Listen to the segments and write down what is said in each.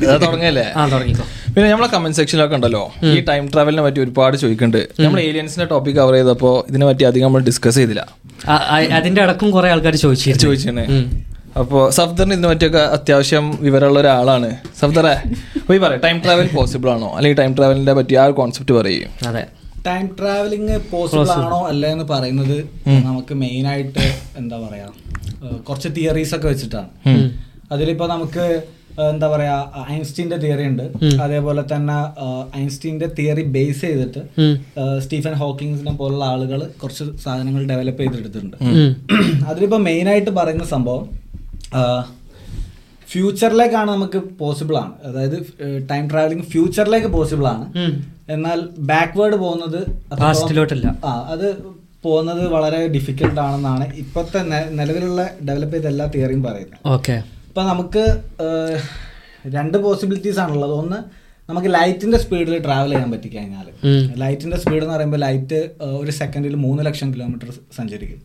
തുടങ്ങല്ലേ? ആ തുടങ്ങിക്കോ. പിന്നെ നമ്മളെ കമന്റ് സെക്ഷനിലൊക്കെ ഉണ്ടല്ലോ. ഈ ടൈം ട്രാവലിനെ പറ്റി ഒരുപാട് ചോദിക്കുന്നുണ്ട് നമ്മൾ ഏലിയൻസിന്റെ ടോപ്പിക് കവർ ചെയ്തപ്പോൾ ഇതിനെ പറ്റി അധികം നമ്മൾ ഡിസ്കസ് ചെയ്തില്ല. അതിന്റെ അടക്കം കുറെ ആൾക്കാർ ചോദിച്ചിരുന്നു. ചോദിച്ചാണ് അപ്പോൾ സഫ്ദറിന് ഇതിനെ പറ്റിയൊക്കെ അത്യാവശ്യം വിവരമുള്ള ഒരാളാണ്. സഫ്ദറെ പോയി പറയാം. ടൈം ട്രാവൽ പോസിബിൾ ആണോ? അല്ലെങ്കിൽ ടൈം ട്രാവലിനെ പറ്റി ആ ഒരു കോൺസെപ്റ്റ് പറയും. അതെ. ടൈം ട്രാവലിംഗ് പോസിബിൾ ആണോ അല്ല എന്ന് പറയുന്നത് നമുക്ക് മെയിൻ ആയിട്ട് എന്താ പറയാ കുറച്ച് തിയറീസ് ഒക്കെ വെച്ചിട്ടാണ്. അതിലിപ്പോ നമുക്ക് എന്താ പറയാ ഐൻസ്റ്റീന്റെ തിയറി ഉണ്ട്. അതേപോലെ തന്നെ ഐൻസ്റ്റീന്റെ തിയറി ബേസ് ചെയ്തിട്ട് സ്റ്റീഫൻ ഹോക്കിങ്സിനെ പോലുള്ള ആളുകൾ കുറച്ച് സാധനങ്ങൾ ഡെവലപ്പ് ചെയ്തെടുത്തിട്ടുണ്ട്. അതിലിപ്പോ മെയിൻ ആയിട്ട് പറയുന്ന സംഭവം ഫ്യൂച്ചറിലേക്കാണ് നമുക്ക് പോസിബിൾ ആണ്. അതായത് ടൈം ട്രാവലിംഗ് ഫ്യൂച്ചറിലേക്ക് പോസിബിൾ ആണ്. എന്നാൽ ബാക്ക്വേർഡ് പോകുന്നത് ആ അത് പോകുന്നത് വളരെ ഡിഫിക്കൽട്ട് ആണെന്നാണ് ഇപ്പോഴത്തെ നിലവിലുള്ള ഡെവലപ്പ് ചെയ്ത എല്ലാ തിയറിയും പറയുന്നത്. ഓക്കെ ഇപ്പൊ നമുക്ക് രണ്ട് പോസിബിലിറ്റീസ് ആണുള്ളത്. ഒന്ന് നമുക്ക് ലൈറ്റിന്റെ സ്പീഡിൽ ട്രാവൽ ചെയ്യാൻ പറ്റി കഴിഞ്ഞാൽ ലൈറ്റിന്റെ സ്പീഡ് എന്ന് പറയുമ്പോൾ ലൈറ്റ് ഒരു സെക്കൻഡിൽ മൂന്ന് ലക്ഷം കിലോമീറ്റർ സഞ്ചരിക്കും.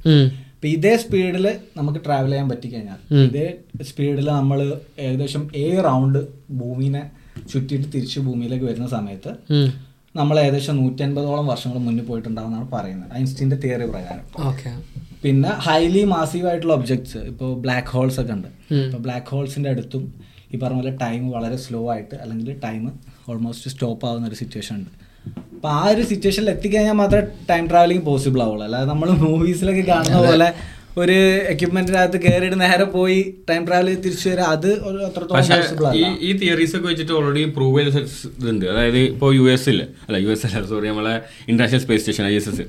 അപ്പൊ ഇതേ സ്പീഡിൽ നമുക്ക് ട്രാവൽ ചെയ്യാൻ പറ്റി കഴിഞ്ഞാൽ ഇതേ സ്പീഡിൽ നമ്മൾ ഏകദേശം ഏഴ് റൗണ്ട് ഭൂമിനെ ചുറ്റിയിട്ട് തിരിച്ച് ഭൂമിയിലേക്ക് വരുന്ന സമയത്ത് നമ്മൾ ഏകദേശം നൂറ്റി അൻപതോളം വർഷങ്ങൾ മുന്നിൽ പോയിട്ടുണ്ടാവുന്നാണ് പറയുന്നത്. ഐൻസ്റ്റീന്റെ തിയറി പ്രകാരം. പിന്നെ ഹൈലി മാസീവ് ആയിട്ടുള്ള ഒബ്ജക്ട്സ് ഇപ്പോൾ ബ്ലാക്ക് ഹോൾസ് ഒക്കെ ഉണ്ട്. ഇപ്പോൾ ബ്ലാക്ക് ഹോൾസിന്റെ അടുത്തും ഈ പറഞ്ഞ പോലെ ടൈം വളരെ സ്ലോ ആയിട്ട് അല്ലെങ്കിൽ ടൈം ഓൾമോസ്റ്റ് സ്റ്റോപ്പ് ആവുന്ന ഒരു സിറ്റുവേഷൻ ഉണ്ട്. അപ്പോൾ ആ ഒരു സിറ്റുവേഷനിൽ എത്തിക്കഴിഞ്ഞാൽ മാത്രമേ ടൈം ട്രാവലിംഗ് പോസിബിൾ ആവുള്ളൂ. അല്ലാതെ നമ്മൾ മൂവീസിലൊക്കെ കാണുന്ന പോലെ ഒരു എക്യുപ്മെന്റിനകത്ത് കയറിയിട്ട് നേരെ പോയി ടൈം ട്രാവൽ തിരിച്ചു വരാം. അത് ഒരു അത്രത്തോളം ഈ തിയറീസ് ഒക്കെ വെച്ചിട്ട് ഓൾറെഡി പ്രൂവ് ചെയ്ത ഇതുണ്ട്. അതായത് ഇപ്പോൾ യു എസ് അല്ല യു എസ് അല്ല സോറി നമ്മളെ international space station I S S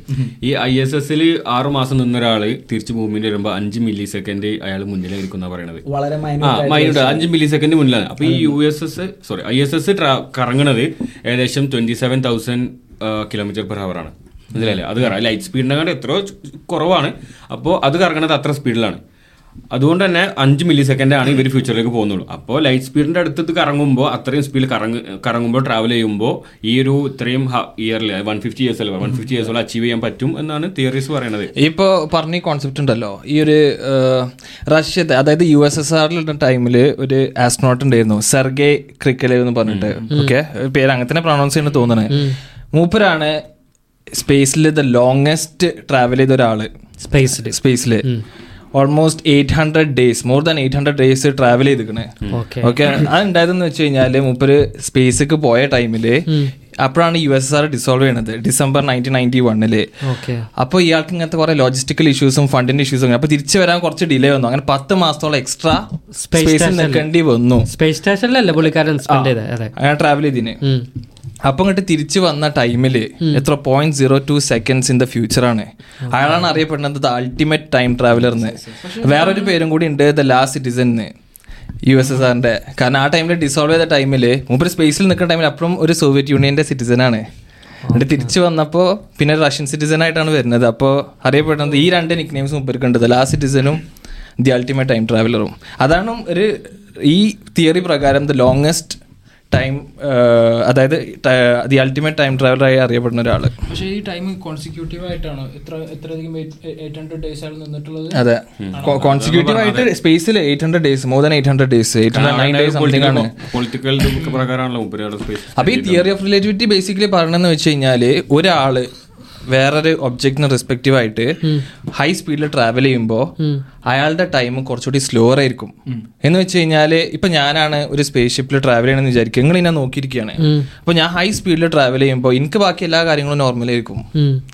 ഈ ഐ എസ് എസിൽ ആറ് മാസം നിന്ന ഒരാൾ തിരിച്ച് ഭൂമിയിൽ വരുമ്പോൾ അഞ്ച് മില്ലി സെക്കൻഡ് അയാൾ മുന്നിലായിരിക്കും എന്നാ പറയണത്. വളരെ മൈനൂട്ട് അഞ്ച് മില്ലി സെക്കൻഡ് മുന്നിലാണ്. അപ്പൊ ഈ U S S sorry I S S കറങ്ങണത് ഏകദേശം twenty seven thousand kilometre per hour ആണ്. മനസ്സിലായില്ലേ? അത് കറങ്ങാം ലൈറ്റ് സ്പീഡിനെ കണ്ട് എത്രയോ കുറവാണ്. അപ്പോൾ അത് കറങ്ങണത് അത്ര സ്പീഡിലാണ് അതുകൊണ്ട് തന്നെ അഞ്ച് മില്ലി സെക്കൻഡാണ് ഇവർ ഫ്യൂച്ചറിലേക്ക് പോകുന്നുള്ളൂ. അപ്പോൾ ലൈറ്റ് സ്പീഡിന്റെ അടുത്തത് കറങ്ങുമ്പോൾ അത്രയും സ്പീഡിൽ കറങ്ങ് കറങ്ങുമ്പോൾ ട്രാവൽ ചെയ്യുമ്പോൾ ഈ ഒരു ഇത്രയും ഇയറിൽ വൺ ഫിഫ്റ്റി ഇയേഴ്സ് അല്ലേ? വൺ ഫിഫ്റ്റി ഇയേഴ്സോളം അച്ചീവ് ചെയ്യാൻ പറ്റും എന്നാണ് തിയറീസ് പറയുന്നത് ഇപ്പോൾ പറഞ്ഞ കോൺസെപ്റ്റ് ഉണ്ടല്ലോ. ഈ ഒരു റഷ്യത്തെ അതായത് യു എസ് എസ് ആറിലുള്ള ടൈമിൽ ഒരു ആസ്ട്രോണോട്ട് ഉണ്ടായിരുന്നു. സെർഗെ ക്രിക്കലേവ് എന്ന് പറഞ്ഞിട്ട്. ഓക്കെ പേര് അങ്ങനെ തന്നെ പ്രൊണൗൺസ് ചെയ്യണമെന്ന് തോന്നണേ മൂപ്പരാണ് സ്പേസിൽ ദ ലോങ്സ്റ്റ് ട്രാവൽ ചെയ്ത ഒരാൾ സ്പേസിൽ സ്പേസിൽ almost eight hundred days more than eight hundred days travel ചെയ്തിക്കണേ. Okay അതുണ്ടായതെന്ന് അത് വെച്ച് കഴിഞ്ഞാൽ മൂപ്പര് സ്പേസിക്ക് പോയ ടൈമിൽ അപ്പോഴാണ് U S S R dissolve ചെയ്യണത്. ഡിസംബർ നയന്റീൻ നയന്റി വണ്ണിൽ അപ്പോൾ ഇയാൾക്ക് ഇങ്ങനത്തെ കുറെ ലോജിസ്റ്റിക്കൽ ഇഷ്യൂസും ഫണ്ടിന്റെ ഇഷ്യൂസും അപ്പോൾ തിരിച്ചു വരാൻ കുറച്ച് ഡിലേ വന്നു. അങ്ങനെ പത്ത് മാസത്തോളം എക്സ്ട്രാ സ്പേസ് നിൽക്കേണ്ടി വന്നു. സ്പേസ് സ്റ്റേഷനിലല്ലേ പുള്ളിക്കാരൻ അങ്ങനെ ട്രാവൽ ചെയ്തിന്. അപ്പൊ ഇങ്ങോട്ട് തിരിച്ചു വന്ന ടൈമിൽ എത്ര? Point zero two seconds in the future ആണ്. അയാളാണ് അറിയപ്പെടുന്നത് ദ അൾട്ടിമേറ്റ് ടൈം ട്രാവലർന്ന് വേറൊരു പേരും കൂടി ഉണ്ട് the last citizen U S S ആറിന്റെ. കാരണം ആ ടൈമിൽ ഡിസോൾവ് ചെയ്ത ടൈമിൽ മൂപ്പര് സ്പേസിൽ നിൽക്കുന്ന ടൈമിൽ അപ്പുറം ഒരു സോവിയറ്റ് യൂണിയന്റെ സിറ്റിസൺ ആണ്. എന്നിട്ട് തിരിച്ചു വന്നപ്പോൾ പിന്നെ റഷ്യൻ സിറ്റിസൺ ആയിട്ടാണ് വരുന്നത്. അപ്പോൾ അറിയപ്പെടുന്നത് ഈ രണ്ട് നിക് നെയിംസ് മൂപ്പർക്കുണ്ട് ലാസ്റ്റ് സിറ്റിസനും ദി അൾട്ടിമേറ്റ് ടൈം ട്രാവലറും അതാണ് ഒരു ഈ തിയറി പ്രകാരം ദ ലോങ്സ്റ്റ് ടൈം അതായത് ദി അൾട്ടിമേറ്റ് ടൈം ട്രാവലറായി അറിയപ്പെടുന്ന ഒരാൾ പക്ഷേ ഈ ടൈം കോൺസിക്യൂട്ടീവ് ആയിട്ടാണ് എത്ര എത്രയധികം എയ്റ്റ് ഹൺഡ്രഡ് ഡേയ്സ് ആണ് നിന്നിട്ടുള്ളത്? അതെ. കോൺസിക്യൂട്ടീവ് ആയിട്ട് സ്പേസിൽ eight hundred days more than eight hundred days eight hundred nine days something ആണ്. പൊളിറ്റിക്കൽ പ്രകാരമാണല്ലോ മുപ്പരയുടെ സ്പേസ് അപ്പൊ ഈ തിയറി ഓഫ് റിലേറ്റിവിറ്റി ബേസിക്കലി പറയുന്നത് വെച്ച് കഴിഞ്ഞാൽ ഒരാൾ വേറൊരു ഒബ്ജക്റ്റിന് റെസ്പെക്റ്റീവ് ആയിട്ട് ഹൈ സ്പീഡിൽ ട്രാവൽ ചെയ്യുമ്പോൾ അയാളുടെ ടൈം കുറച്ചുകൂടി സ്ലോവർ ആയിരിക്കും. എന്ന് വെച്ച് കഴിഞ്ഞാൽ ഇപ്പൊ ഞാനാണ് ഒരു സ്പേസ് ഷിപ്പിൽ ട്രാവൽ ചെയ്യണമെന്ന് വിചാരിക്കും നിങ്ങൾ ഞാൻ നോക്കിയിരിക്കുകയാണ്. അപ്പൊ ഞാൻ ഹൈ സ്പീഡിൽ ട്രാവൽ ചെയ്യുമ്പോൾ എനിക്ക് ബാക്കി എല്ലാ കാര്യങ്ങളും നോർമൽ ആയിരിക്കും. ഉം.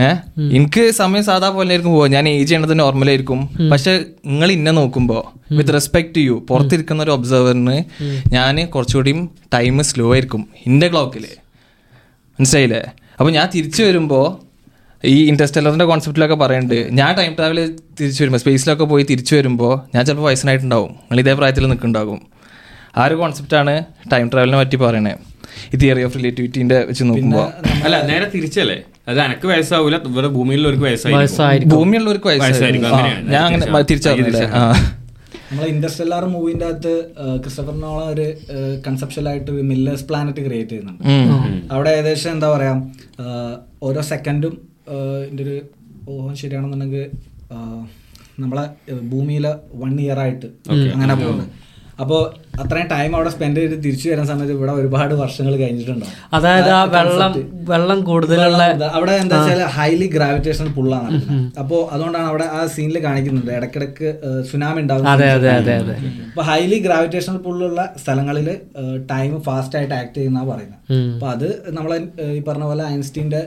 ഏഹ് എനിക്ക് സമയം സാധാ പോലെ ആയിരിക്കും പോവാ ഞാൻ ഏജ് ചെയ്യണത് നോർമൽ ആയിരിക്കും. പക്ഷെ നിങ്ങൾ ഇന്നെ നോക്കുമ്പോ വിത്ത് റെസ്പെക്ട് ടു യു പുറത്തിരിക്കുന്ന ഒരു ഒബ്സർവറിന് ഞാൻ കുറച്ചുകൂടിയും ടൈം സ്ലോ ആയിരിക്കും. ഇന്റെ ക്ലോക്കിൽ മനസ്സിലായില്ലേ? അപ്പൊ ഞാൻ തിരിച്ചു വരുമ്പോൾ ഈ ഇന്റർസ്റ്റെല്ലറിന്റെ കോൺസെപ്റ്റിലൊക്കെ പറയുന്നുണ്ട് ഞാൻ ടൈം ട്രാവൽ തിരിച്ചു വരുമ്പോൾ സ്പേസിലൊക്കെ പോയി തിരിച്ചു വരുമ്പോൾ ഞാൻ ചിലപ്പോൾ വയസ്സനായിട്ടുണ്ടാവും. നിങ്ങൾ ഇതേ പ്രായത്തിൽ നിൽക്കുന്നുണ്ടാകും ആ ഒരു കോൺസെപ്റ്റാണ് ടൈം ട്രാവലിനെ പറ്റി പറയണേ. ഈ തിയറി ഓഫ് റിലേറ്റിവിറ്റിന്റെ വെച്ച് നോക്കുമ്പോൾ അല്ല നേരെ തിരിച്ചല്ലേ? അത് എനിക്ക് വയസ്സാവൂല ഇവിടെ ഭൂമിയിലുള്ളവർക്ക് വയസ്സായി വയസ്സായിരിക്കും. ഭൂമിയുള്ളവർക്ക് വയസ്സായിരിക്കും. ഞാൻ അങ്ങനെ തിരിച്ചാ- തിരിച്ചറിഞ്ഞില്ലേ? ആ. നമ്മളെ ഇന്റർസ്റ്റെല്ലാർ മൂവിന്റെ അകത്ത് ക്രിസ്റ്റഫർ നോള ഒരു കൺസെപ്ഷ്യൽ ആയിട്ട് ഒരു മില്ലേഴ്സ് പ്ലാനറ്റ് ക്രിയേറ്റ് ചെയ്യുന്നുണ്ട്. അവിടെ ഏകദേശം എന്താ പറയാ ഓരോ സെക്കൻഡും എന്റെ ഒരു ഓഹം ശരിയാണെന്നുണ്ടെങ്കിൽ നമ്മളെ ഭൂമിയിലെ വൺ ഇയർ ആയിട്ട് അങ്ങനെ പോകുന്നത് അപ്പോൾ അത്രയും ടൈം അവിടെ സ്പെൻഡ് ചെയ്ത് തിരിച്ചു വരാൻ സമയത്ത് ഇവിടെ ഒരുപാട് വർഷങ്ങൾ കഴിഞ്ഞിട്ടുണ്ടാവും അതായത് ആ വെള്ളം വെള്ളം കൂടുതലുള്ള അവിടെ എന്താ വെച്ചാൽ ഹൈലി ഗ്രാവിറ്റേഷൻ പുള്ളാണ് നടക്കുന്നത് അപ്പോ അതുകൊണ്ടാണ് അവിടെ ആ സീനിൽ കാണിക്കുന്നുണ്ട്. ഇടക്കിടക്ക് സുനാമി ഉണ്ടാവും അതെ അതെ അതെ അതെ. അപ്പൊ ഹൈലി ഗ്രാവിറ്റേഷൻ പുള്ളുള്ള സ്ഥലങ്ങളിൽ ടൈം ഫാസ്റ്റ് ആയിട്ട് ആക്ട് ചെയ്യുന്ന പറയുന്നത് അപ്പൊ അത് നമ്മളെ ഈ പറഞ്ഞ പോലെ ഐൻസ്റ്റീന്റെ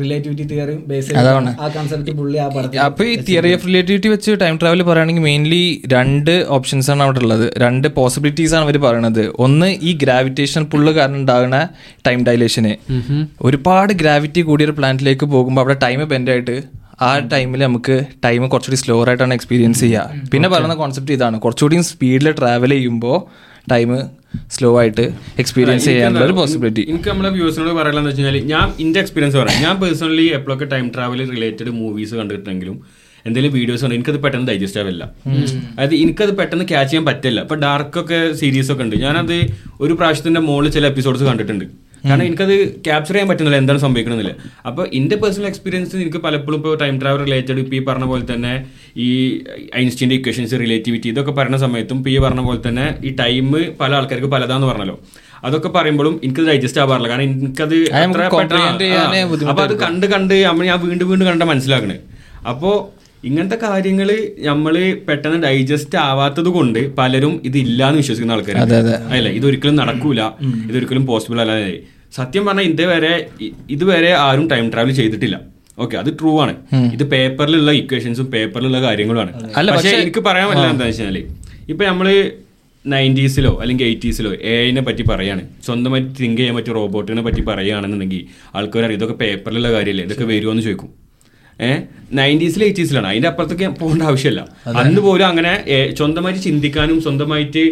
റിലേറ്റിവിറ്റി തിയറി ബേസ്. ആ കൺസെപ്റ്റ് പുള്ളി ആ പറഞ്ഞത് അപ്പൊ ഈ തിയറി ഓഫ് റിലേറ്റിവിറ്റി വെച്ച് ടൈം ട്രാവൽ പറയുകയാണെങ്കിൽ മെയിൻലി രണ്ട് ഓപ്ഷൻസ് ആണ് അവിടെ ഉള്ളത്. രണ്ട് പോസിബിലിറ്റീസ് ആണ് അവർ പറയണത്. ഒന്ന് ഈ ഗ്രാവിറ്റേഷൻ പുള്ള് കാരണം ഉണ്ടാകുന്ന ടൈം ഡൈലേഷന് ഒരുപാട് ഗ്രാവിറ്റി കൂടിയ ഒരു പ്ലാനറ്റിലേക്ക് പോകുമ്പോൾ അവിടെ ടൈം ബെൻഡായിട്ട് ആ ടൈമിൽ നമുക്ക് ടൈം കുറച്ചുകൂടി സ്ലോ ആയിട്ടാണ് എക്സ്പീരിയൻസ് ചെയ്യുക പിന്നെ പറയുന്ന കോൺസെപ്റ്റ് ഇതാണ്. കുറച്ചുകൂടി സ്പീഡിൽ ട്രാവൽ ചെയ്യുമ്പോൾ ടൈം സ്ലോ ആയിട്ട് എക്സ്പീരിയൻസ് ചെയ്യാനുള്ള ഒരു പോസിബിലിറ്റി എനിക്ക് നമ്മളെ വ്യൂസിനോട് പറയാനുള്ള വെച്ച് കഴിഞ്ഞാൽ ഞാൻ എന്റെ എക്സ്പീരിയൻസ് പറയാം. ഞാൻ പേഴ്സണലി എപ്പോഴൊക്കെ ടൈം ട്രാവൽ റിലേറ്റഡ് മൂവീസ് കണ്ടിട്ടുണ്ടെങ്കിലും എന്തെങ്കിലും വീഡിയോസ് ഉണ്ട് എനിക്കത് പെട്ടെന്ന് ഡൈജസ്റ്റ് ആവില്ല. അതായത് എനിക്കത് പെട്ടെന്ന് ക്യാച്ച് ചെയ്യാൻ പറ്റില്ല. ഇപ്പൊ ഡാർക്ക് ഒക്കെ സീരീസ് ഒക്കെ ഉണ്ട്. ഞാനത് ഒരു പ്രാവശ്യത്തിന്റെ മുകളിൽ ചില എപ്പിസോഡ്സ് കണ്ടിട്ടുണ്ട്. കാരണം എനിക്കത് ക്യാപ്ചർ ചെയ്യാൻ പറ്റുന്നില്ല എന്താണ് സംഭവിക്കണമെന്നില്ല അപ്പോൾ എന്റെ പേഴ്സണൽ എക്സ്പീരിയൻസ് എനിക്ക് പലപ്പോഴും ഇപ്പോൾ ടൈം ട്രാവൽ റിലേറ്റഡ് ഇപ്പോൾ ഈ പറഞ്ഞ പോലെ തന്നെ ഈ ഐൻസ്റ്റീന്റെ ഇക്വേഷൻസ് റിലേറ്റിവിറ്റി ഇതൊക്കെ പറയുന്ന സമയത്തും ഇപ്പോൾ ഈ പറഞ്ഞ പോലെ തന്നെ ഈ ടൈം പല ആൾക്കാർക്ക് പലതാന്ന് പറഞ്ഞല്ലോ. അതൊക്കെ പറയുമ്പോഴും എനിക്കത് ഡൈജസ്റ്റ് ആവാറില്ല. കാരണം എനിക്കത് അത്ര പെട്ടെന്ന് ചെയ്യാനേ ആ, അപ്പൊ അത് കണ്ട് കണ്ട് നമ്മൾ ഞാൻ വീണ്ടും വീണ്ടും കണ്ട മനസ്സിലാക്കണേ. അപ്പോ ഇങ്ങനത്തെ കാര്യങ്ങൾ നമ്മൾ പെട്ടെന്ന് ഡൈജസ്റ്റ് ആവാത്തത് കൊണ്ട് പലരും ഇത് ഇല്ലാന്ന് വിശ്വസിക്കുന്ന ആൾക്കാർ അതെ, അതെ. അല്ല? ഇതൊരിക്കലും നടക്കൂല. ഇതൊരിക്കലും പോസിബിൾ അല്ലാതെ സത്യം പറഞ്ഞാൽ ഇതുവരെ വരെ ഇതുവരെ ആരും ടൈം ട്രാവൽ ചെയ്തിട്ടില്ല. ഓക്കെ അത് ട്രൂ ആണ്. ഇത് പേപ്പറിലുള്ള ഇക്വേഷൻസും പേപ്പറിലുള്ള കാര്യങ്ങളുമാണ്. അല്ല, പക്ഷേ എനിക്ക് പറയാൻ പറ്റില്ല എന്താ വെച്ചാൽ ഇപ്പൊ നമ്മൾ നയന്റീസിലോ അല്ലെങ്കിൽ എയ്റ്റീസിലോ എഐനെ പറ്റി പറയാണ്. സ്വന്തമായിട്ട് തിങ്ക് ചെയ്യാൻ പറ്റിയ റോബോട്ടിനെ പറ്റി പറയുകയാണെന്നുണ്ടെങ്കിൽ ആൾക്കാർ അറിയാം ഇതൊക്കെ പേപ്പറിലുള്ള കാര്യമല്ലേ? ഇതൊക്കെ വരുമോ എന്ന് ചോദിക്കും. ഏഹ് നയന്റീസിലും എയ്റ്റീസിലാണ്. അതിന്റെ അപ്പുറത്തേക്ക് പോകേണ്ട ആവശ്യമില്ല. അന്ന് പോലും അങ്ങനെ സ്വന്തമായിട്ട് ചിന്തിക്കാനും സ്വന്തമായിട്ട്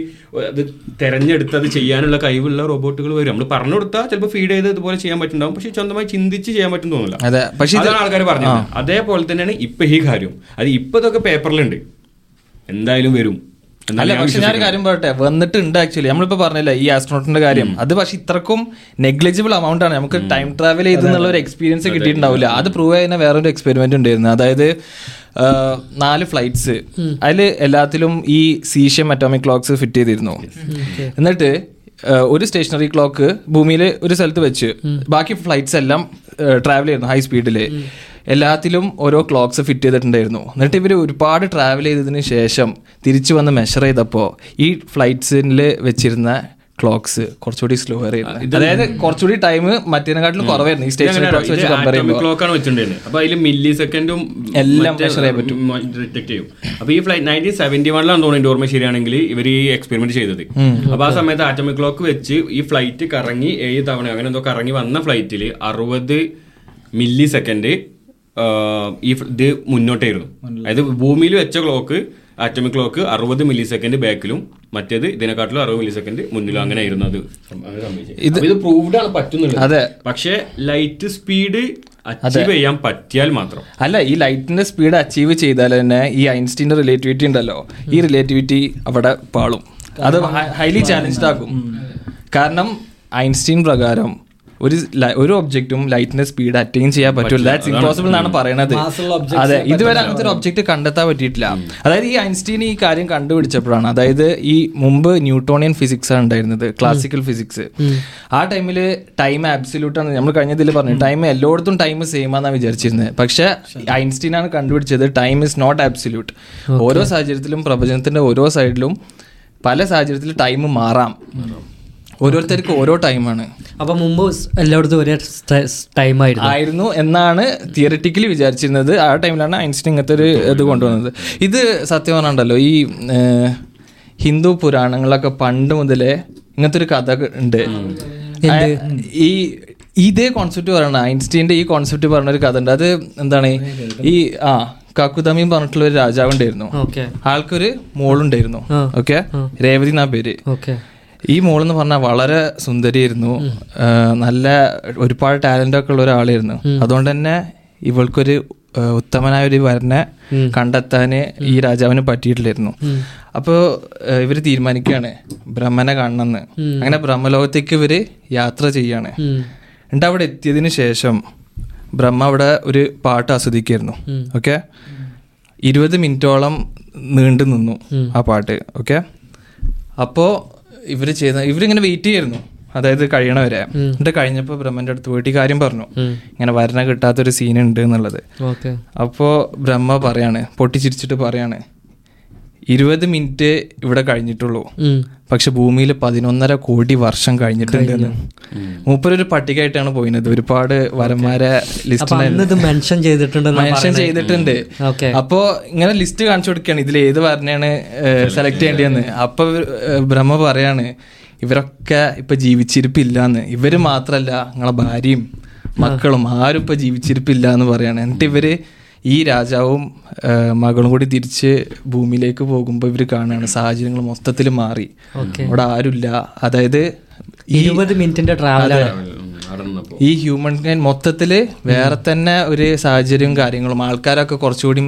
അത് തെരഞ്ഞെടുത്ത് അത് ചെയ്യാനുള്ള കഴിവുള്ള റോബോട്ടുകൾ വരും. നമ്മൾ പറഞ്ഞു കൊടുത്താൽ ചിലപ്പോൾ ഫീഡ് ചെയ്ത് ഇതുപോലെ ചെയ്യാൻ പറ്റുന്നുണ്ടാവും. പക്ഷെ സ്വന്തമായി ചിന്തിച്ച് ചെയ്യാൻ പറ്റും തോന്നില്ല അതാണ് ആൾക്കാർ പറഞ്ഞത്. അതേപോലെ തന്നെയാണ് ഇപ്പൊ ഈ കാര്യം. അത് ഇപ്പൊ ഇതൊക്കെ പേപ്പറിലുണ്ട് എന്തായാലും വരും. എന്നാണ് പക്ഷെ ഞാൻ ഒരു കാര്യം പറയട്ടെ. വന്നിട്ടുണ്ട് ആക്ച്വലി നമ്മളിപ്പോ പറഞ്ഞില്ല ഈ ആസ്ട്രോണോട്ടിന്റെ കാര്യം. അത് പക്ഷെ ഇത്രക്കും നെഗ്ലിജിബിൾ എമൗണ്ട് ആണ്. നമുക്ക് ടൈം ട്രാവൽ ചെയ്തെന്നുള്ള ഒരു എക്സ്പീരിയൻസ് കിട്ടിയിട്ടുണ്ടാവില്ല. അത് പ്രൂവ് ചെയ്യുന്ന വേറൊരു എക്സ്പെരിമെന്റ് ഉണ്ടായിരുന്നു. അതായത് നാല് ഫ്ലൈറ്റ്സ് അതിൽ എല്ലാത്തിലും ഈ സീഷ്യം അറ്റോമിക് ക്ലോക്സ് ഫിറ്റ് ചെയ്തിരുന്നു. എന്നിട്ട് ഒരു സ്റ്റേഷനറി ക്ലോക്ക് ഭൂമിയിൽ ഒരു സ്ഥലത്ത് വെച്ച് ബാക്കി ഫ്ലൈറ്റ്സ് എല്ലാം ട്രാവൽ ചെയ്യുന്നു ഹൈ സ്പീഡിൽ എല്ലാത്തിലും ഓരോ ക്ലോക്സ് ഫിറ്റ് ചെയ്തിട്ടുണ്ടായിരുന്നു. എന്നിട്ട് ഇവർ ഒരുപാട് ട്രാവൽ ചെയ്തതിന് ശേഷം തിരിച്ചു വന്ന് മെഷർ ചെയ്തപ്പോൾ ഈ ഫ്ലൈറ്റ്സിൽ വെച്ചിരുന്ന ക്ലോക്സ് കുറച്ചുകൂടി സ്ലോ ആയിരുന്നു അതായത് കുറച്ചുകൂടി ടൈം മറ്റേനെക്കാട്ടിലും കുറവായിരുന്നു. ഈ സ്റ്റേഷനറി ക്ലോക്സ് വെച്ച് കമ്പയർ ചെയ്യുമ്പോൾ ക്ലോക്ക് ആണ് വെച്ചിട്ടുണ്ടായിരുന്നത് അപ്പൊ അതിൽ മില്ലി സെക്കൻഡും എല്ലാം മെഷർ ചെയ്യാൻ പറ്റും. ഡിറ്റക്ട് ചെയ്യും. അപ്പൊ ഈ ഫ്ലൈറ്റ് നയന്റീൻ സെവന്റി വണ്ണിലാണ് തോന്നുന്നു ഓർമ്മ ശരിയാണെങ്കിൽ ഇവർ ഈ എക്സ്പെരിമെന്റ് ചെയ്തത്. അപ്പൊ ആ സമയത്ത് ആറ്റമിക് ക്ലോക്ക് വെച്ച് ഈ ഫ്ലൈറ്റ് കറങ്ങി ഏഴ് തവണ അങ്ങനെ എന്തോ കറങ്ങി വന്ന ഫ്ലൈറ്റിൽ അറുപത് മില്ലി സെക്കൻഡ് ഈ ഇത് മുന്നോട്ടായിരുന്നു അതായത് ഭൂമിയിൽ വെച്ച ക്ലോക്ക് ആറ്റമിക് ക്ലോക്ക് അറുപത് മില്ലി സെക്കൻഡ് ബാക്കിലും മറ്റേത് ഇതിനെക്കാട്ടിലും അറുപത് മില്ലി സെക്കൻഡ് മുന്നിലും അങ്ങനെ ആയിരുന്നു അത്. ഇത് ഇത് പ്രൂവ്ഡ് ആണ് പറ്റുന്നുള്ളത്. അതെ. പക്ഷേ ലൈറ്റ് സ്പീഡ് അച്ചീവ് ചെയ്യാൻ പറ്റിയാൽ മാത്രം. അല്ല ഈ ലൈറ്റിന്റെ സ്പീഡ് അച്ചീവ് ചെയ്താൽ തന്നെ ഈ ഐൻസ്റ്റീന്റെ റിലേറ്റിവിറ്റി ഉണ്ടല്ലോ. ഈ റിലേറ്റിവിറ്റി അവിടെ പാളും. അത് ഹൈലി ചാലഞ്ച്ഡ് ആക്കും. കാരണം ഐൻസ്റ്റീൻ പ്രകാരം ഒരു ഒരു ഒബ്ജക്റ്റും ലൈറ്റിന്റെ സ്പീഡ് അറ്റൈൻ ചെയ്യാൻ പറ്റില്ല. ദാറ്റ്സ് ഇമ്പോസിബിൾ എന്നാണ് പറയുന്നത് അതെ ഇതുവരെ അങ്ങനത്തെ ഒരു ഒബ്ജക്റ്റ് കണ്ടെത്താൻ പറ്റിയിട്ടില്ല. അതായത് ഈ ഐൻസ്റ്റീൻ ഈ കാര്യം കണ്ടുപിടിച്ചപ്പോഴാണ്. അതായത് ഈ മുമ്പ് ന്യൂട്ടോണിയൻ ഫിസിക്സ് ആണ് ഉണ്ടായിരുന്നത് ക്ലാസിക്കൽ ഫിസിക്സ് ആ ടൈമിൽ ടൈം ആബ്സല്യൂട്ട് ആണ്. നമ്മൾ കഴിഞ്ഞതിൽ പറഞ്ഞു ടൈം എല്ലായിടത്തും ടൈം സെയിം ആണെന്നാണ് വിചാരിച്ചിരുന്നത് പക്ഷെ ഐൻസ്റ്റീൻ ആണ് കണ്ടുപിടിച്ചത് ടൈം ഇസ് നോട്ട് ആബ്സല്യൂട്ട് ഓരോ സാഹചര്യത്തിലും പ്രപഞ്ചത്തിന്റെ ഓരോ സൈഡിലും പല സാഹചര്യത്തിലും ടൈം മാറാം. ഓരോരുത്തർക്ക് ഓരോ ടൈമാണ്. അപ്പൊ മുമ്പ് എല്ലായിടത്തും ഒരേ ടൈം ആയിരുന്നു. ആയിരുന്നു എന്നാണ് തിയറിറ്റിക്കലി വിചാരിച്ചിരുന്നത്. ആ ടൈമിലാണ് ഐൻസ്റ്റീൻ ഇങ്ങനത്തെ ഒരു ഇത് കൊണ്ടുവന്നത്. ഇത് സത്യം പറഞ്ഞുണ്ടല്ലോ ഈ ഹിന്ദു പുരാണങ്ങളൊക്കെ പണ്ട് മുതലേ ഇങ്ങനത്തെ ഒരു കഥ ഉണ്ട്. ഈ ഇതേ കോൺസെപ്റ്റ് പറയണ ഐൻസ്റ്റീന്റെ ഈ കോൺസെപ്റ്റ് പറഞ്ഞ ഒരു കഥ ഉണ്ട്. അത് എന്താണ്? ഈ ആ കാക്കുതമീൻ പറഞ്ഞിട്ടുള്ള ഒരു രാജാവ് ഉണ്ടായിരുന്നു. ആൾക്കൊരു മോളുണ്ടായിരുന്നു. ഓക്കെ? രേവതി എന്നാ പേര്. ഓക്കെ. ഈ മോളെന്ന് പറഞ്ഞാൽ വളരെ സുന്ദരിയായിരുന്നു. നല്ല ഒരുപാട് ടാലന്റ് ഒക്കെ ഉള്ള ഒരാളായിരുന്നു. അതുകൊണ്ട് തന്നെ ഇവൾക്കൊരു ഉത്തമനായ ഒരു വരനെ കണ്ടെത്താന് ഈ രാജാവിന് പറ്റിയിട്ടില്ലായിരുന്നു. അപ്പോൾ ഇവർ തീരുമാനിക്കുകയാണ് ബ്രഹ്മനെ കാണണമെന്ന് അങ്ങനെ ബ്രഹ്മലോകത്തേക്ക് ഇവർ യാത്ര ചെയ്യാണ്. എന്നിട്ട് അവിടെ എത്തിയതിന് ശേഷം ബ്രഹ്മ അവിടെ ഒരു പാട്ട് ആസ്വദിക്കായിരുന്നു. ഓക്കെ? ഇരുപത് മിനിറ്റോളം നീണ്ടു നിന്നു ആ പാട്ട്. ഓക്കെ? അപ്പോൾ ഇവർ ചെയ്ത ഇവരിങ്ങനെ വെയിറ്റ് ചെയ്യായിരുന്നു അതായത് കഴിയണവരെ. എന്നിട്ട് കഴിഞ്ഞപ്പോൾ ബ്രഹ്മന്റെ അടുത്ത് പോയിട്ട് ഈ കാര്യം പറഞ്ഞു. ഇങ്ങനെ വരണ കിട്ടാത്തൊരു സീൻ ഉണ്ട് എന്നുള്ളത്. അപ്പോ അപ്പോൾ ബ്രഹ്മ പറയാണ് പൊട്ടിച്ചിരിച്ചിട്ട് പറയാണ് ഇരുപത് മിനിറ്റ് ഇവിടെ കഴിഞ്ഞിട്ടുള്ളൂ. പക്ഷെ ഭൂമിയിൽ പതിനൊന്നര കോടി വർഷം കഴിഞ്ഞിട്ടുണ്ട് മൂപ്പരൊരു പട്ടികയായിട്ടാണ് പോയിന്നത്. ഒരുപാട് വരന്മാരെ ലിസ്റ്റ് മെൻഷൻ ചെയ്തിട്ടുണ്ടെന്ന് മെൻഷൻ ചെയ്തിട്ടുണ്ട്. അപ്പോ ഇങ്ങനെ ലിസ്റ്റ് കാണിച്ചു കൊടുക്കുകയാണ്. ഇതിൽ ഏത് വരനെയാണ് സെലക്ട് ചെയ്യേണ്ടതെന്ന്. അപ്പൊ ബ്രഹ്മ പറയാണ് ഇവരൊക്കെ ഇപ്പൊ ജീവിച്ചിരിപ്പില്ലാന്ന്. ഇവർ മാത്രല്ല നിങ്ങളെ ഭാര്യയും മക്കളും ആരും ഇപ്പൊ ജീവിച്ചിരിപ്പില്ല എന്ന് പറയാണ്. എന്നിട്ട് ഇവർ ഈ രാജാവും മകളും കൂടി തിരിച്ച് ഭൂമിയിലേക്ക് പോകുമ്പോൾ ഇവർ കാണുകയാണ്. സാഹചര്യങ്ങൾ മൊത്തത്തിൽ മാറി. അവിടെ ആരുമില്ല. അതായത് ഇരുപത് മിനിറ്റിന്റെ ട്രാവലാണ് ഈ ഹ്യൂമൻ കൈൻഡ് മൊത്തത്തിൽ വേറെ തന്നെ ഒരു സാഹചര്യവും കാര്യങ്ങളും. ആൾക്കാരൊക്കെ കുറച്ചുകൂടി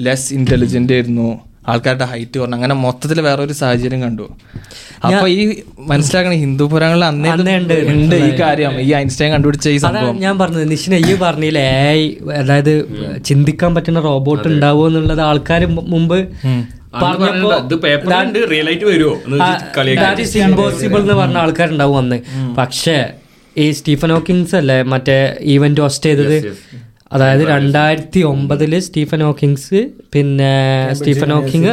ലെസ് ഇന്റലിജന്റ് ആയിരുന്നു. ആൾക്കാരുടെ ഹൈറ്റ് കുറഞ്ഞു. അങ്ങനെ മൊത്തത്തിൽ വേറൊരു സാഹചര്യം കണ്ടു. അപ്പൊ ഈ മനസ്സിലാക്കണ ഹിന്ദു പുരാണങ്ങളിൽ അന്നേ ഉണ്ട്. ഉണ്ട് ഈ കാര്യം. ഈ ഐൻസ്റ്റൈൻ കണ്ടുപിടിച്ച ഈ സംഭവം. ഞാൻ പറഞ്ഞത്. നിഷിന ഈ പറഞ്ഞില്ലേ. അതായത് ചിന്തിക്കാൻ പറ്റുന്ന റോബോട്ട് ഉണ്ടാവുമോ എന്നുള്ളത് ആൾക്കാർ മുമ്പ് അന്ന് പറഞ്ഞിട്ടുണ്ട്, ഇത് പേപ്പറിലുണ്ട് റിയൽ വരുമോ എന്ന് വെച്ചിട്ട് കളിയാക്കി. ഇമ്പോസിബിൾ എന്ന് പറഞ്ഞ ആൾക്കാരുണ്ടാവും അന്ന്. പക്ഷേ ഈ സ്റ്റീഫൻ ഹോക്കിങ്സ് അല്ലേ മറ്റേ ഈവന്റ് ഹോസ്റ്റ് ചെയ്തത് അതായത് രണ്ടായിരത്തി ഒമ്പതിൽ സ്റ്റീഫൻ ഹോക്കിങ്സ് പിന്നെ സ്റ്റീഫൻ ഹോക്കിങ്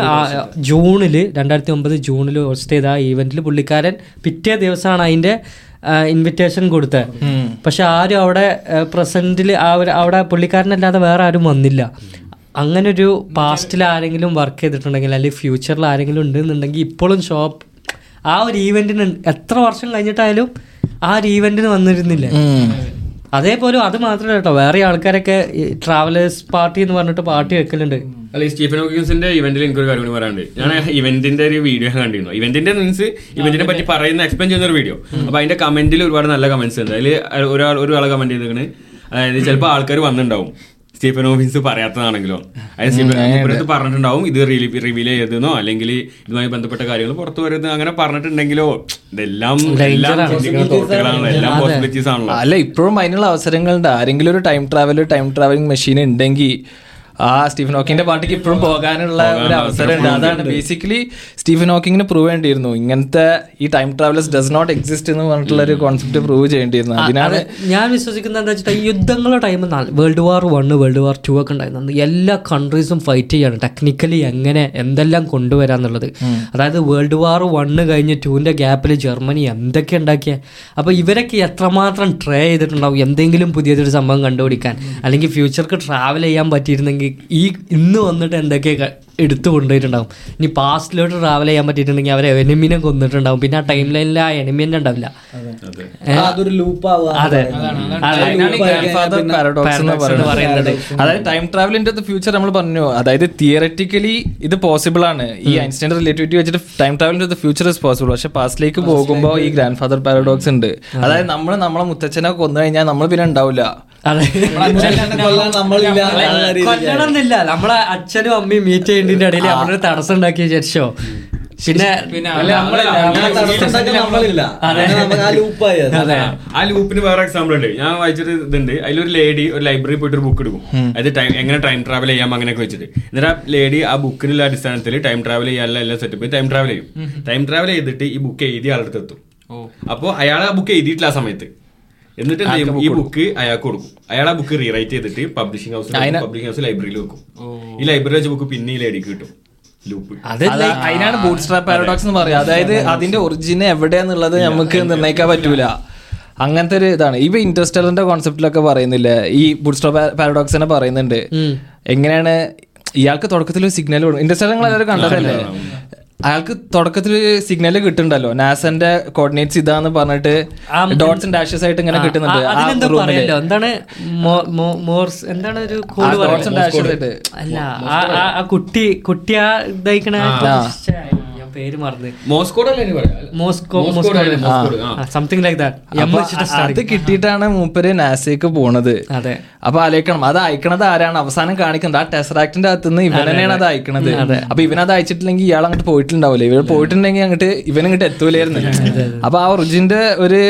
ജൂണിൽ ജൂണിൽ രണ്ടായിരത്തി ഒമ്പത് ജൂണിൽ ഹോസ്റ്റ് ചെയ്ത ആ ഈവെന്റിൽ പുള്ളിക്കാരൻ പിറ്റേ ദിവസമാണ് അതിന്റെ ഇൻവിറ്റേഷൻ കൊടുത്തത്. പക്ഷെ ആരും അവിടെ പ്രസന്റിൽ അവിടെ പുള്ളിക്കാരനല്ലാതെ വേറെ ആരും വന്നില്ല. അങ്ങനെ ഒരു പാസ്റ്റിൽ ആരെങ്കിലും വർക്ക് ചെയ്തിട്ടുണ്ടെങ്കിൽ അല്ലെങ്കിൽ ഫ്യൂച്ചറിൽ ആരെങ്കിലും ഉണ്ടെന്നുണ്ടെങ്കിൽ ഇപ്പോഴും ഷോപ്പ് ആ ഒരു ഈവെന്റിന് എത്ര വർഷം കഴിഞ്ഞിട്ടായാലും ആ ഒരു ഈവെന്റിന് വന്നിരുന്നില്ലേ. അതേപോലെ അത് മാത്രമല്ല കേട്ടോ. വേറെ ആൾക്കാരൊക്കെ ട്രാവലേഴ്സ് പാർട്ടി എന്ന് പറഞ്ഞിട്ട് പാർട്ടി വെക്കലുണ്ട്. അല്ല ഈ സ്റ്റീഫൻ ഹോക്കിൻസിന്റെ ഇവന്റിൽ എനിക്കൊരു കാര്യം പറയാനുണ്ട്. ഞാൻ ഇവന്റിന്റെ ഒരു വീഡിയോ കണ്ടിരുന്നു. ഇവന്റിന്റെ മീൻസ് ഇവന്റിനെ പറ്റി പറയുന്ന എക്സ്പ്ലെയിൻ ചെയ്യുന്ന ഒരു വീഡിയോ അപ്പൊ അതിന്റെ കമന്റിൽ ഒരുപാട് നല്ല കമന്റ്സ് ഉണ്ട്. അതിൽ ഒരാൾ ഒരാൾ കമന്റ് ചെയ്തിരിക്കുന്നത് അതായത് ചിലപ്പോൾ ആൾക്കാർ വന്നിട്ടുണ്ടാവും. സ്റ്റീഫൻ ഹോക്കിൻസ് പറയാത്തതാണെങ്കിലോ? അതായത് സ്റ്റീഫൻ ഹോക്കിൻസ് പറഞ്ഞിട്ടുണ്ടാവും ഇത് റിവീൽ ചെയ്തെന്നോ അല്ലെങ്കിൽ ഇതുമായി ബന്ധപ്പെട്ട കാര്യങ്ങൾ പുറത്തു വരുന്നത് അങ്ങനെ പറഞ്ഞിട്ടുണ്ടെങ്കിലോ ഇതെല്ലാം എല്ലാം അല്ല ഇപ്പോഴും അതിനുള്ള അവസരങ്ങളുണ്ട്. ആരെങ്കിലും ഒരു time travel time travelling machine ഉണ്ടെങ്കിൽ ആ സ്റ്റീഫൻ ഹോക്കിന്റെ പാർട്ടിക്ക് ഇപ്പോഴും പോകാനുള്ള ഒരു അവസരമുണ്ട് അതാണ് ബേസിക്കലി സ്റ്റീഫൻ ഹോക്കിങ്ങിന് പ്രൂവ് ചെയ്യേണ്ടിയിരുന്നു. ഇങ്ങനത്തെ ഈ time travellers does not exist എന്ന് പറഞ്ഞിട്ടുള്ള ഒരു കോൺസെപ്റ്റ് പ്രൂവ് ചെയ്യേണ്ടിയിരുന്നു. അതിനാണ് ഞാൻ വിശ്വസിക്കുന്നത് എന്താ വെച്ചാൽ യുദ്ധങ്ങളുടെ time world war one world war two ഒക്കെ ഉണ്ടായിരുന്നു. എല്ലാ കൺട്രീസും ഫൈറ്റ് ചെയ്യാണ്. ടെക്നിക്കലി എങ്ങനെ എന്തെല്ലാം കൊണ്ടുവരാന്നുള്ളത് അതായത് വേൾഡ് വാർ വണ്ണ് കഴിഞ്ഞ് ടൂവിന്റെ ഗ്യാപ്പിൽ ജർമ്മനി എന്തൊക്കെ ഉണ്ടാക്കിയ? അപ്പോൾ ഇവരൊക്കെ എത്രമാത്രം ട്രൈ ചെയ്തിട്ടുണ്ടാവും? എന്തെങ്കിലും പുതിയതൊരു സംഭവം കണ്ടുപിടിക്കാൻ. അല്ലെങ്കിൽ ഫ്യൂച്ചർക്ക് ട്രാവൽ ചെയ്യാൻ പറ്റിയിരുന്നെങ്കിൽ ഈ ഇന്ന് വന്നിട്ട് എന്തൊക്കെ എടുത്തു കൊണ്ടുപോയിട്ടുണ്ടാവും? ഇനി പാസ്റ്റിലോട്ട് ട്രാവൽ ചെയ്യാൻ പറ്റിയിട്ടുണ്ടെങ്കിൽ അവരെ എനിമിനെ കൊന്നിട്ടുണ്ടാവും. പിന്നെ ആ ടൈം ലൈനിൽ ആ എനിമി തന്നെ ഉണ്ടാവില്ല. അതൊരു ലൂപ്പ് ആവുക. അതെ. അതിനാണ് ഈ grandfather എന്ന് പറയുന്നത്. അതായത് ടൈം ട്രാവലിന്റെ ഫ്യൂച്ചർ നമ്മൾ പറഞ്ഞു. അതായത് തിയററ്റിക്കലി ഇത് പോസിബിൾ ആണ്. ഈ ഐൻസ്റ്റൈൻ റിലേറ്റിവിറ്റി വെച്ചിട്ട് ടൈം ട്രാവലിന്റെ ഫ്യൂച്ചർ ഇസ് പോസിബിൾ പക്ഷെ പാസ്റ്റിലേക്ക് പോകുമ്പോൾ ഈ ഗ്രാൻഡ് ഫാദർ പാരഡോക്സ് ഉണ്ട്. അതായത് നമ്മൾ നമ്മളെ മുത്തച്ഛനെ കൊന്നു കഴിഞ്ഞാൽ നമ്മൾ പിന്നെ ഉണ്ടാവില്ല. കൊല്ലണമെന്നില്ല നമ്മളെ അച്ഛനും അമ്മയും മീറ്റ് ചെയ്യേണ്ടതിന്റെ ഇടയിൽ നമ്മളൊരു തടസ്സം ഉണ്ടാക്കിയ ശേഷം പിന്നെ പിന്നെ ആ ലൂപ്പായി ആ ലൂപ്പിന് വേറെ എക്സാമ്പിൾ ഉണ്ട്. ഞാൻ വായിച്ചൊരു ഇതുണ്ട്. അതിലൊരു ലേഡി ഒരു ലൈബ്രറി പോയിട്ട് ഒരു ബുക്ക് എടുക്കും അത് ടൈം എങ്ങനെ ടൈം ട്രാവൽ ചെയ്യാം അങ്ങനെയൊക്കെ വെച്ചിട്ട്. എന്നിട്ട് ആ ലേഡി ആ ബുക്കിനുള്ള അടിസ്ഥാനത്തിൽ ടൈം ട്രാവൽ ചെയ്യാനുള്ള എല്ലാ സെറ്റപ്പ് ടൈം ട്രാവൽ ചെയ്യും. ടൈം ട്രാവൽ ചെയ്തിട്ട് ഈ ബുക്ക് എഴുതിയ ആളുടെ എത്തും അപ്പോൾ അയാൾ ആ ബുക്ക് എഴുതിയിട്ടില്ല ആ സമയത്ത്. എന്നിട്ട് എന്ത് ചെയ്യും? ഈ ബുക്ക് അയാൾക്ക് കൊടുക്കും. അയാൾ ആ ബുക്ക് റീറൈറ്റ് ചെയ്തിട്ട് പബ്ലിഷിംഗ് ഹൗസിൽ പബ്ലിഷിംഗ് ഹൗസ് ലൈബ്രറിയിൽ വെക്കും. ഈ ലൈബ്രറി വെച്ച ബുക്ക് പിന്നെ ഈ ലേഡിക്ക് കിട്ടും. അതിനാണ് ബൂട്ട് സ്ട്രാപ്പ് പാരഡോക്സ് എന്ന് പറയുക അതായത് അതിന്റെ ഒറിജിൻ എവിടെയാന്നുള്ളത് നമുക്ക് നിർണയിക്കാൻ പറ്റൂല. അങ്ങനത്തെ ഒരു ഇതാണ്. ഇവ ഇൻട്രസ്റ്റലിന്റെ കോൺസെപ്റ്റിലൊക്കെ പറയുന്നില്ല? ഈ ബൂട്ട് സ്ട്രാപ്പ് പാരഡോക്സ് തന്നെ പറയുന്നുണ്ട്. എങ്ങനെയാണ് ഇയാൾക്ക് തുടക്കത്തിൽ ഒരു സിഗ്നൽ കൊടുക്കും ഇൻട്രസ്റ്റർ നിങ്ങൾ എല്ലാവരും കണ്ടതല്ലേ? അയാൾക്ക് തുടക്കത്തിൽ സിഗ്നൽ കിട്ടുന്നുണ്ടല്ലോ. നാസന്റെ കോർഡിനേറ്റ്സ് ഇതാന്ന് പറഞ്ഞിട്ട് ഡോട്ട്സ് ഡാഷസ് ആയിട്ട് ഇങ്ങനെ കിട്ടുന്നുണ്ട്. എന്താണ് മോർസ് എന്താണ് ഒരു കോഡ് ഡോട്ട്സ് ഡാഷസ് ആയിട്ട്. അല്ല ആ- കുട്ടി കുട്ടി ആ. ഇതായിക്കണ പേര് മറന്ന്? മോസ്കോ. സംതിങ് ലൈക്ക് അപ്പൊ ദാറ്റ് അത് കിട്ടിയിട്ടാണ് മൂപ്പര് നാസയ്ക്ക് പോണത്. അതെ. അപ്പൊ ആലോചിക്കണം. അത് അയക്കണത് ആരാണ്? അവസാനം കാണിക്കുന്നത്. ആ ടെസ്റാക്ടിന്റെ അകത്ത് നിന്ന് ഇവൻ തന്നെയാണ് അത്. അയക്കണത്. അപ്പൊ ഇവനത് അയച്ചിട്ടില്ലെങ്കിൽ ഇയാൾ അങ്ങോട്ട് പോയിട്ടുണ്ടാവില്ല ഇവർ പോയിട്ടുണ്ടെങ്കിൽ അങ്ങോട്ട് ഇവൻ ഇങ്ങോട്ട് എത്തൂലായിരുന്നു. അപ്പൊ ആ ഒറിജിന്റെ ഒരു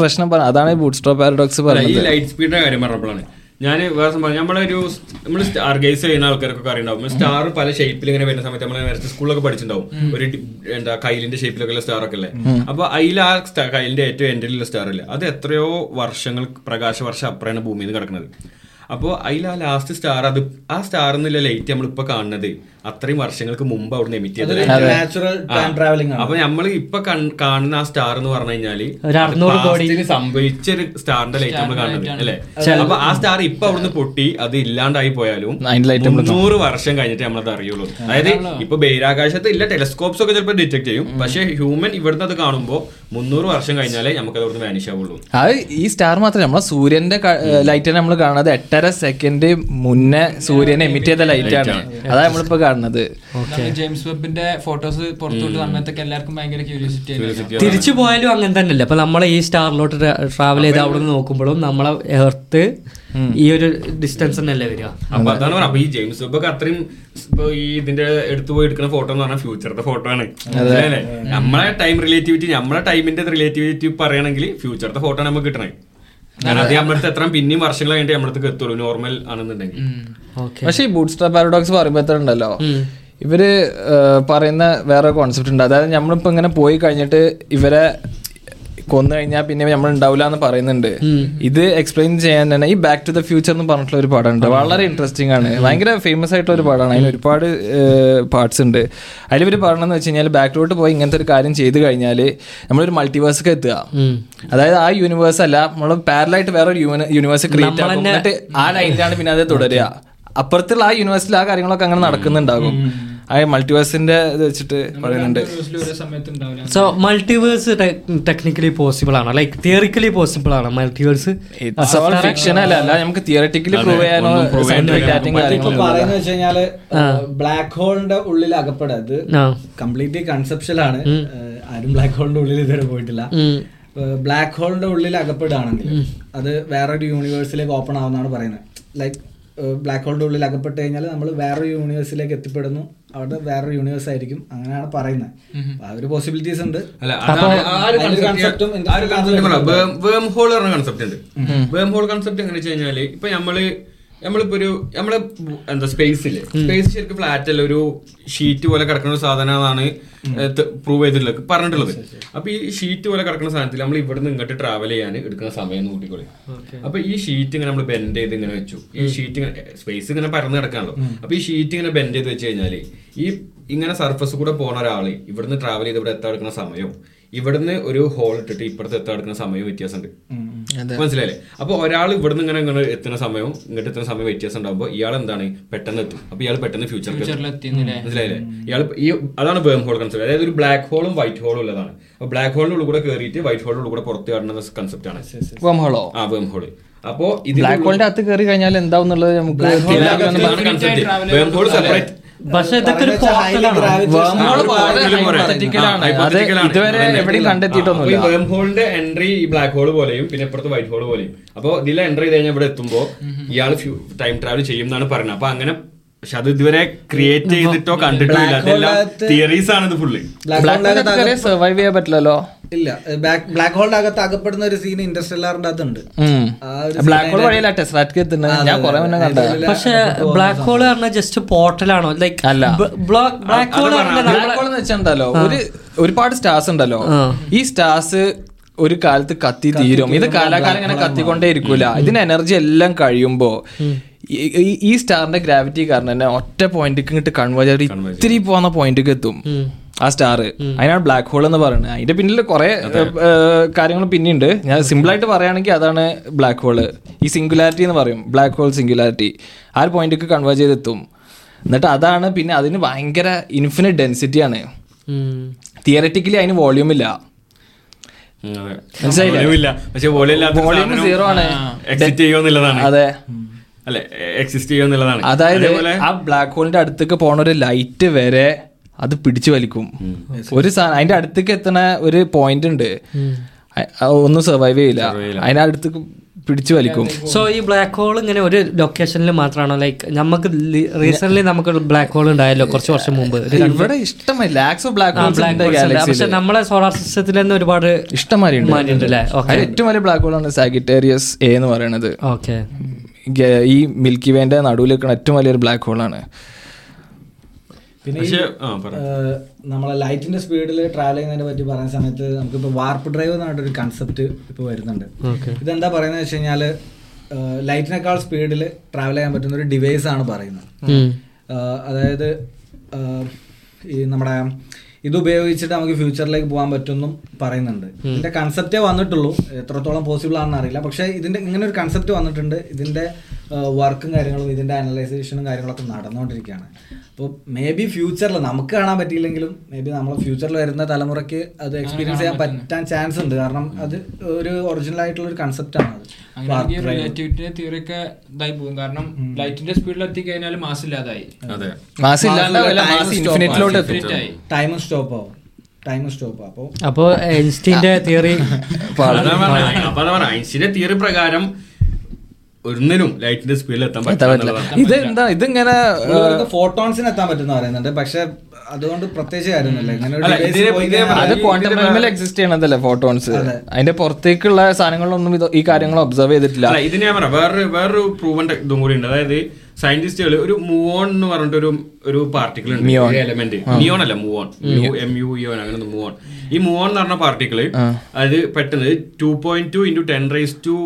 പ്രശ്നം പറഞ്ഞു അതാണ് ബൂട്ട് സ്റ്റോപ്പ് പാരഡോക്സ് പറയുന്നത് ലൈറ്റ് സ്പീഡിന്റെ കാര്യം പറഞ്ഞപ്പോഴാണ്. ഞാൻ വേറെ സംഭവം നമ്മളൊരു നമ്മൾ സ്റ്റാർ ഗേസ് ചെയ്യുന്ന ആൾക്കാർക്കൊക്കെ അറിയുണ്ടാവും. സ്റ്റാർ പല ഷേപ്പിൽ ഇങ്ങനെ വരുന്ന സമയത്ത് നമ്മൾ നേരത്തെ സ്കൂളിലൊക്കെ പഠിച്ചിട്ടുണ്ടാവും. ഒരു എന്താ കയ്യിലിന്റെ ഷേപ്പിലൊക്കെ ഉള്ള സ്റ്റാർ ഒക്കെ അല്ലേ? അപ്പൊ അതിൽ ആ കയ്യിലിന്റെ ഏറ്റവും എൻഡിലുള്ള സ്റ്റാർ ഇല്ല? അത് എത്രയോ വർഷങ്ങൾ പ്രകാശ വർഷം അപ്പുറമാണ് ഭൂമിയിൽ നിന്ന് കിടക്കുന്നത്. അപ്പോൾ അതിൽ ആ ലാസ്റ്റ് സ്റ്റാർ അത് ആ സ്റ്റാർ എന്നുള്ള ലൈറ്റ് നമ്മൾ ഇപ്പൊ കാണുന്നത് അത്രയും വർഷങ്ങൾക്ക് മുമ്പ് അവിടെ നിന്ന് എമിറ്റ് ചെയ്തത് natural time ആണ്. അപ്പൊ നമ്മൾ ഇപ്പൊ കാണുന്ന ആ സ്റ്റാർ എന്ന് പറഞ്ഞു കഴിഞ്ഞാൽ സംഭവിച്ച ഒരു സ്റ്റാറിന്റെ ലൈറ്റ് നമ്മൾ കാണുന്നത് അല്ലെ? അപ്പൊ ആ സ്റ്റാർ ഇപ്പൊ അവിടുന്ന് പൊട്ടി അത് ഇല്ലാണ്ടായി പോയാലും നൂറ് വർഷം കഴിഞ്ഞിട്ട് നമ്മളത് അറിയുള്ളൂ. അതായത് ഇപ്പൊ ബഹിരാകാശത്ത് ഇല്ല ടെലസ്കോപ്സ് ഒക്കെ ചിലപ്പോൾ ഡിറ്റക്ട് ചെയ്യും. പക്ഷെ ഹ്യൂമൻ ഇവിടുന്ന് അത് കാണുമ്പോൾ മുന്നൂറ് വർഷം കഴിഞ്ഞാലേ നമുക്ക് അവിടുന്ന് വാനിഷ് ആവുള്ളൂ. അത് ഈ സ്റ്റാർ മാത്രമല്ല നമ്മളെ സൂര്യന്റെ ലൈറ്റ് നമ്മൾ കാണുന്നത് എട്ടര സെക്കൻഡ് മുന്നേ സൂര്യനെ എമിറ്റ് ചെയ്ത ലൈറ്റ് ആണ്. അതാ നമ്മളിപ്പോ കാണുന്നത് നമ്മൾ ജെയിംസ് വെബിന്റെ ഫോട്ടോസ് പുറത്തോട്ട് സമയത്തൊക്കെ എല്ലാവർക്കും ഭയങ്കര ക്യൂരിയോസിറ്റി ആയിരുന്നു. തിരിച്ചു പോയാലും അങ്ങനെ തന്നെയല്ല? അപ്പൊ നമ്മളെ ഈ സ്റ്റാറിലോട്ട് ട്രാവൽ ചെയ്ത് അവിടെ നിന്ന് നോക്കുമ്പോഴും നമ്മളെ എർത്ത് ഈ ഒരു ഡിസ്റ്റൻസ് തന്നെയല്ലേ വരിക? അപ്പൊ അതാണ് പറഞ്ഞത്. അപ്പൊ ഈ ജെയിംസ് വെബ് ഒക്കെ അത്രയും ഇപ്പൊ ഈ ഇതിന്റെ എടുത്തു പോയി എടുക്കുന്ന ഫോട്ടോ എന്ന് പറഞ്ഞാൽ ഫ്യൂച്ചറിന്റെ ഫോട്ടോ ആണ്? നമ്മളെ ടൈം റിലേറ്റിവിറ്റി നമ്മളെ ടൈമിന്റെ റിലേറ്റിവിറ്റി പറയണമെങ്കിൽ ഫ്യൂച്ചറിന്റെ ഫോട്ടോ ആണ് നമുക്ക് കിട്ടണേ കാരണം അത്. നമ്മളടുത്ത് എത്ര പിന്നെയും വർഷങ്ങൾ കഴിഞ്ഞിട്ട് നമ്മളടുത്ത് എത്തുള്ളൂ. നോർമൽ ആണെന്നുണ്ടെങ്കിൽ. ഓക്കെ പക്ഷെ ഈ ബൂട്ട് സ്റ്റാർ പാരഡോക്സ് പറയുമ്പോൾ എത്ര ഉണ്ടല്ലോ? ഇവർ പറയുന്ന വേറെ കോൺസെപ്റ്റ് ഉണ്ട്. അതായത് നമ്മളിപ്പോ ഇങ്ങനെ പോയി കഴിഞ്ഞിട്ട് ഇവരെ കൊന്നു കഴിഞ്ഞാൽ പിന്നെ നമ്മൾ ഉണ്ടാവില്ല എന്ന് പറയുന്നുണ്ട് ഇത് എക്സ്പ്ലെയിൻ ചെയ്യാൻ തന്നെ ഈ ബാക്ക് ടു ദ ഫ്യൂച്ചർ എന്ന് പറഞ്ഞിട്ടുള്ള ഒരു പാടാണ് വളരെ ഇൻട്രസ്റ്റിംഗ് ആണ്. ഭയങ്കര ഫേമസ് ആയിട്ടുള്ള ഒരു പാടാണ് അതിന് ഒരുപാട് പാർട്സ് ഉണ്ട്. അതിൽ ഇവർ പറയണമെന്ന് വെച്ച് കഴിഞ്ഞാൽ ബാക്കിലോട്ട് പോയി ഇങ്ങനത്തെ ഒരു കാര്യം ചെയ്ത് കഴിഞ്ഞാൽ നമ്മളൊരു മൾട്ടിവേഴ്സൊക്കെ എത്തുക. അതായത് ആ യൂണിവേഴ്സ് അല്ല നമ്മൾ പാരലായിട്ട് വേറെ ഒരു യൂണിവേഴ്സ് ക്രിയേറ്റ് ആകും എന്നിട്ട് ആ ലൈനിലാണ് പിന്നെ അത് തുടരുക. അപ്പുറത്തുള്ള ആ യൂണിവേഴ്സിൽ ആ കാര്യങ്ങളൊക്കെ അങ്ങനെ നടക്കുന്നുണ്ടാകും. ആ മൾട്ടിവേഴ്സിന്റെ ഇത് വെച്ചിട്ട് പറയുന്നുണ്ട്. സോ മൾട്ടിവേഴ്സ് ടെക്നിക്കലി പോസിബിൾ ആണ്? ലൈക് തിയറിക്കലി പോസിബിൾ ആണ് മൾട്ടിവേഴ്സ് ഫിക്ഷൻ അല്ല അല്ല നമുക്ക് തിയറിറ്റിക്കലി പ്രൂവ് ചെയ്യാനോ വെച്ച് കഴിഞ്ഞാൽ ബ്ലാക്ക് ഹോളിന്റെ ഉള്ളിൽ അകപ്പെടാത് അത് കംപ്ലീറ്റ്ലി കൺസെപ്ഷൽ ആണ്. ആരും ബ്ലാക്ക് ഹോളിന്റെ ഉള്ളിൽ ഇതുവരെ പോയിട്ടില്ല. ബ്ലാക്ക് ഹോളിന്റെ ഉള്ളിൽ അകപ്പെടുകയാണെങ്കിൽ അത് വേറൊരു യൂണിവേഴ്സിലേക്ക് ഓപ്പൺ ആവുന്നതാണ് പറയുന്നത്. ലൈക്ക് ബ്ലാക്ക് ഹോളിന്റെ ഉള്ളിൽ അകപ്പെട്ട് കഴിഞ്ഞാൽ നമ്മൾ വേറൊരു യൂണിവേഴ്സിലേക്ക് എത്തിപ്പെടുന്നു. അവിടെ വേറൊരു യൂണിവേഴ്സ് ആയിരിക്കും. അങ്ങനെയാണ് പറയുന്നത്. അപ്പൊ ആ ഒരു പോസിബിലിറ്റീസ് ഉണ്ട്. അല്ല ആ ഒരു അതിന്റെ ആ ഒരു concept പറയാം. വേം- ഹോൾ പറഞ്ഞ കൺസെപ്റ്റ് ഉണ്ട്. വേം ഹോൾ കൺസെപ്റ്റ് എങ്ങനെ വെച്ച് കഴിഞ്ഞാൽ ഇപ്പൊ നമ്മൾ നമ്മളിപ്പോ ഒരു നമ്മളെ എന്താ സ്പേസിൽ സ്പേസ് ശരിക്കും ഫ്ലാറ്റ് അല്ല ഒരു ഷീറ്റ് പോലെ കിടക്കുന്ന ഒരു സാധനമാണ് പ്രൂവ് ചെയ്തിട്ടുള്ളത്. പറഞ്ഞിട്ടുള്ളത്. അപ്പൊ ഈ ഷീറ്റ് പോലെ കിടക്കുന്ന സാധനത്തിൽ നമ്മൾ ഇവിടുന്ന് ഇങ്ങോട്ട് ട്രാവൽ ചെയ്യാൻ എടുക്കുന്ന സമയം എന്ന് കൂട്ടിക്കൊള്ളി അപ്പൊ ഈ ഷീറ്റ് ഇങ്ങനെ നമ്മൾ ബെൻഡ് ചെയ്ത് ഇങ്ങനെ വെച്ചു. ഈ ഷീറ്റ് ഇങ്ങനെ സ്പേസ് ഇങ്ങനെ പരന്ന് കിടക്കാണല്ലോ. അപ്പൊ ഈ ഷീറ്റ് ഇങ്ങനെ ബെൻഡ് ചെയ്ത് വെച്ച് കഴിഞ്ഞാൽ ഈ ഇങ്ങനെ സർഫസ് കൂടെ പോണ ഒരാൾ ഇവിടുന്ന് ട്രാവൽ ചെയ്ത് ഇവിടെ എത്താൻ എടുക്കുന്ന സമയം ഇവിടുന്ന് ഒരു ഹോൾ ഇട്ടിട്ട് ഇപ്പുറത്ത് എത്താൻ എടുക്കുന്ന സമയം വ്യത്യാസമുണ്ട്. മനസ്സിലായില്ലേ? അപ്പൊ ഒരാൾ ഇവിടുന്ന് ഇങ്ങനെ ഇങ്ങനെ എത്തുന്ന സമയവും ഇങ്ങോട്ട് എത്തുന്ന സമയം വ്യത്യാസം ഉണ്ടാകുമ്പോൾ ഇയാൾ എന്താണ്? പെട്ടെന്ന് എത്തും. അപ്പൊ ഇയാൾ പെട്ടെന്ന് ഫ്യൂച്ചറിൽ എത്തിയെന്നില്ലേ? മനസ്സിലായില്ലേ? ഇയാൾ ഈ അതാണ് ബേം ഹോൾ കൺസെപ്റ്റ് അതായത് ഒരു ബ്ലാക്ക് ഹോളും വൈറ്റ് ഹോളും ഉള്ളതാണ്. അപ്പൊ ബ്ലാക്ക് ഹോളിന്റെ ഉള്ളിൽ കൂടെ കയറിയിട്ട് വൈറ്റ് ഹോളിന്റെ ഉള്ളിൽ കൂടെ പുറത്ത് കാണുന്ന കൺസെപ്റ്റ് ആണ്. വേം ഹോളോ ആ വേം ഹോൾ അപ്പോ ഇത് ബ്ലാക്ക് ഹോളിന്റെ അകത്ത് കയറി കഴിഞ്ഞാൽ എന്താവും നമുക്ക് പക്ഷെ ഇതൊക്കെ ഒരു. ഇതുവരെ. എവിടെയും കണ്ടെത്തിയിട്ടൊന്നും വേം ഹോളിന്റെ എൻട്രി ഈ ബ്ലാക്ക് ഹോൾ പോലെയും പിന്നെ ഇപ്പുറത്ത് വൈറ്റ് ഹോൾ പോലെയും. അപ്പൊ ഇതിൽ എൻട്രി ചെയ്ത് കഴിഞ്ഞാൽ ഇവിടെ എത്തുമ്പോൾ ഇയാൾ ടൈം ട്രാവൽ ചെയ്യും എന്നാണ് പറയുന്നത്. അപ്പൊ അങ്ങനെ പക്ഷെ അത് ഇതുവരെ ക്രിയേറ്റ് ചെയ്തിട്ടോ കണ്ടിട്ടില്ല. അതെല്ലാം തിയറീസ് ആണ് ഇത് ഫുള്ള് സർവൈവ് ചെയ്യാൻ പറ്റില്ലല്ലോ. ഇല്ല. ബ്ലാക്ക് ഹോളിന്റെ അകത്ത് അകപ്പെടുന്ന ഒരു സീൻ ഇൻഡസ്ട്രിയലാറിന്റെ അകത്തുണ്ട്. ആ ഒരു ബ്ലാക്ക് ഹോൾ വഴിയല്ല ടെസ്റ്റ് എത്തുന്നത് ഞാൻ കുറെ മുന്നേ കണ്ട പക്ഷെ ബ്ലാക്ക് ഹോൾ പറഞ്ഞ ജസ്റ്റ് പോർട്ടലാണോ ലൈക്ക് അല്ല. ബ്ലാക്ക് ഹോൾ ബ്ലാക്ക് ഹോൾ എന്ന് വെച്ചിട്ടുണ്ടല്ലോ ഒരു ഒരുപാട് സ്റ്റാർസ് ഉണ്ടല്ലോ. ഈ സ്റ്റാർസ് ഒരു കാലത്ത് കത്തി തീരും. ഇത് കാലാകാലം ഇങ്ങനെ കത്തിക്കൊണ്ടേ ഇരിക്കൂല. ഇതിന് എനർജി എല്ലാം കഴിയുമ്പോ ഈ- സ്റ്റാറിന്റെ ഗ്രാവിറ്റി കാരണം തന്നെ ഒറ്റ പോയിന്റിക്ക് ഇങ്ങോട്ട് കൺവേർജ് ആയിട്ട് ഇത്തിരി പോകുന്ന പോയിന്റിക്ക് എത്തും. ആ സ്റ്റാർ അതിനാണ് ബ്ലാക്ക് ഹോൾ എന്ന് പറയുന്നത്. അതിന്റെ പിന്നിൽ കുറെ കാര്യങ്ങൾ പിന്നെയുണ്ട്. ഞാൻ സിമ്പിൾ ആയിട്ട് പറയുകയാണെങ്കിൽ അതാണ് ബ്ലാക്ക് ഹോൾ ഈ സിംഗുലാരിറ്റി എന്ന് പറയും. ബ്ലാക്ക് ഹോൾ സിംഗുലാരിറ്റി ആ ഒരു പോയിന്റിക്ക് കൺവേർജ് ചെയ്തെത്തും. എന്നിട്ട് അതാണ് പിന്നെ അതിന് ഭയങ്കര ഇൻഫിനിറ്റ് ഡെൻസിറ്റി ആണ്. തിയററ്റിക്കലി അതിന് വോള്യൂം ഇല്ല. മനസ്സിലായില്ല? ഇല്ല. പക്ഷെ സീറോ zero ആണ്. അതെ. അല്ലെ എക്സിസ്റ്റ് ചെയ്യുമെന്നുള്ളതാണ് അതായത് ആ ബ്ലാക്ക് ഹോളിന്റെ അടുത്തേക്ക് പോണ ഒരു ലൈറ്റ് വരെ അത് പിടിച്ചു വലിക്കും. ഒരു സാധനം അതിന്റെ അടുത്തേക്ക് എത്തണ ഒരു പോയിന്റ് ഉണ്ട്. ഒന്നും സർവൈവ് ചെയ്യില്ല. അതിന്റെ അടുത്തേക്ക് പിടിച്ചു വലിക്കും. സോ ഈ ബ്ലാക്ക് ഹോൾ ഇങ്ങനെ ഒരു ലൊക്കേഷനിൽ മാത്രമാണോ ലൈക്ക് നമുക്ക് റീസെന്റ് നമുക്ക് ബ്ലാക്ക് ഹോൾ ഉണ്ടായല്ലോ കുറച്ച് വർഷം മുമ്പ്. ഇവിടെ ഇഷ്ടമായി. ലാക്സ് ഓഫ് ബ്ലാക്ക് ഹോൾ പക്ഷെ നമ്മളെ സോളാർ സിസ്റ്റത്തിൽ തന്നെ ഒരുപാട് അല്ലേ? ഏറ്റവും വലിയ ബ്ലാക്ക് ഹോൾ ആണ് സാഗിറ്റേറിയസ് എ എന്ന് പറയുന്നത്. ഓക്കെ ഈ മിൽക്കി വേന്റെ നടുവിൽ നിൽക്കുന്ന ഏറ്റവും വലിയൊരു ബ്ലാക്ക് ഹോളാണ് പിന്നെ നമ്മളെ ലൈറ്റിന്റെ സ്പീഡിൽ ട്രാവൽ ചെയ്യുന്നതിനെ പറ്റി പറയുന്ന സമയത്ത് നമുക്കിപ്പോൾ വാർപ്പ് ഡ്രൈവ് എന്ന് പറഞ്ഞിട്ടൊരു കൺസെപ്റ്റ് ഇപ്പോൾ വരുന്നുണ്ട്. ഇതെന്താ പറയുന്നത് വെച്ച് കഴിഞ്ഞാൽ ലൈറ്റിനേക്കാൾ സ്പീഡിൽ ട്രാവൽ ചെയ്യാൻ പറ്റുന്ന ഒരു ഡിവൈസ് ആണ് പറയുന്നത്. അതായത് ഈ നമ്മുടെ ഇത് ഉപയോഗിച്ചിട്ട് നമുക്ക് ഫ്യൂച്ചറിലേക്ക് പോകാൻ പറ്റുമെന്നും പറയുന്നുണ്ട്. ഇതിന്റെ കൺസെപ്റ്റേ വന്നിട്ടുള്ളൂ. എത്രത്തോളം പോസിബിൾ ആണെന്ന് അറിയില്ല. പക്ഷേ ഇതിന്റെ ഇങ്ങനെ ഒരു കൺസെപ്റ്റ് വന്നിട്ടുണ്ട്. ഇതിന്റെ വർക്കും കാര്യങ്ങളും ഇതിന്റെ അനലൈസേഷനും കാര്യങ്ങളൊക്കെ നടന്നുകൊണ്ടിരിക്കുകയാണ് അപ്പോൾ മേ ബി ഫ്യൂച്ചറിൽ നമുക്ക് കാണാൻ പറ്റിയില്ലെങ്കിലും മേ ബി നമ്മളെ ഫ്യൂച്ചറിൽ വരുന്ന തലമുറയ്ക്ക് അത് എക്സ്പീരിയൻസ് ചെയ്യാൻ പറ്റാൻ ചാൻസ് ഉണ്ട്. കാരണം അത് ഒരു ഒറിജിനൽ ആയിട്ടുള്ള ഒരു കൺസെപ്റ്റ് ആണ് അത്. അങ്ങനെയാണെങ്കിൽ റിലേറ്റിവിറ്റി തിയറി ഒക്കെ ഇതായി പോകും. കാരണം ലൈറ്റിന്റെ സ്പീഡിൽ എത്തിക്കഴിഞ്ഞാൽ മാസ് ഇല്ലാതായി. അതെ. മാസ് ഇല്ലാണ്ടാവില്ല മാസ് ഇൻഫിനിറ്റിലോട്ട് എത്തും Infinite ടൈം സ്റ്റോപ്പ് ആവും. ടൈം സ്റ്റോപ്പ് അപ്പോൾ അപ്പോ ഐൻസ്റ്റീന്റെ തിയറി അതാ പറഞ്ഞെ. അപ്പൊ അതാ ഐൻസ്റ്റീന്റെ തിയറി പ്രകാരം ഒന്നിനും ലൈറ്റിന്റെ സ്പീഡിൽ എത്താൻ പറ്റില്ല ഇത് എന്താ ഇതിങ്ങനെ ഫോട്ടോൺസിന് എത്താൻ പറ്റുന്ന പറയുന്നുണ്ട് പക്ഷെ അതുകൊണ്ട് പ്രത്യേകിച്ച് കാര്യമൊന്നുമില്ല. അത് ക്വാണ്ടം റെയിമിൽ എക്സിസ്റ്റ് ചെയ്യണതല്ലേ ഫോട്ടോൺസ് അതിന്റെ പുറത്തേക്കുള്ള സാധനങ്ങളൊന്നും ഇത് ഈ കാര്യങ്ങൾ ഒബ്സർവ് ചെയ്തിട്ടില്ല. ഇതിന് ഇത് ഞാൻ പറയാം. വേറൊരു വേറൊരു പ്രൂവൻ ഇതും കൂടി ഉണ്ട്. അതായത് സയന്റിസ്റ്റുകൾ ഒരു മൂവോൺ എന്ന് പറഞ്ഞിട്ട് ഒരു ഒരു പാർട്ടിക്കിൾ ഉണ്ട്. എലമെന്റ് മിയോൺ അല്ല മൂവോൺ എം യു ഇയോൺ അങ്ങനെ മൂവോൺ ഈ മൂവോൺ എന്ന് പറഞ്ഞ പാർട്ടിക്കിൾ അത് പെട്ടെന്ന് two point two into ten raise to